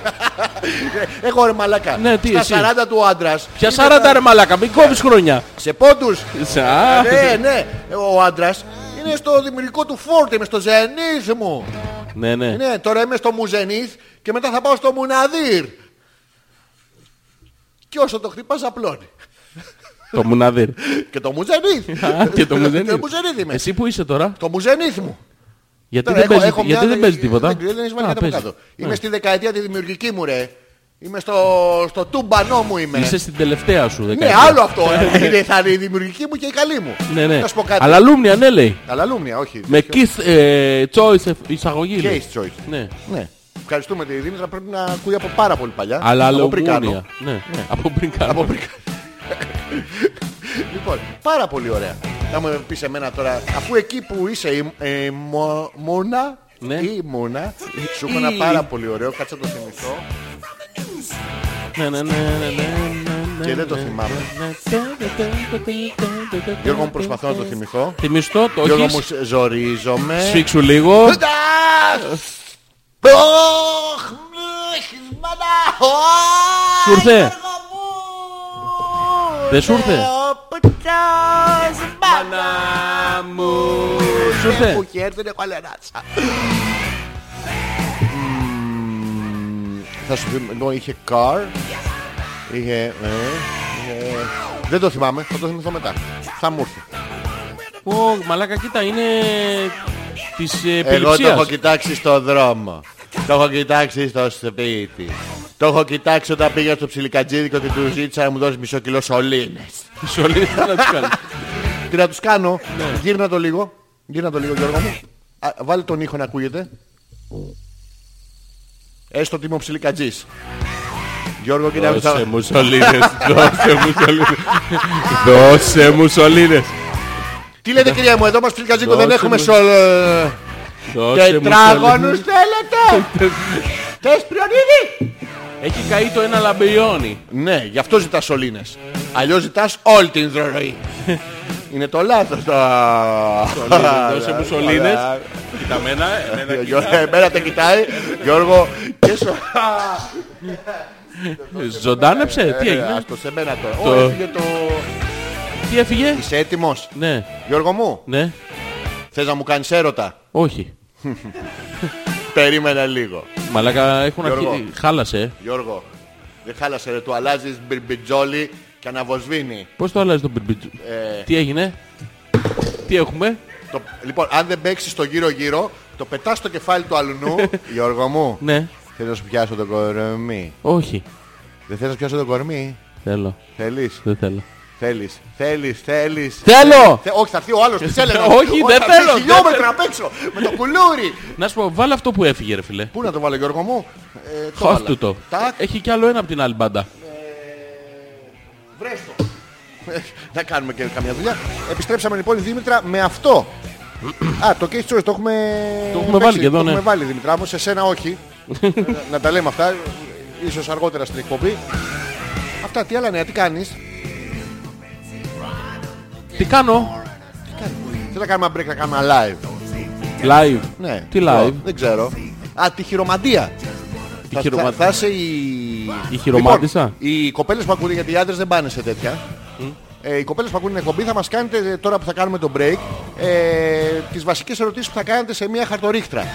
Εγώ ρε μαλάκα. Ναι, τι, Στα εσύ. 40 του άντρας. Ποια είναι 40 τα- ρε μαλάκα, μην κόβεις χρόνια. Σε πόντους. Σα. Ναι, ναι. Ο άντρας είναι στο δημιουργικό του φόρτο. Είμαι στο ζενίθ μου. Ναι, ναι. Ναι, τώρα είμαι στο μουζενίθ και μετά θα πάω στο μουναδύρ. Και όσο το χτυπάς απλώνει. Το Μουναδίρ. Και το Μουζενίθ. Α, και το Μουζενίθ. Το Μουζενίθ είμαι. Εσύ που είσαι τώρα. Το Μουζενίθ μου. Γιατί Τώρα δεν έχω- παίζει, έχω γιατί μια- δεν παίζει τίποτα; Δεν, δεν έχεις βάλει Α, κάτι από παίζει. κάτω. Ναι. Είμαι στη δεκαετία τη δημιουργική μου ρε. Είμαι στο, στο τούμπανό μου είμαι. Είσαι στην τελευταία σου Ναι, δεκαετία. άλλο αυτό. ε. είναι, θα είναι η δημιουργική μου και η καλή μου. Ναι, ναι. Θα σου πω κάτι. Αλλά Λούμνια, ναι, λέει. Αλλά λούμνια, όχι. Με kiss ε, choice εισαγωγή. λέει. Case choice. Ναι. Ναι. Ευχαριστούμε τη Δήμητρα. Πρέπει να ακούει από πάρα πολύ παλιά. Αλλά από πριν κάνω. Λούμνια. Ναι. Από πριν κάνω. Από πριν κάνω. Λοιπόν, πάρα πολύ ωραία. Θα μου πεις εμένα τώρα, αφού εκεί που είσαι η, ε, μο- Μούνα Ναι. ή Μούνα, σου έχω Ή- ένα πάρα πολύ ωραίο, κάτσε να το θυμηθώ. Ναι, ναι, ναι, ναι, ναι, ναι, Και δεν το ναι, θυμάμαι. ναι, ναι. Γιώργο μου προσπαθώ να το θυμηθώ. Θυμιστό, το Γιώργο μου έχεις. σ- ζορίζομαι. Σφίξου λίγο. Σου ήρθε. Δεν σου ήρθε; Μάνα μου. Σου ήρθε; Που χέρι δεν έχω αλεράτσα. Θα σου πει, λοιπόν, είχε car, είχε, ε, είχε... Δεν το θυμάμαι, θα το θυμηθώ μετά. Θα μου έρθει. Ω, μαλάκα, κοίτα, είναι της ε, Εγώ το έχω επιληψίας. κοιτάξει στο δρόμο. Το έχω κοιτάξει στο σπίτι. Το έχω κοιτάξει όταν πήγα στο ψιλικατζίδικο και του ζήτησα να μου δώσει μισό κιλό σωλήνες. Σωλήνες θα να τους κάνεις; Τι να τους κάνω; Γύρνα το λίγο. Γύρνα το λίγο Γιώργο μου. Α, βάλε τον ήχο να ακούγεται. Έστω ότι είμαι ο ψιλικατζής. Γιώργο κοίτα με Δώσε τα... μου σωλήνες, δώσε μου σωλήνες. Δώσε μου σωλήνες. Τι λέτε κυρία μου, εδώ μας ψιλικατζίκο δεν Δώσε έχουμε μου. Σολ... Δώσε μου Τετράγωνους σωλήνες. θέλετε; Θες πριονίδι. Έχει καεί το ένα λαμπριόνι. Ναι, γι' αυτό ζητάς σωλήνες. Αλλιώς ζητάς όλη την ροή. Είναι το λάθος το... Δώσε μου σωλήνες. Κοίτα μένα, εμένα Γιώργο, Εμένα τα κοιτάει. Γιώργο, και σου... Ζωντάνεψε, τι Ε, έγινε; Άστο σε μένα τώρα. Το- Ω, έφυγε το... Τι έφυγε; Είσαι έτοιμος; Ναι, Γιώργο μου, ναι, θες να μου κάνεις έρωτα; όχι. Περίμενε λίγο. Μαλάκα έχουν Γιώργο. αρχίσει. Χάλασε. ε. Γιώργο, δεν χάλασε ρε, του αλλάζεις μπιρμπιτζόλι και αναβοσβήνει. Πώς το αλλάζεις το μπιρμπιτζου. Ε, Τι έγινε; Τι έχουμε; το... Λοιπόν, αν δεν παίξεις το γύρω-γύρω, το πετάς στο κεφάλι του αλουνού. Γιώργο μου, Ναι, θέλω να σου πιάσω το κορμί; όχι. Δεν θες να σου πιάσω το κορμί; Θέλω. Θέλεις, Δεν θέλω. Θέλεις, θέλεις, θέλεις. Θέλω! Θε- Όχι, θα έρθει ο άλλος, τις έλεγα. Όχι, δεν θα έρθει θέλω, δεν Χιλιόμετρα απ' έξω, με το κουλούρι. Να σου πω, βάλε αυτό που έφυγε, ρε φιλέ. Πού να το βάλω Γιώργο μου; Ε, το Χάσ βάλα. του το. Τάκ, Έχει κι άλλο ένα από την άλλη μπάντα. βρες το. Να κάνουμε και καμιά δουλειά. Επιστρέψαμε λοιπόν η Δήμητρα με αυτό. Α, το case choice το έχουμε... Το έχουμε βάλει και εδώ, το ναι. έχουμε βάλει Δήμητρα μου, σε σένα όχι. να τα λέμε αυτά, ίσως αργότερα στην εκπομπή. Αυτά, τι άλλα νέα, τι κάνεις; Τι κάνω; Θέλω να κάνουμε ένα break, να κάνουμε ένα live. Live; Ναι. Τι το- live; Δεν ξέρω. Α, τη χειρομαντία. Τι Θα- χειρομα- Θα, θα είσαι η... Η χειρομάτισσα; Λοιπόν, οι κοπέλες που ακούνε, γιατί οι άντρες δεν πάνε σε τέτοια. Ε, οι κοπέλες που ακούνε την εκπομπή θα μας κάνετε ε, τώρα που θα κάνουμε το break ε, τις βασικές ερωτήσεις που θα κάνετε σε μια χαρτορίχτρα.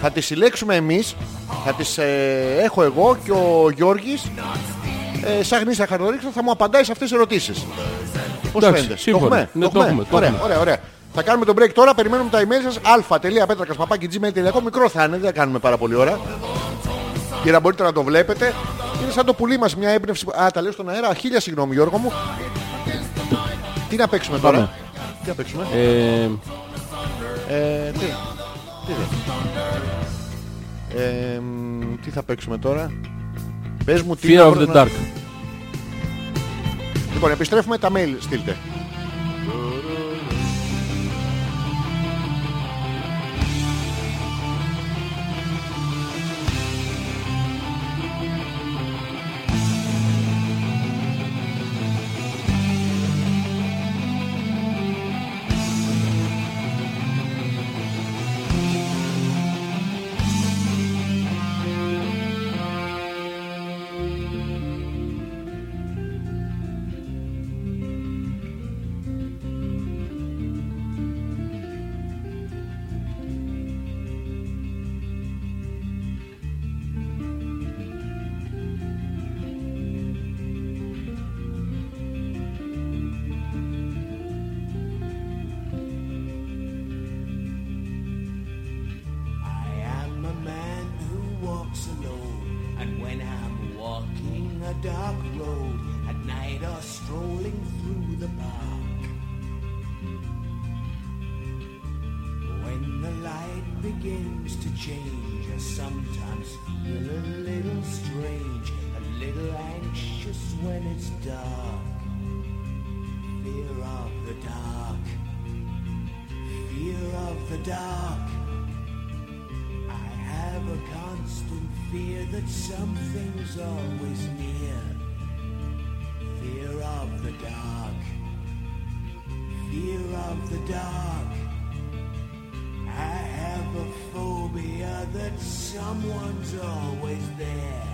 Θα τις συλλέξουμε εμείς, θα τις ε, έχω εγώ και ο Γιώργης ε, σαν γνήσια χαρτορίχτρα θα μου απαντάει σε αυτές τις ερωτήσεις. Πώς Εντάξει, φαίνεται. σύμφωνα. Το έχουμε. Ναι, το έχουμε, το ωραία, έχουμε. ωραία, ωραία. Θα κάνουμε το break τώρα, περιμένουμε τα email σας αλφα.πέτρακας.gmail.com Μικρό θα είναι, δεν θα κάνουμε πάρα πολύ ώρα. Για να μπορείτε να το βλέπετε. Είναι σαν το πουλί μας μια έμπνευση. Α, τα λέω στον αέρα. Χίλια συγγνώμη Γιώργο μου. Τι να παίξουμε τώρα; Πάμε. Τι να παίξουμε; Ε, Ε, τι. Τι, δε. ε, μ, τι θα παίξουμε τώρα; Πες μου τι Fear να of βρω the να- Dark. Λοιπόν, επιστρέφουμε τα mail. Στείλτε. Change, I sometimes feel a little strange, a little anxious when it's dark. Fear of the dark, fear of the dark. I have a constant fear that something's always near. Fear of the dark, fear of the dark. Someone's always there.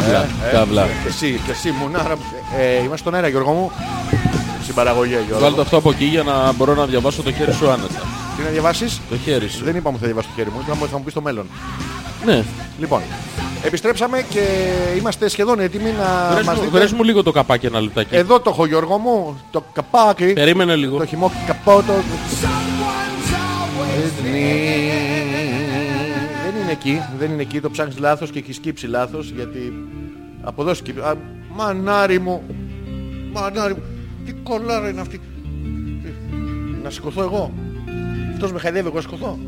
Καύλα, Ε, καύλα. Και εσύ, και εσύ μουνάρα. Ε, είμαστε στον αέρα Γιώργο μου. Στην παραγωγή Γιώργο. Βάλτε αυτό από εκεί για να μπορώ να διαβάσω το χέρι σου άνετα. Τι να διαβάσεις; Το χέρι σου. Δεν είπαμε ότι θα διαβάσει το χέρι μου. Είπαμε ότι θα μου πεις στο μέλλον. Ναι. Λοιπόν, επιστρέψαμε και είμαστε σχεδόν έτοιμοι να Βρες μας μου- δείτε. Βρες μου λίγο το καπάκι ένα λεπτάκι. Εδώ το έχω Γιώργο μου, το καπάκι. Περίμενε λίγο. Το χυμό καπότο. Δεν είναι εκεί, δεν είναι εκεί, το ψάχνεις λάθος και έχει σκύψει λάθος γιατί από εδώ σκύψει. Α, Μανάρι μου, μανάρι μου, τι κολλάρα είναι αυτή. Τι, Να σηκωθώ εγώ. Αυτός με χαϊδεύει εγώ να σηκωθώ.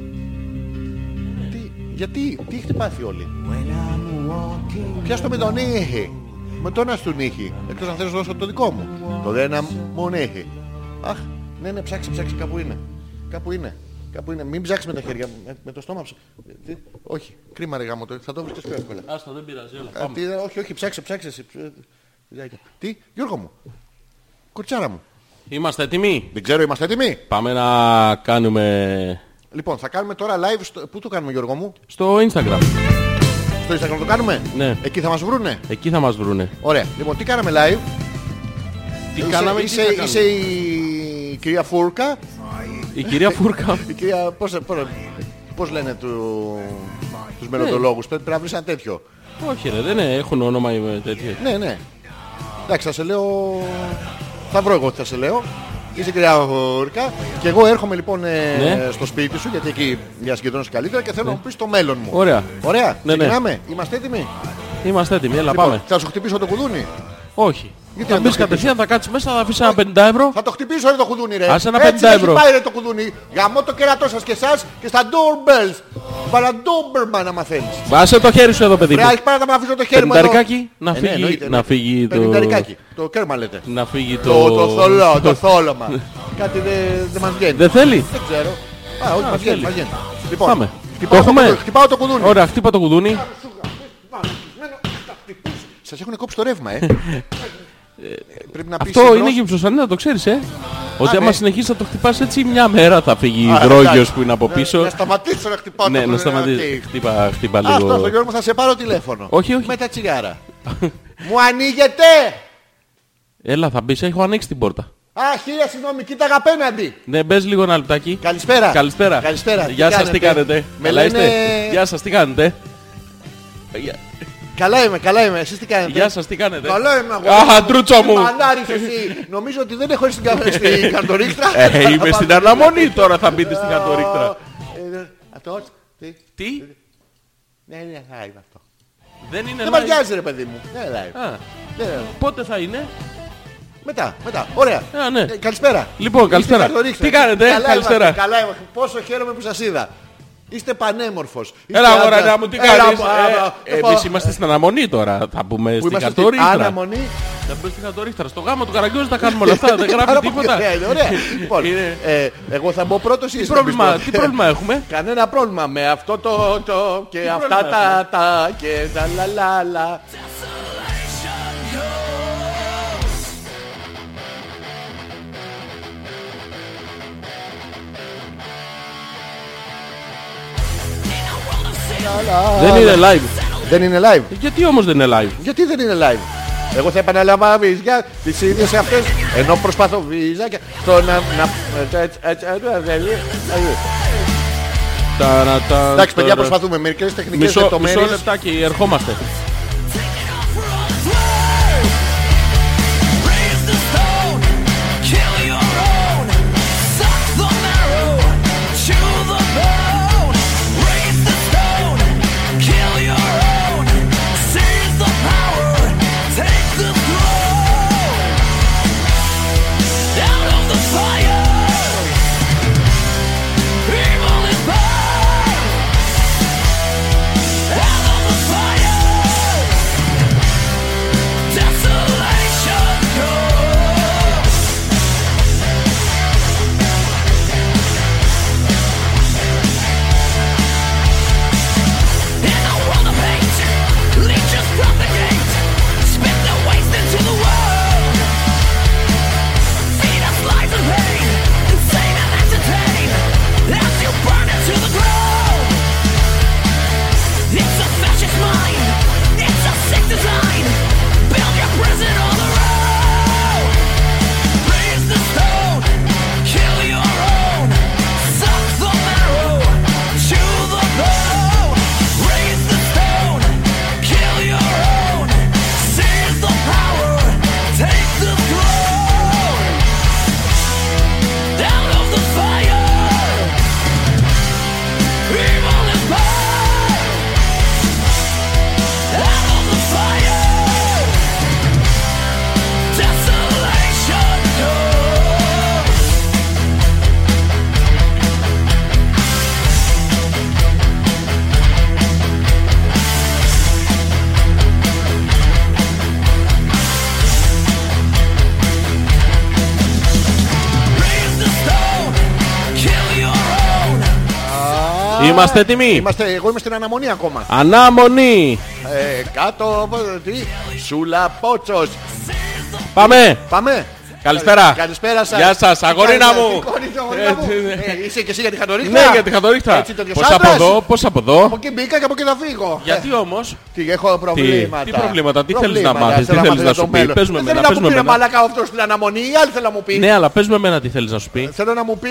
Τι, γιατί, τι έχετε πάθει όλοι; Πιάσ' το με τον ήχη. Με τον άστον ήχη. Εκτός αν θέλεις να δώσω το δικό μου. Το δένα μου ήχη. Αχ, ναι, ναι, ψάξε, ψάξε, κάπου είναι. Κάπου είναι. Κάπου είναι. Μην ψάξεις με τα χέρια, με, με το στόμα. ψ- Τι, όχι, κρίμα ρε γάμο, το, θα το βρίσκεις πιο εύκολα. Άστα, δεν πειράζει. Έλα, Ε, πάμε. τι, όχι, όχι, ψάξε, ψάξε. εσύ. Ψ- Φιλάκια. Τι, Γιώργο μου. Κορτσάρα μου. Είμαστε έτοιμοι; Δεν ξέρω, είμαστε έτοιμοι. Πάμε να κάνουμε Λοιπόν, θα κάνουμε τώρα live. Στο... Πού το κάνουμε, Γιώργο μου, στο Instagram. στο Instagram το κάνουμε; Ναι. Εκεί θα μας βρούνε; Εκεί θα μας βρούνε. Ωραία. Λοιπόν, τι κάναμε live; Τι Είσαι- κάναμε, τι είσαι, θα κάνουμε; είσαι η κυρία Φούρκα. Η κυρία Φούρκα. Η κυρία, πώς, πώς, πώς λένε του, τους μελλοντολόγους. Πρέπει να βρεις ένα τέτοιο. Όχι ρε, δεν είναι, έχουν όνομα οι τέτοιοι. Ναι, ναι. Εντάξει, θα σε λέω... Θα βρω εγώ τι θα σε λέω. Είσαι η κυρία Φούρκα. Και εγώ έρχομαι λοιπόν ε, Ναι. στο σπίτι σου, γιατί εκεί για συγκεντρώνεις καλύτερα και θέλω να μου πεις το μέλλον μου. Ωραία. Ωραία. Ναι, ναι. Ξεκινάμε. Είμαστε έτοιμοι; Είμαστε έτοιμοι, έλα Λοιπόν, πάμε. θα σου χτυπήσω το κουδούνι; Όχι. Γιατί θα να το μπεις κατευθείαν, θα κάτσεις μέσα, θα αφήσεις ένα 50 ευρώ. Θα το χτυπήσω ρε το κουδούνι ρε. Άσε ένα Έτσι 50 δεν ευρώ. έχει πάει ρε το κουδούνι. Γαμώ το κέρατό σας και εσάς και στα doorbells. Παρα doorman άμα θέλεις. Βάσε το χέρι σου εδώ παιδί Ρε, μου. έχει πάρα να με αφήσω το χέρι μου εδώ. Πενηνταρικάκι, να Ε, ναι, φύγει- εννοείται, να ναι. φύγει το- Πενηνταρικάκι. Το κέρμα λέτε. Να φύγει Το, το... το θολό, το θόλωμα. Κάτι δεν δεν μας βγαίνει. Δεν θέλει. Δεν ξέρω. Α, όχι, Α, μας βγαίνει, θέλει. μας βγαίνει. Λοιπόν, Πάμε. χτυπάω Το έχουμε? κουδούνι, Χτυπάω το κουδούνι. Ωραία, χτύπα το κουδούνι. Σας έχουν κόψει το ρεύμα, ε. Πρέπει να πεις Αυτό εμπρός. είναι γυψοσανίδα, το ξέρεις, ε. Ότι ναι. άμα συνεχίσεις να το χτυπάς έτσι, μια μέρα θα φύγει Α, υδρόγειος εντάξει. που είναι από Να- πίσω. Να σταματήσω να χτυπάω το Ναι, να κουδούνι, σταματήσει. οκ. Χτύπα, χτύπα Αυτό, στο λίγο. Γιώργο θα σε πάρω τηλέφωνο. Όχι, όχι. Με τα τσιγάρα. Μου ανοίγετε! Έλα, θα μπεις, έχω ανοίξει την πόρτα. Α, χίλια συγγνώμη, κοίταγα απέναντι. Ναι, μπες λίγο ένα λεπτάκι. Καλησπέρα. Καλησπέρα. Καλησπέρα. Γεια σας, τι κάνετε; Με Καλά λένε... είστε; Γεια σας, τι κάνετε; Γεια- Καλά είμαι, καλά είμαι. Εσείς τι κάνετε; Γεια σας, τι κάνετε; Καλά είμαι εγώ. Α, τρούτσο μου. Μανάρης εσύ. Νομίζω ότι δεν έχω έρθει στην κα- στην καρτορίχτρα. Ε, είμαι στην αναμονή τώρα, θα μπείτε στην καρτορίχτρα. Ε, Αυτό, τι; Τι, Ναι, ναι, θα είναι αυτό. δεν είναι Δεν μας live. νοιάζει ρε παιδί μου. Ναι, live. Α, Ναι, ναι. πότε θα είναι; Μετά, μετά. Ωραία. Α, ναι. Ε, Καλησπέρα. Λοιπόν, Είστε καλησπέρα. καρτορίχτρα. Τι κάνετε, Καλά καλησπέρα. είμαστε, Καλά είμαστε. Πόσο χαίρομαι που σας είδα. Είστε πανέμορφος. Έλα, Είστε αγορά άντρας. μου, τι Έλα, κάνεις; α, α, Ε, ε, Εμείς ε, είμαστε στην αναμονή τώρα. Θα πούμε Που στην είμαστε στην καρτορίχτρα. αναμονή; Θα μπούμε στην καρτορίχτρα. Στο γάμο του Καραγκιόζη τα κάνουμε όλα αυτά. Δεν Πάρα γράφει πολύ τίποτα. ωραία, είναι ωραία. Λοιπόν, Είναι- ε, εγώ θα μπω πρώτος ή Τι εσύ θα πρόβλημα- μπεις Τι πρώτος; πρόβλημα έχουμε; Κανένα πρόβλημα με αυτό το το και αυτά πρόβλημα τα τα και τα λα Δεν είναι live. Δεν είναι live. Γιατί όμως δεν είναι live; Γιατί δεν είναι live; Εγώ θα επαναλαμβάνω βίζια τις ίδιες αυτές ενώ προσπαθώ βίζα και το να... να έτσι, έτσι, έτσι, έτσι, έτσι. Ταρατα, Εντάξει παιδιά ταρα. προσπαθούμε μερικές τεχνικές Μισό, μισό λεπτομέρειες. λεπτάκι, ερχόμαστε. Είμαστε έτοιμοι; Είμαστε, εγώ είμαι στην αναμονή ακόμα. Ανάμονη. Ε, κάτω, τι, Σούλα Πότσος. Πάμε. Πάμε. Καλησπέρα. Καλη- Καλησπέρα σας. Γεια σας, Τι αγορίνα κάνεις, μου. τι κάνεις, αγορίνα μου. Ε, τι- Ε, Είσαι και εσύ για τη χατορίχτα. Ναι, για τη χατορίχτα. Έτσι τέτοιος Πώς από άντρας; εδώ, πώς από Από εδώ. εκεί μπήκα και από εκεί θα φύγω. Γιατί όμως; Τι, έχω προβλήματα. τι προβλήματα, τι θέλεις Προβλήματα, να μάθεις, τι θέλω θέλεις μάθω να για σου το πει; μέλλον. Πες με Δεν εμένα, θέλω να πες μου με πει ρε εμένα. μαλάκα αυτό στην αναμονή ή άλλοι θέλω να μου πει. Ναι, αλλά πες με εμένα τι θέλεις να σου πει. Θέλω να μου πει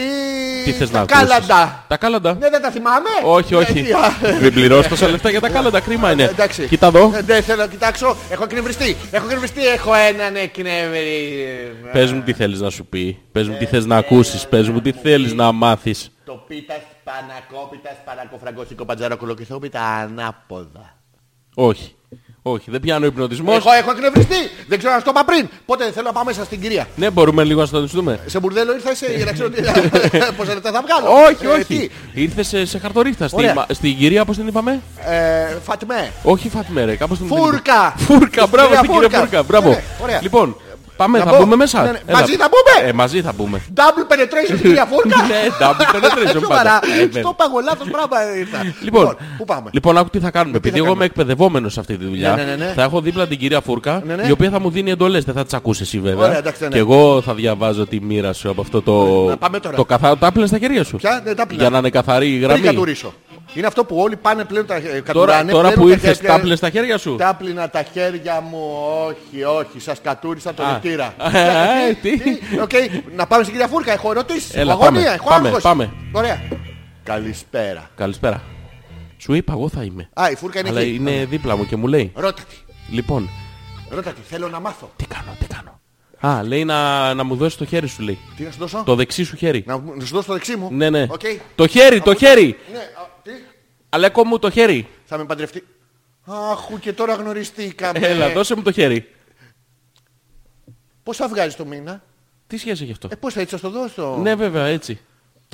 Τι θες να τα ακούσεις; κάλαντα. Τα κάλαντα. Ναι, δεν τα θυμάμαι. Όχι, Ε, όχι. τι, α, Μην πληρώσει τόσα λεφτά για τα κάλαντα, κρίμα είναι. Εντάξει. Κοίτα εδώ. Ε, Δεν θέλω να κοιτάξω. Έχω εκνευριστεί. Έχω εκνευριστεί. Έχω έναν εκνεύρι. Πες μου τι θέλεις να σου πει. Πες μου τι θες να ακούσεις. Πες μου τι θέλεις να μάθεις. Το πίτας πανακόπιτας πανακοφραγκώσικο παντζαρόκολο και θόπιτα ανάποδα. Όχι. Όχι, δεν πιάνω υπνοτισμός. Εγώ έχω εκνευριστεί. Δεν ξέρω να στο είπα πριν. Πότε θέλω να πάμε μέσα στην κυρία. Ναι, μπορούμε λίγο να συντονιστούμε. Σε μπουρδέλο ήρθα σε, για να ξέρω τι, πόσα λεπτά θα βγάλω. Όχι, Ε, όχι. τι, Ήρθες σε, σε χαρτορίχτα. Στη, Ωραία. μα- στην κυρία, πώς την είπαμε; ε, Φατμέ. Όχι Φατμέρε, κάπως την Φούρκα. Φούρκα, μπράβο, Κυρία την κυρία Φούρκα. Φούρκα, μπράβο. Ναι, ωραία. Λοιπόν, πάμε, Να θα μπω. μπούμε μέσα. Ναι, ναι. Έλα. Μαζί θα μπούμε. Ε, μαζί θα μπούμε. Double penetration στην κυρία Φούρκα. Ναι, double penetration Σοβαρά. πάντα. Ε, βέβαια. Στο πάγο λάθος πράγμα ήρθα. Λοιπόν, πού πάμε; λοιπόν, άκου τι θα κάνουμε. θα Επειδή εγώ κάνουμε; είμαι εκπαιδευόμενος σε αυτή τη δουλειά, Ναι, ναι, ναι, ναι. θα έχω δίπλα την κυρία Φούρκα, Ναι, ναι. η οποία θα μου δίνει εντολές. Δεν θα τις ακούσει εσύ βέβαια. Ωραία, εντάξει, ναι, ναι. Και εγώ θα διαβάζω τη μοίρα σου από αυτό το. Να πάμε τώρα. Το καθαρό. Τα άπλες στα χέρια σου. Ποια, ναι, τα άπλυνα. Για να είναι καθαρή η Πριν γραμμή. Κατουρίσω. Είναι αυτό που όλοι πάνε πλέον τα ε, Τώρα, κατουράνε. τώρα πλένουν που τα ήρθες, χέρια- τα άπλες στα χέρια σου; Τα άπλυνα τα χέρια μου, όχι, όχι, σας κατούρισα το Α. λιτήρα. Ε, τι; Οκ, να πάμε στην κυρία Φούρκα, έχω ερωτήσεις, Έλα, έχω αγωνία, πάμε, έχω πάμε, άγχος. πάμε. Ωραία. Καλησπέρα. Καλησπέρα. Σου είπα, εγώ θα είμαι. Α, η Φούρκα είναι Αλλά εκεί. είναι δίπλα μου και μου λέει. Ρώτα τη, Λοιπόν, ρώτα τη, θέλω να μάθω. τι κάνω, τι κάνω. Α, λέει να, να μου δώσει το χέρι σου, λέει. Τι να σου δώσω, Το δεξί σου χέρι. να, μου- να σου δώσω το δεξί μου; Ναι, ναι. Οκ. Το χέρι, το χέρι. Ναι, α, τι, Αλέκο μου το χέρι. θα με παντρευτεί. Αχου και τώρα γνωριστήκαμε. Έλα, δώσε μου το χέρι. Πόσα βγάζεις το μήνα; Τι σχέση έχει αυτό; Ε, πώς θα έτσι θα στο δώσω; Ναι, βέβαια, έτσι.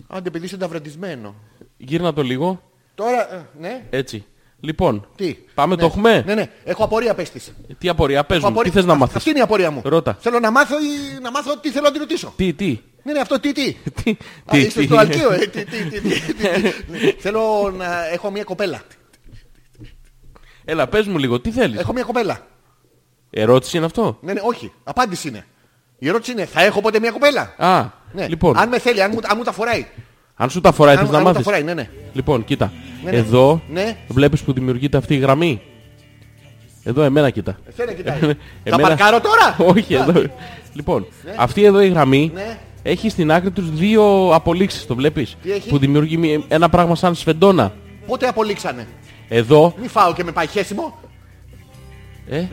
Άντε παιδί είσαι ταυρατισμένο. Γύρνα το λίγο. Τώρα, ε, ναι. Έτσι. Λοιπόν, Τι; πάμε ναι. το έχουμε; Ναι, ναι. Έχω απορία πες της. Τι απορία, πες Έχω μου, τι απορία- θες να Α, μάθεις; Αυτή είναι η απορία μου. Ρώτα. Θέλω να μάθω ή να μάθω τι θέλω να τη ρωτήσω; Τι, τι; Ναι, ναι, αυτό τι, τι. Τι, Α, τι, είστε τι; στο Αλκείο, ε. Τι, τι, τι, τι, τι, τι. Ναι, Θέλω να έχω μια κοπέλα. Έλα, πες μου λίγο, τι θέλεις; Έχω μια κοπέλα. Ερώτηση είναι αυτό; Ναι, ναι, όχι. Απάντηση είναι. Η ερώτηση είναι, θα έχω ποτέ μια κοπέλα; Α, Ναι. λοιπόν, Αν με θέλει, αν μου, αν μου τα φοράει. αν σου τα φοράει, Αν, θες αν να μου τα μάθεις; φοράει, ναι, ναι. Λοιπόν, κοίτα. Ναι, ναι. Εδώ Ναι. βλέπεις που δημιουργείται αυτή η γραμμή. Εδώ, εμένα κοίτα. Εσένα κοιτάει. Εμένα- Θα παρκάρω τώρα; Όχι, εδώ. Λοιπόν, αυτή εδώ η γραμμή Ναι. έχει στην άκρη τους δύο απολύξεις, το βλέπεις. Τι έχει; Που δημιουργεί μια- ένα πράγμα σαν σφεντόνα. Πότε απολύξανε; Εδώ, Μη φάω και με πάει χέσιμο. ε, Ε,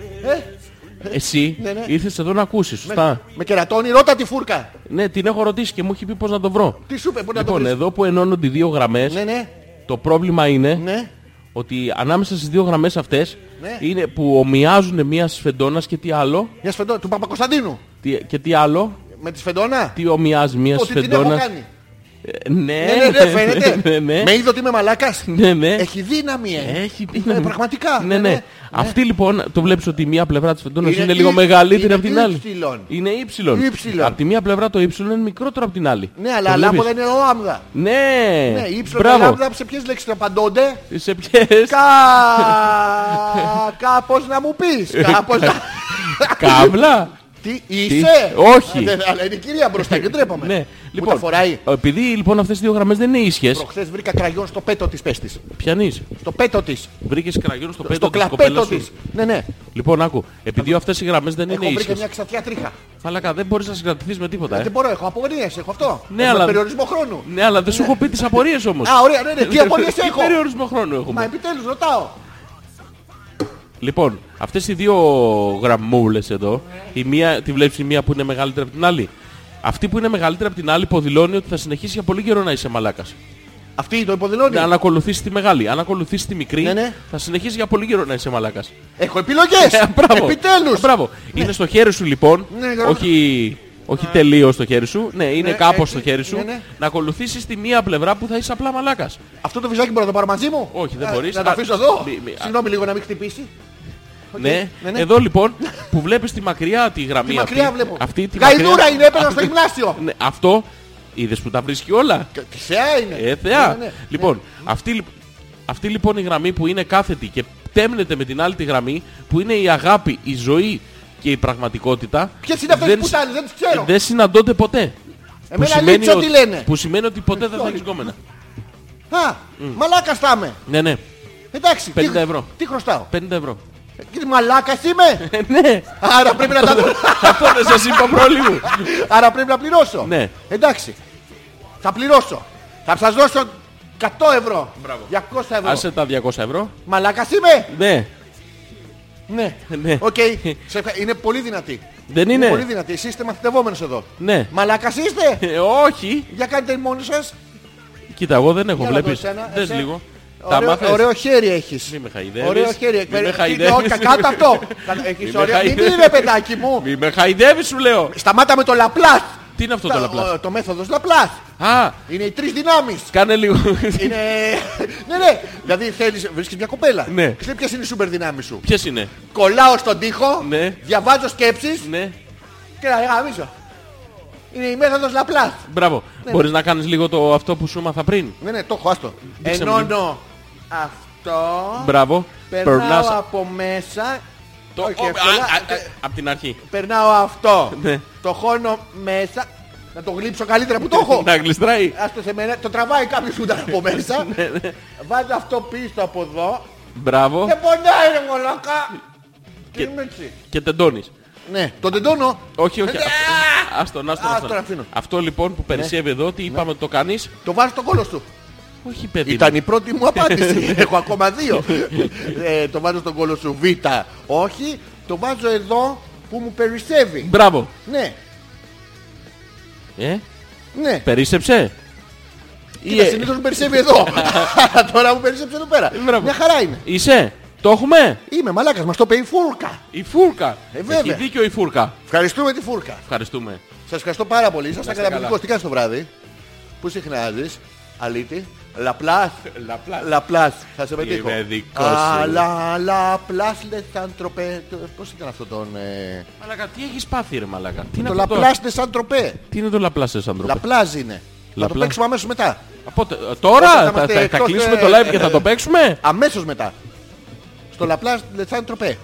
εσύ Ναι, ναι. ήρθες εδώ να ακούσεις, σωστά. με κερατώνει, ρώτα τη φούρκα. Ναι, την έχω ρωτήσει και μου έχει πει πώς να το βρω. Τι σου είπε, πού να το Λοιπόν, βρεις; εδώ που ενώνονται οι δύο γραμμές, Ναι, ναι, το πρόβλημα είναι ναι. ότι ανάμεσα στις δύο γραμμές αυτές Ναι. είναι που ομοιάζουν μια σφεντόνας και τι άλλο, Μια σφεντόνα του Παπακοσταντίνου. τι, και τι άλλο, Με τη σφεντόνα. τι ομοιάζει μια Ότι την έχω σφεντόνας. κάνει. Ε, ναι, Ναι, ναι, ναι, φαίνεται. ναι, ναι. Με είδε ότι είμαι μαλάκας. Ναι, ναι. Έχει δύναμη, ε. Έχει Ε, δύναμη. πραγματικά. Ναι, ναι. Αυτή λοιπόν, το βλέπεις ότι η μία πλευρά της φεντόνας Είναι είναι, λίγο ύ- μεγαλύτερη είναι από την άλλη. ύψιλον. Είναι ύψιλον. Ύψιλον. Από τη μία πλευρά το ύψιλον είναι μικρότερο από την άλλη. Ναι, αλλά Το λάμπο βλέπεις; δεν είναι λάμδα. Ναι, Ναι, ύψιλον και μπράβο. λάμδα σε ποιες λέξεις να απαντώνται; Σε ποιες; Κα... Κάπως να μου πεις. Κάπως να... Κάβλα. Τι είσαι; Όχι. Α, δεν- Αλλά είναι η κυρία μπροστά και ντρέπαμε. Ναι. Μου τα φοράει. επειδή λοιπόν αυτές οι δύο γραμμές δεν είναι ίσχυες, Προχθές βρήκα κραγιόν στο πέτο της πες της. πιανείς. Στο πέτο της. Βρήκες κραγιόν στο πέτο Στο της κλαπέτο κοπέλας της. σου. Ναι, ναι. Λοιπόν, άκου. Επειδή αυτές οι γραμμές δεν είναι Έχω βρει και ίσχυες. μια ξαφιά τρίχα. Μαλάκα, δεν μπορείς να συγκρατηθείς με τίποτα, ε. Δεν μπορώ, έχω απορίες, έχω αυτό. Ναι, Έχουμε αλλά- περιορισμό χρόνου. Ναι, αλλά δεν σου έχω πει τις απορίες όμως. Α, ωραία, ναι, ναι. Τι απορίες Τι έχω; περιορισμό χρόνου Μα έχουμε. επιτέλους ρωτάω. Λοιπόν, αυτές οι δύο γραμμούλες εδώ, η μία, τη βλέπεις η μία που είναι μεγαλύτερη από την άλλη. Αυτή που είναι μεγαλύτερη από την άλλη υποδηλώνει ότι θα συνεχίσει για πολύ καιρό να είσαι μαλάκας. Αυτή το υποδηλώνει. Ναι, αν ακολουθήσεις τη μεγάλη, αν ακολουθήσεις τη μικρή, Ναι, ναι. θα συνεχίσει για πολύ καιρό να είσαι μαλάκας. Έχω επιλογές. Ε, μπράβο. Επιτέλους. Ε, Μπράβο. Είναι στο χέρι σου λοιπόν, Ναι, γράμμα. όχι, όχι τελείως στο χέρι σου, ναι, είναι Ναι, κάπως έτσι. στο χέρι σου, Ναι, ναι. να ακολουθήσεις τη μία πλευρά που θα είσαι απλά μαλάκας. Αυτό το βυζάκι μπορώ να το πάρω μαζί μου; Όχι, δεν Α, μπορείς. Να το Α, αφήσω εδώ; μη- μη- α. Συγγνώμη λίγο να μην χτυπήσει. Ναι. ναι, ναι. Εδώ λοιπόν που βλέπεις τη μακριά τη γραμμή Τη μακριά αυτή, βλέπω. αυτή τη Γαϊδούρα μακριά- είναι, έπαιρνα στο αυτή- γυμνάσιο. Ναι, αυτό είδες που τα βρίσκει όλα; Και- Τη θεά είναι. Ε, θεά. Ναι, ναι. Λοιπόν, αυτή, λι- αυτή λοιπόν η γραμμή που είναι κάθετη και τέμνεται με την άλλη τη γραμμή που είναι η αγάπη, η ζωή και η πραγματικότητα. Ποιες είναι αυτές δεν που συ- πουτάνες, δεν τις ξέρω. Δεν συναντώνται ποτέ. Εμένα Λίτσο τι λένε. που σημαίνει ότι ποτέ δεν θα Αυτό έχεις είναι. γκόμενα. Α, μαλάκας θα είμαι. Ναι, ναι. Εντάξει. 50 τι- ευρώ. Τι χρωστάω; 50 ευρώ. Ε, Κύριε μαλάκας είμαι. Ε, ναι. Άρα πρέπει να τα δω. Αυτό δεν σας είπα πρόλυμο. Άρα πρέπει να πληρώσω. Ναι. Εντάξει. Θα πληρώσω. Θα σας δώσω 100 ευρώ. 200 ευρώ. Άσε τα 200 ευρώ. Μαλάκας είμαι. Ναι. Ναι. Ναι. Οκ. Σε ευχα- Είναι πολύ δυνατή. Δεν είναι; πολύ δυνατή. Εσείς είστε μαθητευόμενος εδώ. Ναι. Μαλάκας είστε. Ε, όχι. Για κάντε μόνοι σας. Κοίτα, εγώ δεν έχω. Για να Βλέπεις. δω εσένα, Δες εσένα. λίγο. Τα Ωραίο, μάθες. ωραίο χέρι έχεις. Μη με χαϊδεύεις. Ωραίο χέρι. Μη με Τι- χαϊδεύεις. όχι, Κάτω αυτό. Έχεις Μη με ωραίο. Μην χαϊδεύεις. είναι παιδάκι μου. Μη με χαϊδεύεις σου λέω. Σταμάτα με το Λαπλάς. Τι είναι αυτό το λαπλάς. Το μέθοδος Λαπλάς. Α, Είναι οι τρεις δυνάμεις. κάνε λίγο. Είναι... ναι, ναι. Δηλαδή θέλεις, βρίσκεις μια κοπέλα. Ναι. Ξέρεις ποιες είναι οι σούπερ δυνάμεις σου; Ποιες είναι; Κολλάω στον τοίχο, Ναι. διαβάζω σκέψεις Ναι. και να γαμίσω. Είναι η μέθοδος Λαπλάς. Μπράβο. Ναι, Μπορείς να κάνεις λίγο το αυτό που σου έμαθα πριν. Ναι, ναι, το έχω, άστο. Δείξε μου Ενώνω αυτό, Μπράβο. περνάω Περνάς. από μέσα, Το... όχι Ω, εύκολα, α, α, ε, α, Απ' την αρχή. περνάω αυτό, Ναι. το χώνω μέσα, να το γλύψω καλύτερα που το έχω. Να γλιστράει. Άστο σε μένα, το τραβάει κάποιος που ήταν από μέσα, Ναι, βάζω αυτό πίσω από εδώ Μπράβο. και πονάει ρε μολάκα. Και Και- είμαι έτσι. Και τεντώνεις. Ναι, τον τεντώνω. Όχι, όχι. Ε, Άστον, άστον, Α, άστον. τον αφήνω. Αυτό λοιπόν που περισσεύει εδώ, τι είπαμε ότι το κάνεις. Το βάζω στο κόλος του. Όχι παιδί. Ήταν μου. η πρώτη μου απάντηση. Έχω ακόμα δύο. ε, το βάζω στον κόλο σου Β. Όχι. Το βάζω εδώ που μου περισσεύει. Μπράβο. Ναι. Ε, Ναι. περίσσεψε. Κοίτα, ε, συνήθως μου περισσεύει εδώ. Τώρα μου περισσεύει εδώ πέρα. Μπράβο. Μια χαρά είναι. Είσαι. Το έχουμε; Είμαι μαλάκας, μας το είπε η φούρκα. Η φούρκα. Ε, βέβαια. Έχει δίκιο η φούρκα. Ευχαριστούμε τη φούρκα. Ευχαριστούμε. Σας ευχαριστώ πάρα πολύ. Ήσασταν είστε καταπληκτικός. καλά. Τι κάνεις το βράδυ. Πού συχνάζεις. Αλήτη; Λαπλάς. Λαπλάς. Λαπλάς. Θα σε πετύχω. Είμαι δικός Α, σου. λα, Λαπλάς λεσάντροπε. Το- Πώς ήταν αυτό τον... ε, Μαλάκα, τι έχεις πάθει ρε μαλάκα; Τι είναι Το αυτό το- Λαπλάς λεσάντροπε. Τι είναι το λαπλάς εσάντροπε. Λαπλάζ είναι. Θα το Λαπλά. παίξουμε αμέσως μετά. Πότε, ε, τώρα Όταν θα θα, είμαστε θα- θα εκτός, κλείσουμε ε, το live και ε, θα το παίξουμε; Αμέσως μετά. Στο Λαπλάς λεσάντροπε.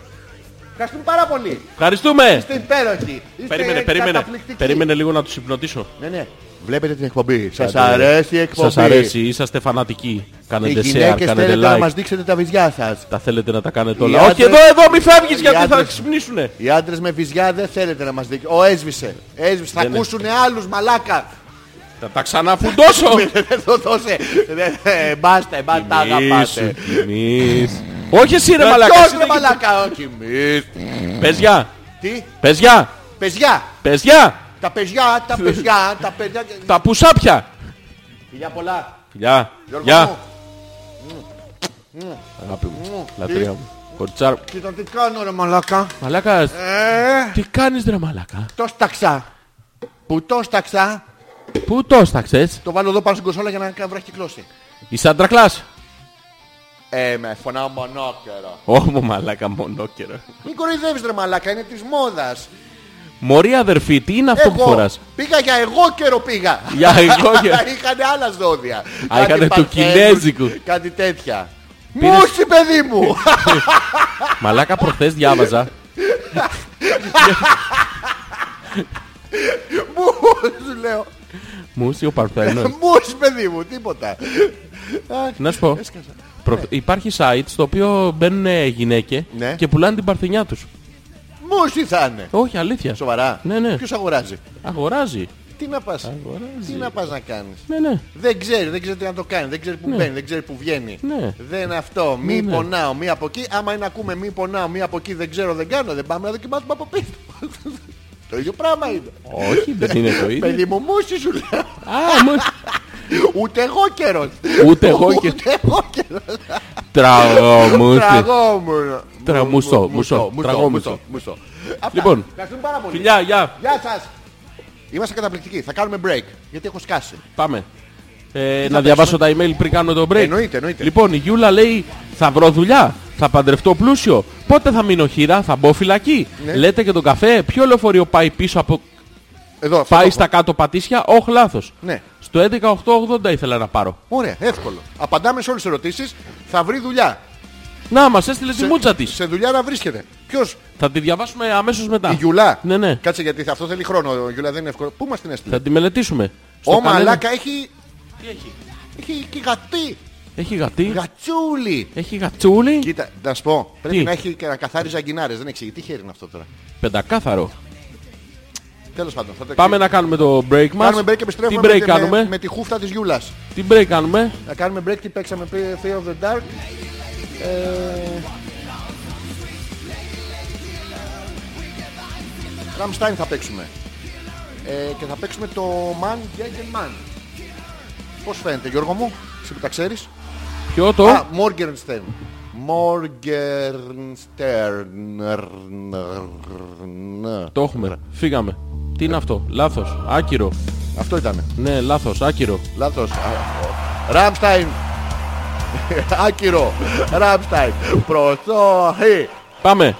Ευχαριστούμε πάρα πολύ. Ευχαριστούμε. Είστε υπέροχοι. Είστε Περίμενε, περίμενε. καταπληκτικοί. Περίμενε λίγο να τους υπνοτήσω. Ναι, ναι. Βλέπετε την εκπομπή. Σας Κάντε- αρέσει η εκπομπή; Σας αρέσει, είσαστε φανατικοί. Οι Κάνετε share, γυναίκες κάνετε θέλετε να like. μας δείξετε τα βυζιά σας. Τα θέλετε να τα κάνετε Οι όλα. άντρες- Όχι εδώ, εδώ, μη φεύγεις Οι γιατί θα άντρες- ξυπνήσουνε. Οι άντρες με βυζιά δεν θέλετε να μας δείξετε. Ο έσβησε. Έσβησε. Θα Δεν είναι. ακούσουν άλλους μαλάκα. Θα τα ξαναφουντώσω. Δεν το δώσε. Δεν- ε, Μπάστε, μπα τα αγαπάτε. Κοιμήσου, Όχι εσύ ρε Ε, μαλάκα. Ποιος εσύ είναι δεν μαλάκα. Όχι εμείς. Πες γεια. Τι; Πες γεια. Πεζιά. Πες γεια. Τα πεζιά, τα πεζιά, τα πεζιά. Τα πουσάπια. Φιλιά πολλά. Γεια. Γιώργο Γεια. μου. Αγάπη μου. Τι; Λατρεία μου. Κοριτσάρ. Κοίτα τι κάνω ρε μαλάκα. Μαλάκα. Ε, Τι κάνεις ρε μαλάκα; το σταξά. Που το σταξά. Πού το στάξες; Το βάλω εδώ πάνω στην κονσόλα για να βραχυκλώσει. Είσαι αντρακλάς. Ε, με φωνάω μονόκερο. Ω μαλάκα μονόκερο. Μην κοροϊδεύεις ρε μαλάκα, είναι της μόδας. Μωρή αδερφή, τι είναι αυτό που Εγώ φοράς; πήγα για εγώ καιρό πήγα. Για εγώ καιρο. Είχανε άλλα ζώδια. Α, είχανε του παρθένους, Κινέζικου. Κάτι τέτοια. Πήρες- Μούσι παιδί μου. Μαλάκα προχθές διάβαζα. Μου σου λέω. Μουσι ο Παρθένος. Μου παιδί μου, τίποτα. Αχ, Να σου πω. έσκασα. Προ- Υπάρχει site στο οποίο μπαίνουν ε, γυναίκες Ναι. και πουλάνε την παρθενιά τους. Μουσι θα είναι; Όχι, αλήθεια. Σοβαρά. Ναι, ναι. Ποιος αγοράζει; Αγοράζει. Τι να πας; Αγοράζει. Τι να πας να κάνεις; Ναι, ναι. Δεν ξέρει, δεν ξέρει τι να το κάνει, δεν ξέρει που μπαίνει, δεν ξέρει που βγαίνει. Ναι. Δεν είναι αυτό. Μη Ναι, ναι. πονάω, μη από εκεί. Άμα είναι να ακούμε μη πονάω, μη από εκεί, δεν ξέρω, δεν κάνω, δεν πάμε να δοκιμάσουμε από πίσω. το ίδιο πράγμα είναι. Όχι, δεν είναι το ίδιο. Παιδί μου, μουσι σου λέω. Α, μου- Ούτε εγώ καιρός. Ούτε εγώ και- Ούτε εγώ καιρός. Τραγόμουσι. Τραγόμουν. Τρα- μουσό, μουσό, τραγόμουσο. μουσό. Αυτά. Λοιπόν. Ευχαριστούμε πάρα πολύ. Φιλιά, γεια. Γεια σας. Είμαστε καταπληκτικοί. Θα κάνουμε break. Γιατί έχω σκάσει. Πάμε. Ε, να διαβάσω τα email πριν κάνω το break. Εννοείται, εννοείται. Λοιπόν, η Γιούλα λέει θα βρω δουλειά, θα παντρευτώ πλούσιο. Πότε θα μείνω χείρα, θα μπω φυλακή. Ναι. Λέτε και τον καφέ, ποιο λεωφορείο πάει πίσω από... Εδώ, αυτό Πάει το στα έχω. κάτω πατήσια, όχι λάθος. Ναι. Στο 11.880 ήθελα να πάρω. Ωραία, εύκολο. Απαντάμε σε όλες τις ερωτήσεις. Θα βρει δουλειά. Να, μας έστειλε τη Σε- μούτσα της. Σε δουλειά να βρίσκεται. Ποιος, Θα τη διαβάσουμε αμέσως μετά. η Γιουλά. Ναι, ναι. Κάτσε γιατί αυτό θέλει χρόνο. Η Γιουλά δεν είναι εύκολο. Πού μας την έστειλε; Θα τη μελετήσουμε. Στο Ω κανένα- μαλάκα έχει... Τι έχει; Έχει και γατί. Έχει γατί. Γατσούλι. Έχει γατσούλι. Κοίτα, να σου πω. Πρέπει Τι; να έχει και να καθάρει ζαγκινάρες. Δεν εξηγεί. Τι χέρι είναι αυτό τώρα; Πεντακάθαρο. Τέλος πάντων. Θα το Πάμε εξηγήσω. να κάνουμε το break μας. Κάνουμε break και Τι επιστρέφουμε break με, κάνουμε; με, με τη χούφτα της Γιούλας. Τι break κάνουμε; Να κάνουμε break τι παίξαμε πριν Fear of the Dark. Ε... Rammstein θα παίξουμε. Ε, και θα παίξουμε το Man Gegen Man. Πώς φαίνεται Γιώργο μου, εσύ που τα ξέρεις; Ποιο το; Α, Morgenstern. Morgenstern. Το έχουμε. Φύγαμε. Τι είναι αυτό. Λάθος. Άκυρο. Αυτό ήταν. Ναι, λάθος. Άκυρο. Λάθος. Rammstein. Άκυρο. Rammstein. Προσοχή. Πάμε.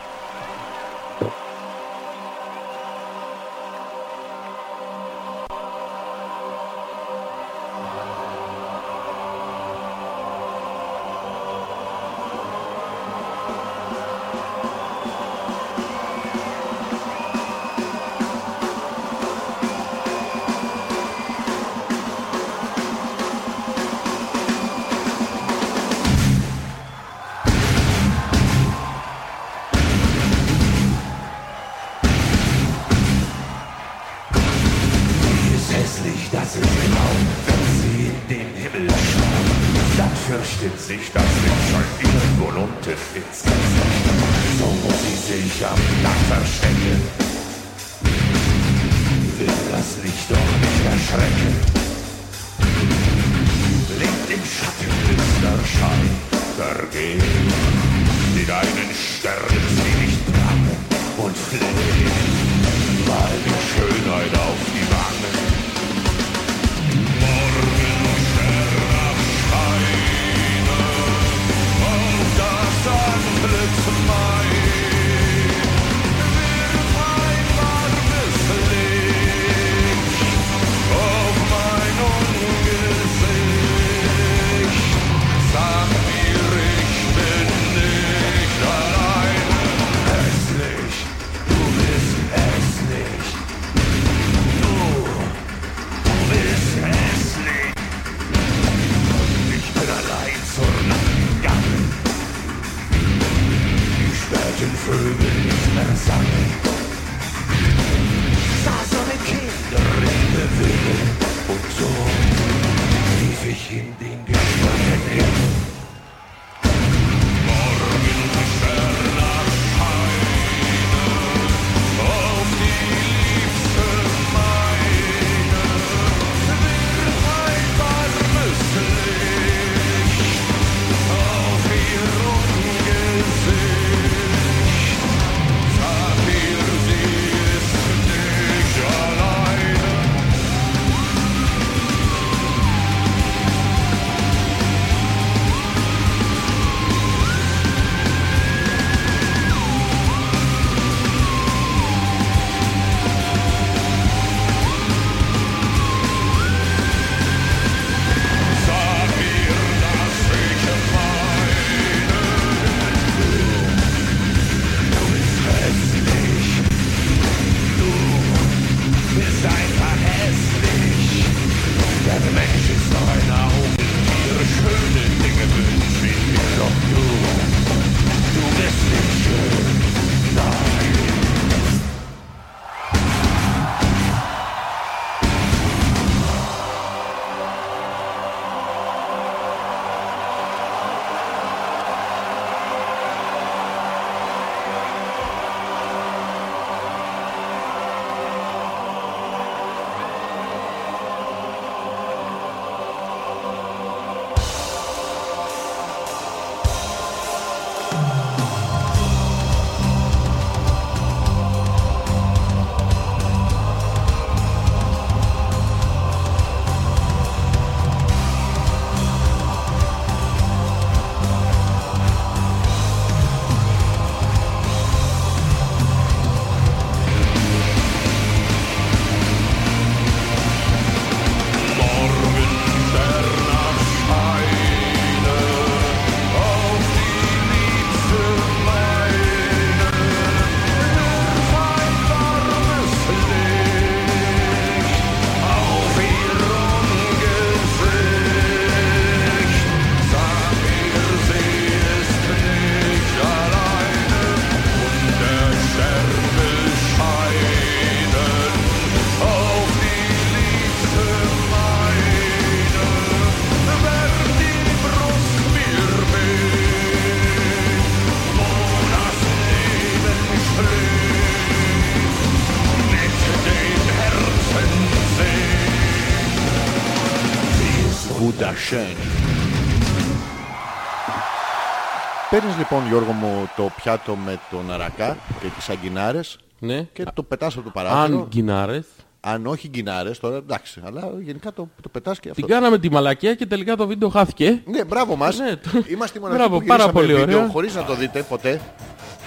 Παίρνεις λοιπόν Γιώργο μου το πιάτο με τον αρακά και τις αγκινάρες Ναι. και το πετάς από το παράθυρο. Αν γκινάρεθ. Αν όχι γκινάρες τώρα εντάξει, αλλά γενικά το, το πετάς και αυτό. Την κάναμε τη μαλακία και τελικά το βίντεο χάθηκε. Ναι, μπράβο μας. Ναι, το- Είμαστε οι μοναδικοί Μπράβο, που πάρα γυρίσαμε πολύ βίντεο ωραία. χωρίς να το δείτε ποτέ.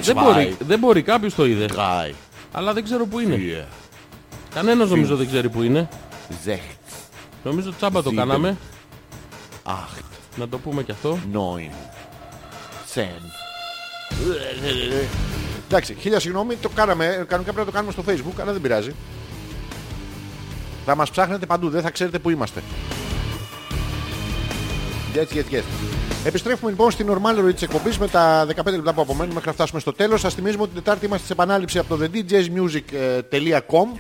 Δεν Zwei, μπορεί, δεν μπορεί, κάποιος το είδε. drei, Αλλά δεν ξέρω που είναι. vier, Κανένας νομίζω δεν ξέρει που είναι. sechs, Νομίζω τσάμπα το Sieben. κάναμε. acht, Να το πούμε και αυτό. neun, zehn. Εντάξει, χίλια συγγνώμη, το κάναμε. Κανονικά πρέπει να το κάνουμε στο facebook, αλλά δεν πειράζει. Θα μας ψάχνετε παντού, δεν θα ξέρετε που είμαστε. Yes, yes, yes. Επιστρέφουμε λοιπόν στην normal ροή της εκπομπής με τα 15 λεπτά που απομένουν μέχρι να φτάσουμε στο τέλος. Σας θυμίζουμε ότι την Τετάρτη είμαστε σε επανάληψη από το thedjsmusic.com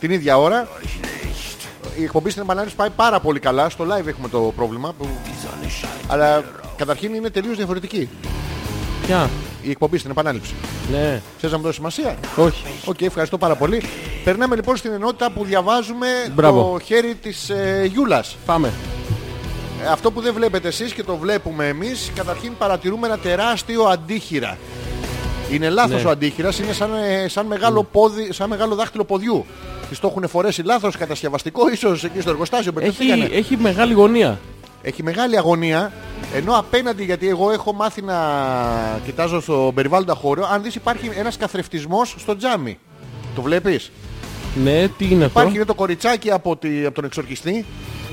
την ίδια ώρα. Η εκπομπή στην επανάληψη πάει πάρα πολύ καλά. Στο live έχουμε το πρόβλημα. Που... Αλλά καταρχήν είναι τελείως διαφορετική Ποια; η εκπομπή στην επανάληψη. Ναι. Θες να μου δώσεις σημασία; Όχι. Οκ, ευχαριστώ πάρα πολύ. Περνάμε λοιπόν στην ενότητα που διαβάζουμε Μπράβο. το χέρι της ε, Γιούλας. Πάμε. Ε, αυτό που δεν βλέπετε εσείς και το βλέπουμε εμείς, καταρχήν παρατηρούμε ένα τεράστιο αντίχειρα. Είναι λάθος Ναι. ο αντίχειρας, είναι σαν, ε, σαν, μεγάλο πόδι, σαν μεγάλο δάχτυλο ποδιού. Της το έχουν φορέσει λάθος κατασκευαστικό, ίσως εκεί στο εργοστάσιο. Έχει, μπερδευτήκανε. έχει μεγάλη γωνία. Έχει μεγάλη αγωνία, ενώ απέναντι, γιατί εγώ έχω μάθει να κοιτάζω στο περιβάλλοντα χώρο, αν δεις υπάρχει ένας καθρεφτισμός στο τζάμι. Το βλέπεις; Ναι, τι είναι αυτό; Υπάρχει είναι το κοριτσάκι από, τη, από τον εξορκιστή.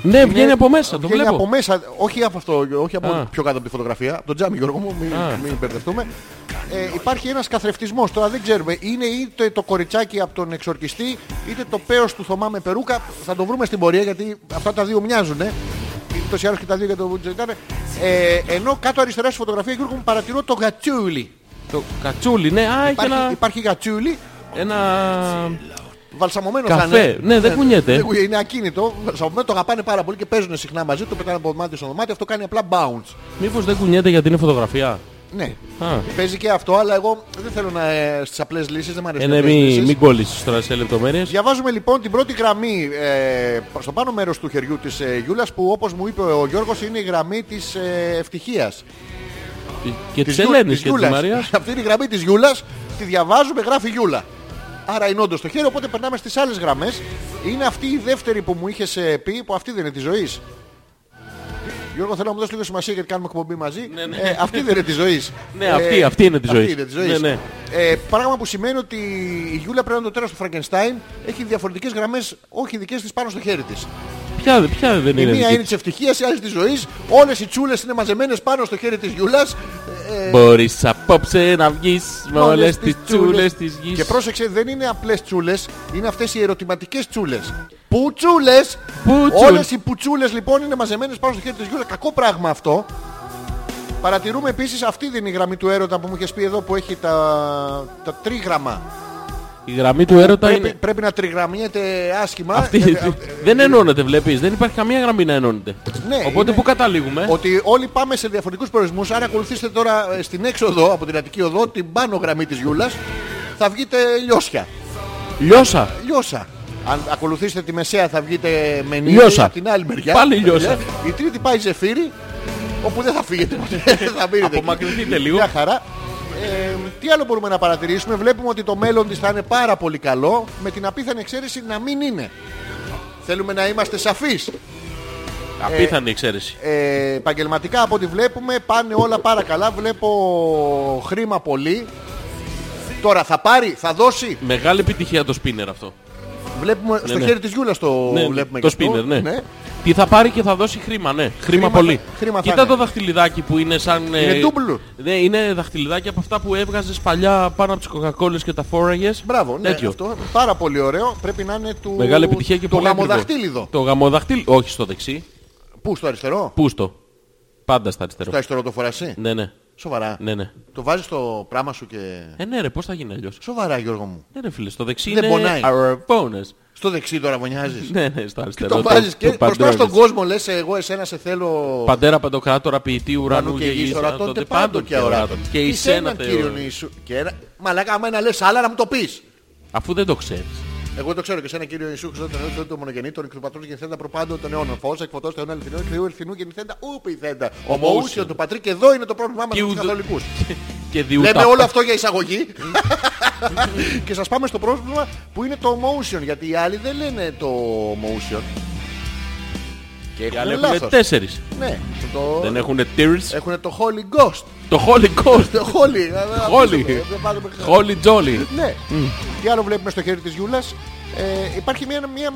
Ναι, βγαίνει Είναι- από μέσα, το βγαίνει βλέπω. από μέσα, όχι από αυτό, όχι από Α. πιο κάτω από τη φωτογραφία. Από τον τζάμι Γιώργο μου, μην, Α. μην μπερδευτούμε. Ε, υπάρχει ένας καθρεφτισμός, τώρα δεν ξέρουμε. Είναι είτε το κοριτσάκι από τον εξορκιστή, είτε το πέος του Θωμά με περούκα. Θα το βρούμε στην πορεία γιατί αυτά τα δύο μοιάζουν. Ε. Τόσοι άλλους και τα δύο για το Βουτζετάνε. Ε, ενώ κάτω αριστερά στη φωτογραφία Γιώργο μου παρατηρώ το γατσούλι. Το κατσούλι, ναι. Α, έχει Υπάρχει, ένα... υπάρχει γατσούλι, ένα... βαλσαμωμένο Καφέ. θα είναι. Ναι, δεν κουνιέται. Δεν κουνιέται, Είναι ακίνητο. Βαλσαμωμένο το αγαπάνε πάρα πολύ και παίζουν συχνά μαζί. Το πετάνε από δωμάτιο στο δωμάτιο. Αυτό κάνει απλά bounce. Μήπως δεν κουνιέται γιατί είναι φωτογραφία; Ναι. Α. Παίζει και αυτό, αλλά εγώ δεν θέλω να ε, στις απλές λύσεις, δεν μου Ε, αρέσουν οι ναι, απλές μην, λύσεις. μην κόλλησεις τώρα σε λεπτομέρειες. Διαβάζουμε λοιπόν την πρώτη γραμμή ε, στο πάνω μέρος του χεριού της ε, Γιούλας που όπως μου είπε ο Γιώργος είναι η γραμμή της ε, ευτυχίας. Και της Γιου- Ελένης της και της Γιούλας. Μαρίας; Αυτή είναι η γραμμή της Γιούλας, τη διαβάζουμε, γράφει Γιούλα. Άρα είναι όντως το χέρι, οπότε περνάμε στις άλλες γραμμές. Είναι αυτή η δεύτερη που μου είχες ε, πει, που αυτή δεν είναι της ζωής. Γιώργο, θέλω να μου δώσει λίγο σημασία γιατί κάνουμε εκπομπή μαζί. Ε, αυτή δεν είναι της ζωής. Ναι, αυτή- αυτή είναι της ζωής. Αυτή είναι της ζωής. Ναι, ναι. Ε, πράγμα που σημαίνει ότι η Γιούλα πρέπει να είναι το τέρας του Φραγκενστάιν. Έχει διαφορετικές γραμμές, όχι δικές της, πάνω στο χέρι της. Ποια, ποια δεν Η είναι μία δική είναι της ευτυχίας, η άλλη της ζωής. Όλες οι τσούλες είναι μαζεμένες πάνω στο χέρι της Γιούλας. Ε, Μπορείς απόψε να βγεις με όλες τις τσούλες της γης. Και πρόσεξε, δεν είναι απλές τσούλες, είναι αυτές οι ερωτηματικές τσούλες. Πουτσούλες! Πουτσούλ. Όλες οι πουτσούλες λοιπόν είναι μαζεμένες πάνω στο χέρι της Γιούλας. Κακό πράγμα αυτό. Παρατηρούμε επίσης αυτή δεν είναι η γραμμή του έρωτα που μου είχες πει εδώ που έχει τα, τα τρίγραμμα. Η γραμμή του έρωτα Πρέπει, είναι... πρέπει να τριγραμμιέται άσχημα. Αυτή, Ε, ε, δεν ενώνεται, βλέπεις. Δεν υπάρχει καμία γραμμή να ενώνεται. Ναι, Οπότε είναι- που καταλήγουμε; Ότι όλοι πάμε σε διαφορετικούς προορισμούς. Άρα ακολουθήστε τώρα ε, στην έξοδο από την Αττική Οδό την πάνω γραμμή της Γιούλας. Θα βγείτε λιώσια. Λιώσα. Λιώσα. Αν ακολουθήσετε τη μεσαία θα βγείτε με Λιώσα. από την άλλη μεριά. Πάλι λιώσα. Η τρίτη πάει ζεφύρι, όπου δεν θα φύγετε ποτέ. θα μείνετε εκεί. Απομακρυνθείτε λίγο. Μια χαρά. Ε, τι άλλο μπορούμε να παρατηρήσουμε; Βλέπουμε ότι το μέλλον της θα είναι πάρα πολύ καλό, με την απίθανη εξαίρεση να μην είναι. Θέλουμε να είμαστε σαφείς. Απίθανη εξαίρεση. Ε, επαγγελματικά από ό,τι βλέπουμε πάνε όλα πάρα καλά. Βλέπω χρήμα πολύ. Τώρα θα πάρει, θα δώσει; Μεγάλη επιτυχία το spinner αυτό. Βλέπουμε στο ναι. χέρι της Γιούλας το Ναι, βλέπουμε το και αυτό. spinner, ναι. Τι θα πάρει και θα δώσει χρήμα, ναι. Χρήμα, Χρήμα πολύ. θα- χρήμα θα Κοίτα είναι. το δαχτυλιδάκι που είναι σαν... ε, Είναι double. Ναι, είναι δαχτυλιδάκι από αυτά που έβγαζες παλιά πάνω από τις κοκακόλες και τα φόραγες. Μπράβο, ναι, Τέτοιο. αυτό πάρα πολύ ωραίο. Πρέπει να είναι του. Μεγάλη επιτυχία και το πολύ ακριβό. γαμοδαχτύλιδο. Το γαμοδαχτύλι... Όχι στο δεξί. Πού, στο αριστερό; Πού στο. Πάντα στα αριστερό. Στο αριστερό το φοράς εσύ; Ναι, ναι. Σοβαρά. Ναι, ναι. Το βάζεις στο πράμα σου και. Ε, ναι ρε, πώς θα γίνει αλλιώς; Σοβαρά, Γιώργο μου. Ναι ρε φίλε, στο δεξί Δεν είναι πονάει. αραβόνες. Στο δεξί τώρα μονιάζεις. Ναι, ναι, στο Και αριστερό. το βάζεις και μπροστά στον παντρώνεις. κόσμο λες εγώ εσένα σε θέλω Παντέρα παντοκράτορα ποιητή ουρανού ουρανού και και γης γης ορατότε ορατώνται πάντων και ορατών. Και εσένα Θεό. Κύριον Ιησού. Και ένα... Μαλάκα άμα ένα λες άλλα να μου το πεις. Αφού δεν το ξέρεις. Εγώ το ξέρω και σε ένα κύριο Ιησού Χριστό, τον Θεό του μονογενή, τον εκ του πατρός γεννηθέντα προπάντων των αιώνων. Φως, εκφωτός των αληθινών, Θεού ελθινού γεννηθέντα, ούπ ηθέντα. Ομοούσιο του πατρί και εδώ είναι το πρόβλημά μας Και με τους ουδο- καθολικούς. Και διούτα. Λέμε όλο αυτό για εισαγωγή και σας πάμε στο πρόβλημα που είναι το motion γιατί οι άλλοι δεν λένε το motion και Οι έχουν άλλοι λάθος. έχουν τέσσερις. Ναι, το... Δεν έχουν tears. έχουν το Holy Ghost. Το Holy Ghost. Το Holy. Holy. Δεν βάζουμε- Holy Jolly. Ναι. Τι άλλο βλέπουμε στο χέρι της Γιούλας; Ε, υπάρχει μια, μια,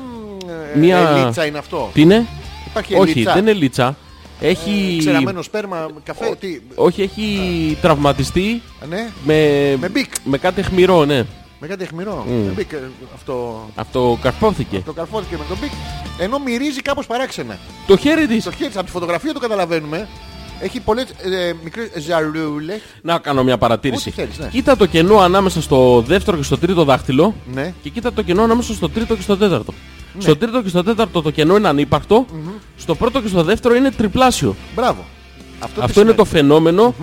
ε, Μια- ελίτσα είναι αυτό. Τι είναι; Υπάρχει Όχι, ελίτσα. δεν είναι λίτσα. Έχει... Ξεραμένο σπέρμα, καφέ, τι; Όχι, έχει τραυματιστεί Ναι, με... Με Bic. με κάτι αιχμηρό, ναι. Με κάτι αιχμηρό. Με Bic, ε, Αυτό Αυτό καρφώθηκε. το καρφώθηκε με τον Bic. Ενώ μυρίζει κάπως παράξενα. Το χέρι της. Στο χέρι της, από τη φωτογραφία το καταλαβαίνουμε. Έχει πολλές ε, μικρές ζαρούλες. Να κάνω μια παρατήρηση. Ό,τι θέλεις, ναι. Κοίτα το κενό ανάμεσα στο δεύτερο και στο τρίτο δάχτυλο Ναι. και κοίτα το κενό ανάμεσα στο τρίτο και στο τέταρτο. Στο τρίτο και στο τέταρτο το κενό είναι ανύπαρκτο, στο πρώτο και στο δεύτερο είναι τριπλάσιο. Μπράβο. Αυτό, τι Αυτό είναι το σημαίνει; φαινόμενο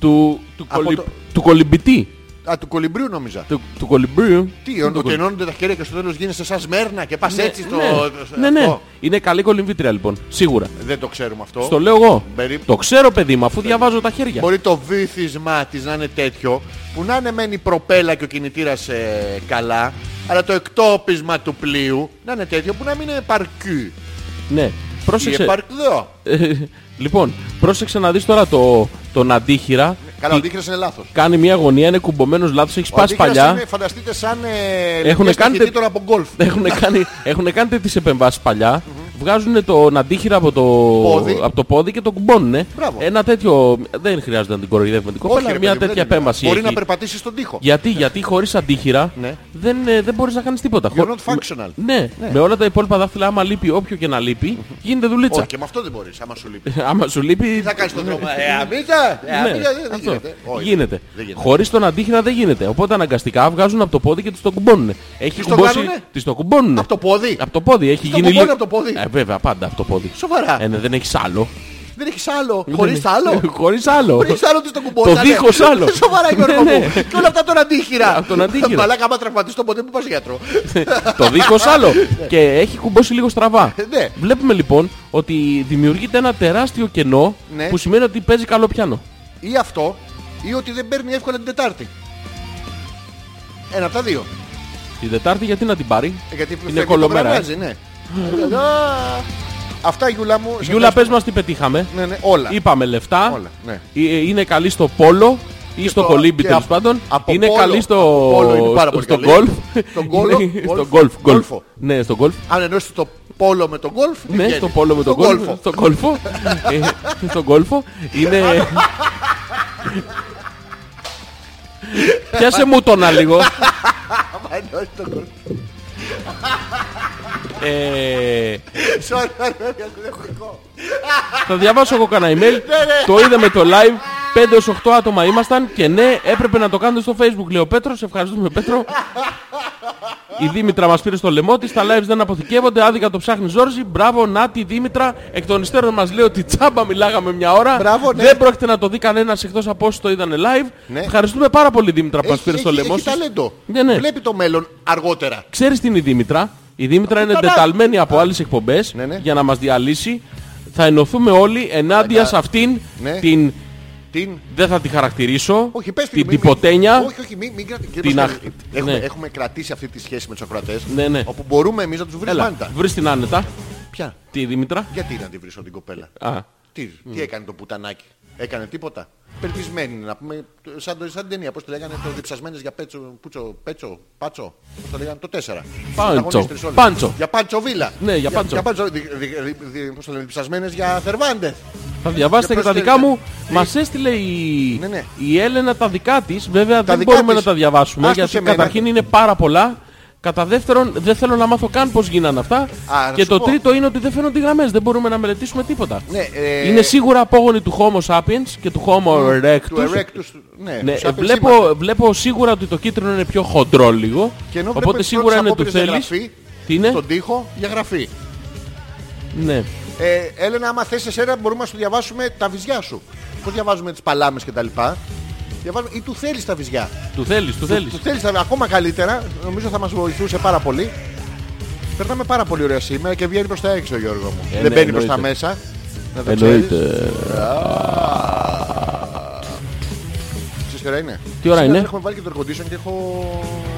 του, του, Από κολυ- το- του κολυμπητή. Α, του κολυμπρίου νόμιζα. Του, του κολυμπρίου. Τι, το όταν κολυ- τενώνονται τα χέρια και στο τέλος γίνεσαι σαν σμέρνα και πας Ναι, έτσι στο... ναι, στο- ναι, ναι. αυτό. Είναι καλή κολυμβήτρια λοιπόν, σίγουρα. Δεν το ξέρουμε αυτό. Στο λέω εγώ. Περίπου- Το ξέρω παιδί μου, αφού διαβάζω τα χέρια. Μπορεί το βύθισμά της να είναι τέτοιο που να είναι μεν η προπέλα και ο κινητήρας ε, καλά αλλά το εκτόπισμα του πλοίου να είναι τέτοιο που να μην είναι παρκού Ναι, ή πρόσεξε. επαρκδό. Ε, λοιπόν, πρόσεξε να δεις τώρα το, τον αντίχειρα. Καλά, ο Τι- αντίχειρας είναι λάθος. Κάνει μια γωνία, είναι κουμπωμένος λάθος, έχει Ο σπάσει αντίχειρας παλιά. είναι, φανταστείτε σαν ε, Έχουν λεπτές κάνει τε- ταχυτήτωρα από γκολφ. Έχουν κάνει, έχουν κάνει τις επεμβάσεις παλιά. Βγάζουν τον αντίχειρα από το, Πόδι. από το πόδι και τον κουμπώνουνε. Μπράβο. Ένα τέτοιο. Δεν χρειάζεται να την κοροϊδεύουμε την Όχι, κοπέλα. ρε Μια παιδί μου, τέτοια δεν είναι. επέμβαση. Μπορεί έχει. να περπατήσεις στον τοίχο. Γιατί, γιατί χωρίς αντίχειρα Ναι. δεν, ε, δεν μπορείς να κάνεις τίποτα. You're Χω- not functional. Ναι, με όλα τα υπόλοιπα δάχτυλα, άμα λείπει όποιο και να λείπει, γίνεται δουλίτσα. Όχι, και με αυτό δεν μπορείς, άμα σου λείπει. άμα σου λείπει. Τι θα κάνεις στον δρόμο, ε, αμύτσα, ε, Ναι, αμύτσα, δεν- δεν αυτό. γίνεται. Όχι, Γίνεται. δεν γίνεται. Χωρίς τον αντίχειρα δεν γίνεται. Οπότε αναγκαστικά βγάζουν από το πόδι και τους το κουμπώνουν. Έχει το κουμπώσει. κάνουνε; Τις το κουμπώνουν. Από το πόδι; Από το πόδι. Έχει Στο γίνει κουμπώνει λίγο- από το πόδι; Ε, βέβαια, πάντα από το πόδι. Σοβαρά. Ε, ναι, δεν έχεις άλλο. Δεν έχεις άλλο. Χωρίς άλλο. Χωρίς άλλο. Χωρίς άλλο τι στον κουμπώνει. Το δίχως άλλο. Σοβαρά Γιώργο Ναι, μου. ναι. Και όλα αυτά τον αντίχειρα. Από τον αντίχειρα. Μαλάκα άμα τραυματίσεις τον ποτέ που πας γιατρό. το δίχως άλλο. και έχει κουμπώσει λίγο στραβά. Ναι. Βλέπουμε λοιπόν ότι δημιουργείται ένα τεράστιο κενό Ναι. που σημαίνει ότι παίζει καλό πιάνο. Ή αυτό ή ότι δεν παίρνει εύκολα την Τετάρτη. Ένα από τα δύο. Την Τετάρτη γιατί να την πάρει; Ε, Γιατί Είναι φεύγει το κολομέρα, γραβάζι, ναι. Α, Αυτά Γιούλα μου. σε Γιούλα ευχαριστώ. πες μας τι πετύχαμε. Ναι, ναι, όλα. Είπαμε λεφτά. Όλα, ναι. Ε, Είναι καλή στο πόλο ή στο στο- κολύμπι και τέλος από- πάντων. από είναι πόλο- καλή στο, από πόλο είναι πάρα πολύ στο καλή. γκολφ. Στον γκόλο, Είναι- γκολφ, Στο γκολφ. γκολφ. γκολφο. Ναι, στο γκολφ. Αν ενώσεις το πόλο με τον γκολφ. τι Ναι, βγαίνει; στο πόλο με τον Στον γκολφ. γκόλφο. Στο γκολφο. Ε, Στο γκολφο. Είναι... Πιάσε μου τον λίγο. Άμα ενώσεις τον γκολφ. Ε, Sorry, έχω εγώ. Θα διαβάσω εγώ κανένα Ναι, email. Το είδαμε το live. 5 ως 8 άτομα ήμασταν και ναι, έπρεπε να το κάνετε στο facebook, λέει ο Πέτρος. Ευχαριστούμε, Πέτρο. Η Δήμητρα μας πήρε στο λαιμό της, τα lives δεν αποθηκεύονται, άδικα το ψάχνει Ζόρζη. Μπράβο, Νάτι, Δήμητρα. Εκ των υστέρων μας λέει ότι τσάμπα μιλάγαμε μια ώρα. Μπράβο, ναι. Δεν πρόκειται να το δει κανένας εκτός από όσοι το είδανε live. Ναι. Ευχαριστούμε πάρα πολύ, Δήμητρα, που μας Έχει- πήρε στο έχει- λαιμό Έχει της. ταλέντο. Ναι, ναι. Βλέπει το μέλλον αργότερα. Ξέρεις τι είναι η Δήμητρα; Η Δήμητρα είναι Πουτανάκι. εντεταλμένη από άλλες εκπομπές Ναι, ναι. για να μας διαλύσει. Θα ενωθούμε όλοι ενάντια σε αυτήν Ναι. την... Την... Δεν θα τη χαρακτηρίσω. Όχι, πες τη, την μη- μη- τυποτένια. Όχι, όχι, μην, μην κρατη- κύριε Την Πασχαλή, αχ- Έχουμε, ναι. έχουμε κρατήσει αυτή τη σχέση με τους ακροατές. Ναι, ναι. Όπου μπορούμε εμείς να τους βρεις Έλα, μάντα. βρεις την άνετα. Ποια; Τι Δήμητρα. Γιατί να τη βρίσω την κοπέλα; Α, Τι, τι έκανε το πουτανάκι; Έκανε τίποτα. Πελπισμένη είναι να πούμε. Σαν, το, σαν την ταινία. Πώς το λέγανε το διψασμένες για πέτσο, πούτσο, πέτσο, πάτσο. Πώς το λέγανε το 4. Πάντσο. Πάντσο. Για πάντσο βίλα. Ναι, για πάντσο. Για, πάντσο. δι- δι- δι- δι- πώς το λένε, διψασμένες για θερβάντες. θα διαβάσετε Και και τα πώς δικά θέλετε. μου. Μας έστειλε η... Ναι, ναι. η Έλενα τα δικά της. Βέβαια δεν δικά μπορούμε της. να τα διαβάσουμε. Άστο γιατί σε μένα. καταρχήν είναι πάρα πολλά. Κατά δεύτερον, δεν θέλω να μάθω καν πώς γίνανε αυτά. να και σου το πω. τρίτο είναι ότι δεν φαίνονται οι γραμμές. Δεν μπορούμε να μελετήσουμε τίποτα. Ναι, ε, Είναι σίγουρα απόγονοι του Homo sapiens και του Homo του erectus. erectus. Ναι, Ναι, τους ε, άπελς είμαστε. βλέπω, βλέπω σίγουρα ότι το κίτρινο είναι πιο χοντρό λίγο. Και ενώ Οπότε βλέπω σίγουρα πρώτες είναι του απόπειρες για θέλεις. γραφή, Τι είναι; Στον τοίχο για γραφή. Ναι. Ε, Έλενα, άμα θες εσένα μπορούμε να σου διαβάσουμε τα βυζιά σου. Πώς διαβάζουμε τις παλάμες και τα λοιπά; Διαβάζουμε, ή του θέλεις τα βυζιά. Του θέλεις, του θέλεις. Του θέλεις τα ακόμα καλύτερα. Νομίζω θα μας βοηθούσε πάρα πολύ. Περνάμε πάρα πολύ ωραία σήμερα και βγαίνει προς τα έξω Γιώργο μου. Ε, Δεν ναι, μπαίνει προς τα εννοείται. μέσα. Να το ξέρεις. Εννοείται. Ξέρεις τι ώρα είναι; Τι ώρα Σήμερα είναι; Έχουμε βάλει και το air condition και έχω,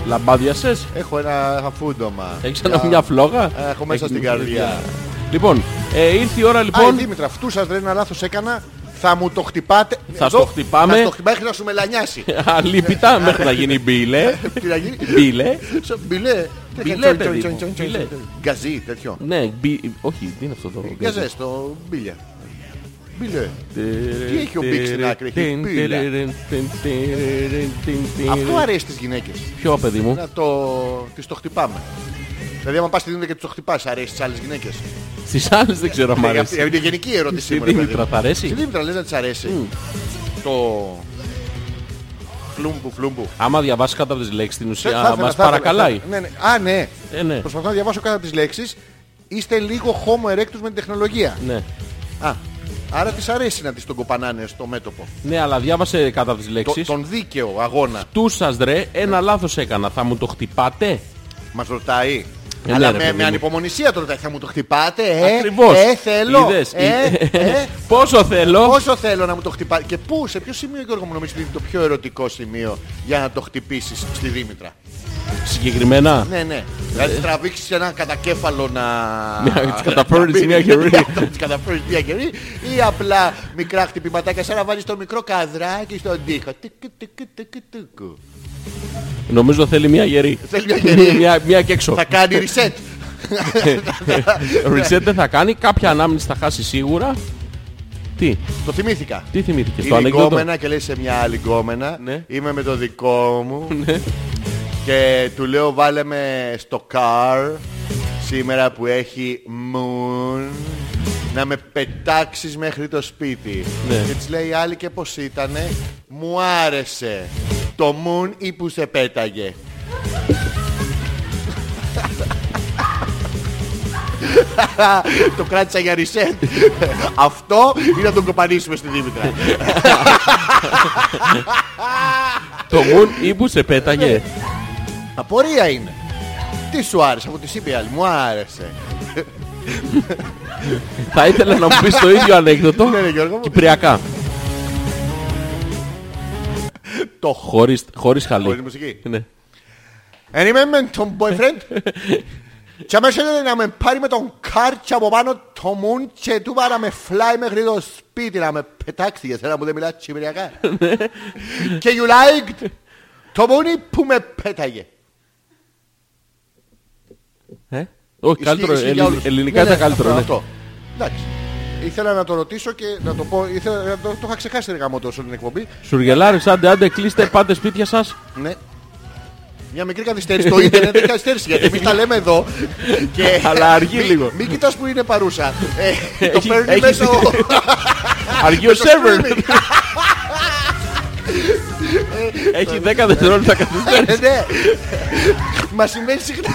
Λαμπάδιασες. έχω ένα αφούντομα. Έχεις ένα μια φλόγα; Έχω μέσα Έχεις στην καρδιά. Λοιπόν, ε, ήρθε η ώρα Α, η λοιπόν. Δήμητρα, αυτού σας λέει ένα λάθος έκανα. Θα μου το χτυπάτε. Θα Εδώ, στο χτυπάμε. Θα στο χτυπάει μέχρι να σου μελανιάσει. Αλίπητα μέχρι να γίνει μπίλε. Τι να γίνει; Μπίλε. Σο- Μπιλέ. Μπιλέ, παιδί μου, μπιλέ. Γκαζί, τέτοιο. Ναι, μπι... όχι, τι είναι αυτό το Γκαζές, το μπίλια. Μπιλέ. Τι έχει ο Μπικ στην άκρη, έχει μπίλα. Αυτό αρέσει στις γυναίκες. Ποιο παιδί μου; Να το... τις το χτυπάμε. Δηλαδή, άμα πας στη Δήμητρα και τους το χτυπάς, αρέσει στις άλλες γυναίκες. Στις άλλες δεν ξέρω αν μ' Ε, αρέσει. Είναι γενική ερώτηση. Στη μου, ρε παιδί Δήμητρα μου. θα αρέσει; Στη Δήμητρα λες να της αρέσει. Το... Φλούμπου, φλούμπου. Άμα διαβάσει κάτω από τις λέξεις την Θα ουσία ήθελα, μας θα ήθελα, παρακαλάει. θα ήθελα. Ναι, ναι. Α, ναι. Ε, ναι. Προσπαθώ να διαβάσω κάτω από τις λέξεις. Είστε λίγο homo erectus με την τεχνολογία. Ναι. Α, άρα της αρέσει να της τον κοπανάνε στο μέτωπο. Ναι, αλλά διάβασε κάτω από τις Το, λέξεις. τον δίκαιο αγώνα. Του σας ρε, ένα λάθος έκανα. Θα μου το χτυπάτε; Μας ρωτάει. Ε, ναι, Αλλά ρε, με, παιδί με μου. ανυπομονησία το ρωτάει. Θα μου το χτυπάτε, ε; Ακριβώς. Ε, θέλω. Είδες. Ε, ε. Πόσο θέλω. Πόσο θέλω να μου το χτυπάτε. Και πού, σε ποιο σημείο Γιώργο μου νομίζεις ότι είναι το πιο ερωτικό σημείο για να το χτυπήσεις στη Δήμητρα; Συγκεκριμένα; Ναι, ναι. Δηλαδή τραβήξεις ένα κατακέφαλο να... Μια- της καταφέρνεις μια κερί. Της καταφέρνεις μια κερί ή απλά μικρά χτυπηματάκια σαν να βάλεις το μικρό καδράκι στον τοίχο. Τικου, τικου, τικου, τικου. Νομίζω θέλει μια γερή. Θέλει μια κερί. μια, μια και έξω. Θα κάνει reset. Reset δεν θα κάνει. Κάποια ανάμνηση θα χάσει σίγουρα. Τι, Το θυμήθηκα. τι θυμήθηκες, το Είναι ανέκδοτο. γκόμενα και λέει σε μια άλλη γκόμενα Ναι. Είμαι με το δικό μου Και του λέω βάλε με στο car Σήμερα που έχει moon Να με πετάξεις μέχρι το σπίτι. Ναι. Και της λέει η άλλη και πως ήτανε; Μου άρεσε. Το moon ή που σε πέταγε Το κράτησα για reset. Αυτό ή να τον κοπανίσουμε στη Δήμητρα. Το μουν ή που σε πέταγε. Απορία είναι. Τι σου άρεσε από τη είπε η άλλη. Μου άρεσε. Θα ήθελα να μου πεις το ίδιο ανέκδοτο. Ναι, ρε, Γιώργο μου. Κυπριακά. Το Χωρίς, χωρίς χαλί. Χωρίς μουσική. Ναι. Εν είμαι με τον boyfriend. Και αμέσως έλεγε να με πάρει με τον κάρτσα από πάνω το μουν και του είπα να με φλάει μέχρι το σπίτι να με πετάξει για σένα που δεν μιλάς κυπριακά. Και you liked το μουνι που με πέταγε. Ε; Όχι, Ισχύει- καλύτερο. ισχύει για ελλη- όλους. Ελληνικά Ναι, ήταν ναι, καλύτερο. αυτό, ναι. αυτό. Εντάξει. Ήθελα να το ρωτήσω και να το πω. Ήθελα, να το, το είχα ξεχάσει ρε γαμώτο σε όλη την εκπομπή. Σουργελάρες, άντε, άντε, κλείστε, πάτε σπίτια σας. Ναι. Μια μικρή καθυστέρηση στο ίντερνετ έχει καθυστέρηση γιατί εμείς τα λέμε εδώ. Και Αλλά αργεί Μη- λίγο. Μην κοιτάς που είναι παρούσα. Ε, το Έχει- παίρνει έχει- μέσω. Αργεί ο το σερβερ. streaming. Έχει 10 δευτερόλεπτα καθυστέρηση. Ε, Ναι. Μα συμβαίνει συχνά.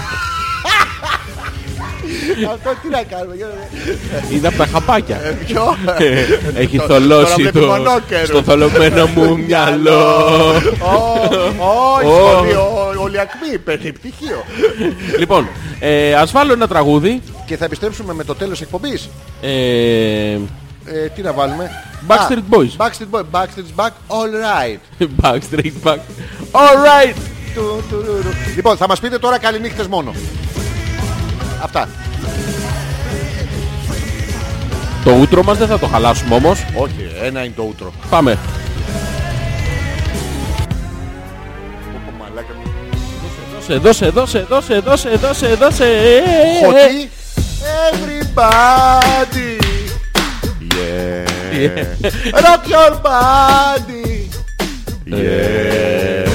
Αυτό τι να κάνουμε. Γιώργο. Είναι από τα χαπάκια. Ε, Ποιο; Έχει Το- θολώσει τώρα βλέπει το μονόκερο. στο θολωμένο μου μυαλό. Όχι, Ω. σχολείο, όλοι ακμή, παίρνει πτυχίο. Λοιπόν, ε, ας βάλω ένα τραγούδι. Και θα επιστρέψουμε με το τέλος εκπομπής. Ε, Ε, τι να βάλουμε; Backstreet Α, Boys. Backstreet Boys. Backstreet Back. All right. Backstreet back. Alright. Του, του, ρου, ρου. Λοιπόν, θα μας πείτε τώρα καληνύχτες μόνο. Αυτά. Το ούτρο μας δεν θα το χαλάσουμε όμως. Όχι, ένα είναι το ούτρο. Πάμε. Ω, μαλάκα μου. Δώσε, δώσε, δώσε, δώσε, δώσε, δώσε, δώσε. Χωτή. Everybody. Yeah. Rock your body. Yeah.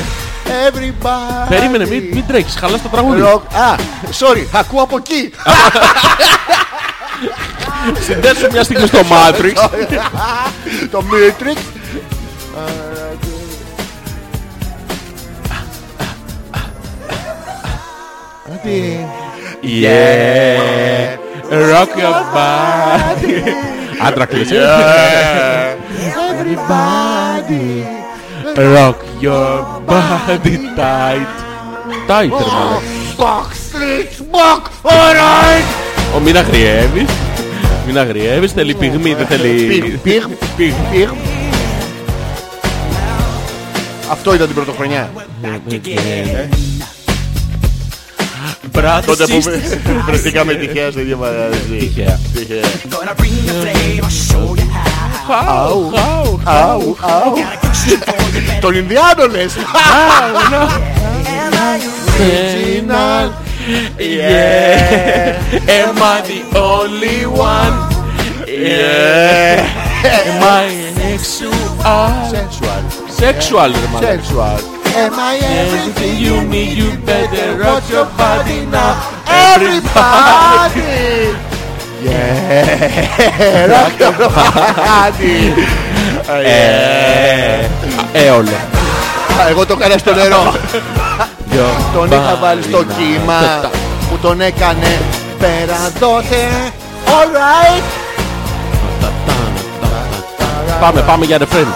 Everybody. Περίμενε, μην, μην τρέξεις, χαλάς το τραγούδι. Rock. Α, sorry, ακούω από εκεί. Συνδέσου μια στιγμή στο Matrix. το Matrix. Τι. Yeah. Rock your body. Άντρα κλείσει. Everybody. Rock your body tight. Tight, ρε μάλλον. Box, street, box, alright. Ο μην αγριεύεις. Μην αγριεύεις. Θέλει ναι, πυγμή, δεν θέλει. Πυγ, πυγ. Αυτό ήταν την πρωτοχρονιά. Μπράβο, τότε που βρεθήκαμε τυχαία στο ίδιο μαγαζί. Τυχαία. Αου, αου, αου. Τον Ινδιάνο λες. Αου. Yeah. Am I the only one? Yeah. Am I sexual? Sensual. Sexual, ρε μάλλον. Sensual. Am I Everything you need, you better rock your body now. Everybody! Yeah! Rock your body! Ε, όλο. Α, Εγώ το έκανα στο νερό. Τον είχα βάλει στο κύμα που τον έκανε πέρα δώσε. Alright! Πάμε, πάμε για ρεφρέν.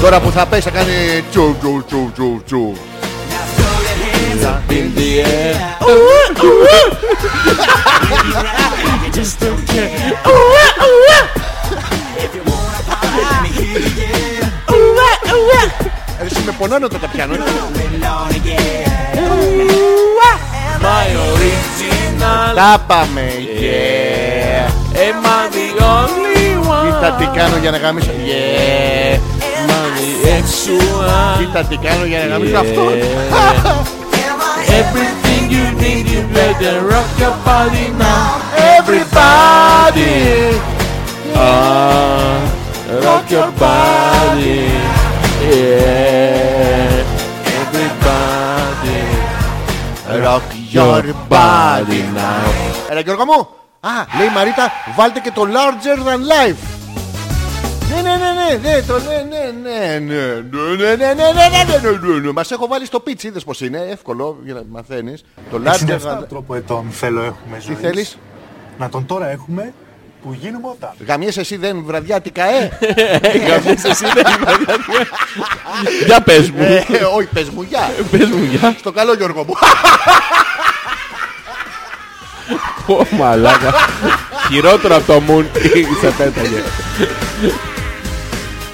Τώρα που θα πέσει θα κάνει τσου τσου τσου τσου τσου. In the air. Ε, Εσύ με πονάνε όταν τα πιάνω. Τα πάμε. Yeah. Am I the only one? Κοίτα τι κάνω για να γαμίσω. Yeah. Am I the sexual? Κοίτα τι κάνω για να γαμίσω αυτό. Everything you need, you better rock your body now. Everybody! Ah, rock your body. Yeah. Everybody. Rock your body now. Έλα Γιώργο μου. Α, λέει η Μαρίτα, βάλτε και το larger than life. Ναι, ναι, ναι, ναι, ναι, το ναι, ναι, ναι, ναι, ναι, ναι, ναι, ναι, ναι, ναι, ναι, ναι, ναι. Μας έχω βάλει στο pitch, είδες πως είναι, εύκολο για να μαθαίνεις. Το larger 67 than... τρόπο ετών θέλω έχουμε Τι ζωής. θέλεις, Να τον τώρα έχουμε που γίνουμε όταν. γαμιέσαι εσύ δεν βραδιάτικα, ε. Γαμιέσαι εσύ δεν Για πες μου. Ε, Όχι, πες μου, γεια. Πες μου για. Στο καλό Γιώργο μου. Πω μαλάκα. Χειρότερο από το Moon σε πέταγε.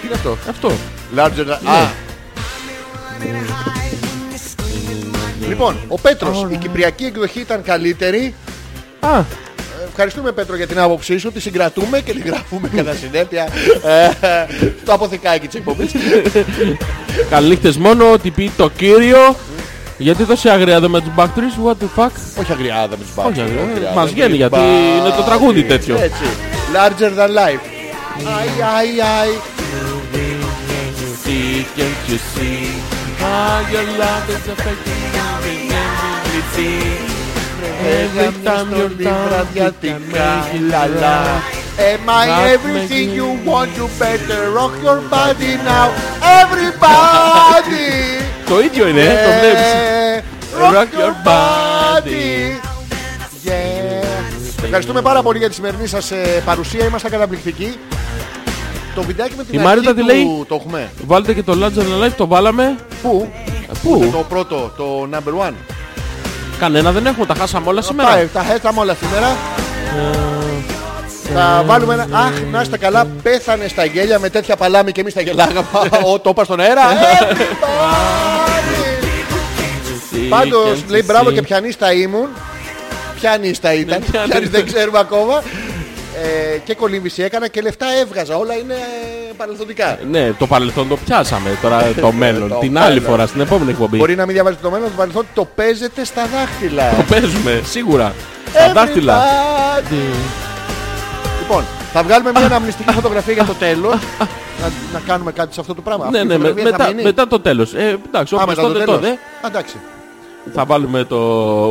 Τι είναι αυτό; Αυτό. Larger than... Α. Λοιπόν, ο Πέτρος, η κυπριακή εκδοχή ήταν καλύτερη. Α, Ευχαριστούμε Πέτρο για την άποψή σου. Τη συγκρατούμε και τη γράφουμε κατά συνέπεια ε, στο αποθηκάκι της εκπομπής. καληνύχτες μόνο ότι πει το κύριο. Γιατί τόση αγρία εδώ με τους Backstreets, what the fuck. Όχι αγριάδα με τους μπάκους. Όχι αγρία, μας βγαίνει γιατί είναι το τραγούδι τέτοιο. Έτσι. Larger than life. Αι, αι, αι. See, can't you see how your love is affecting every every see. Every time you're down, you can βραδιατικά make it λαλά. right. Am I Rock everything me. you want? You better rock your body now. Everybody. Το ίδιο είναι, το βλέπεις. Yeah. Rock your body. Yeah. Ευχαριστούμε πάρα πολύ για τη σημερινή σας ε, παρουσία. Ήμασταν καταπληκτικοί. Το βιντεάκι με την Η Μάριτα αρχή τι του λέει; το έχουμε. Βάλτε και το Larger Than Life, το βάλαμε. Πού; Πού; Το πρώτο, το number one. Κανένα δεν έχουμε, τα χάσαμε όλα Τα, σήμερα. τα χέσαμε όλα σήμερα. Θα βάλουμε ένα. Αχ, να είστε καλά. Πέθανε στα γέλια με τέτοια παλάμη και εμείς τα γελάγαμε. Ω, το είπα στον αέρα. Everybody. Πάντως λέει μπράβο και πιανίστα ήμουν. Πιανίστα ήταν. Ναι, πιανίστα. Πιανίστα δεν ξέρουμε ακόμα. Ε, και κολύμβηση έκανα και λεφτά έβγαζα. Όλα είναι παρελθοντικά. Ναι, το παρελθόν το πιάσαμε, τώρα το μέλλον. Το Την άλλη μέλλον. φορά, στην επόμενη εκπομπή. Μπορεί να μην διαβάζετε το μέλλον, το παρελθόν το παίζετε στα δάχτυλα. Το παίζουμε, σίγουρα. Στα δάχτυλα. Everybody. Λοιπόν, θα βγάλουμε μια αναμνηστική φωτογραφία για το τέλος. να, να κάνουμε κάτι σε αυτό το πράγμα. Ναι, Αυτή η ναι, με- φωτογραφία θα μετά, μείνει. μετά το τέλος. Ε, εντάξει, Α, όπως μετά το τότε τέλος. τότε Α, Εντάξει. θα βάλουμε το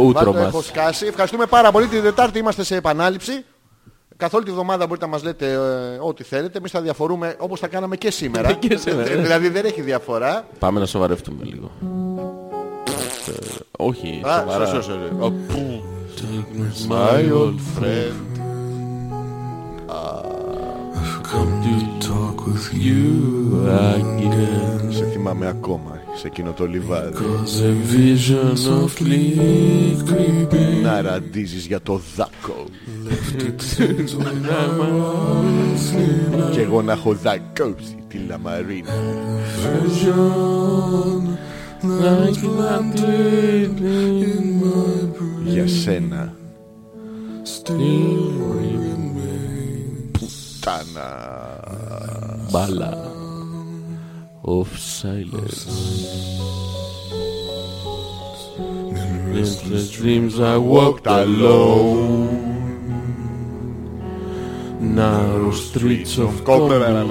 ούτρο Βάλτε, έχω μας. σκάσει. Ευχαριστούμε πάρα πολύ. Την Δετάρτη είμαστε σε επανάληψη. Καθ' όλη τη βδομάδα μπορείτε να μας λέτε ε, ό,τι θέλετε. Εμείς θα διαφορούμε όπως θα κάναμε και σήμερα. Και σήμερα. Ε, δηλαδή δεν έχει διαφορά. Πάμε να σοβαρευτούμε λίγο. Ε, Όχι, Α, σοβαρά. σω, σω, σω. Ο, πού. My old friend. Come to talk with you again. Σε θυμάμαι ακόμα σε εκείνο το λιβάδι. The vision of creeping Να ραντίζεις για το δάκο. Κι εγώ να έχω δακόψει τη λαμαρίνα. Like landed in my Για σένα Santana. Uh, Bala of silence. In restless dreams I walked alone. Narrow streets of cobblestone.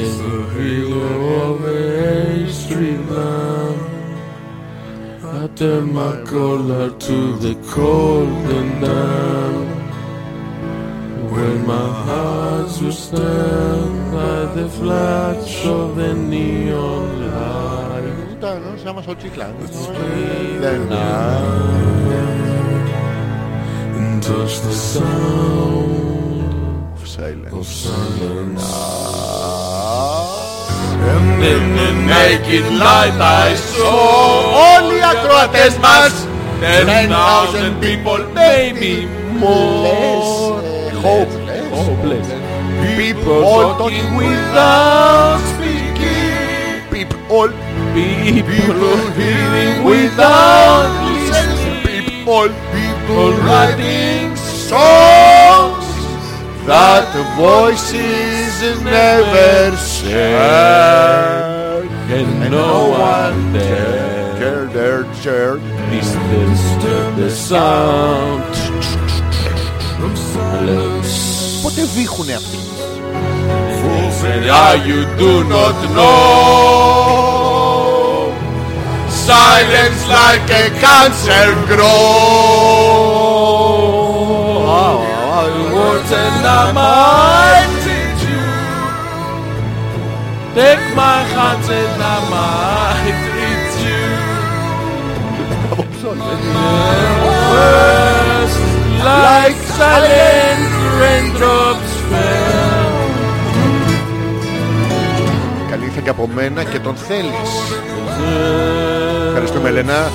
In the halo of a street lamp turn my collar to the cold and damp. When my heart will stand by the flash of the neon light. And touch the sound of silence. Of silence. And in the naked light I saw Όλοι οι ακροατές μας ten thousand people, maybe more. Hopeless Hopeless. People Talking talking without speaking. People People hearing without listening. People People writing songs That voices never share and no one there Care their share disturb the sound. Πότε βήχουνε αυτοί Ah, you do not know. Silence like a cancer grows. Words and I might teach you. Take my hands and I might teach you. Words like silent raindrops fell. Καλή ήρθα και από μένα και τον θέλεις Ευχαριστούμε Ελένα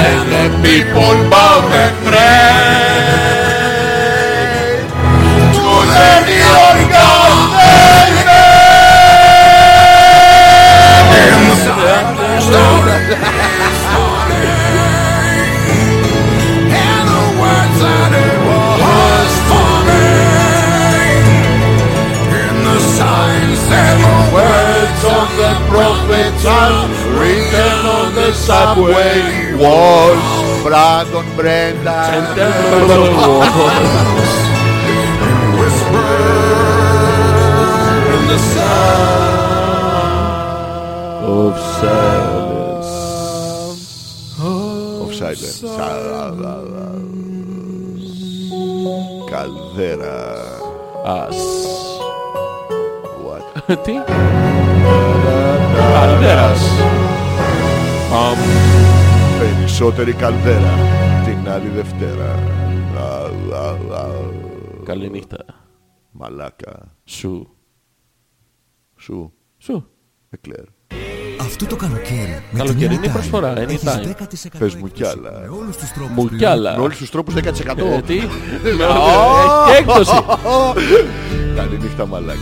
And the people bow and pray subway walls Brandon Brenda and walls. In the sound of silence. of silence Καλδέρα Us. What; Τι; Καλδέρας. Αμ. Περισσότερη καλδέρα Την άλλη Δευτέρα Α, α, α. Καληνύχτα. Μαλάκα Σου. Σου Σου. Εκλέρ Αυτό το καλοκαίρι. με Καλοκαιρινή την Anytime προσφορά, έχεις anytime. 10% Πες μου κι έκπτωση άλλα. Με όλους τους τρόπους Μου πλέον. κι άλλα. Με όλους τους τρόπους 10% Ε, τι; Ω! Έχει και έκπτωση. Καληνύχτα μαλάκα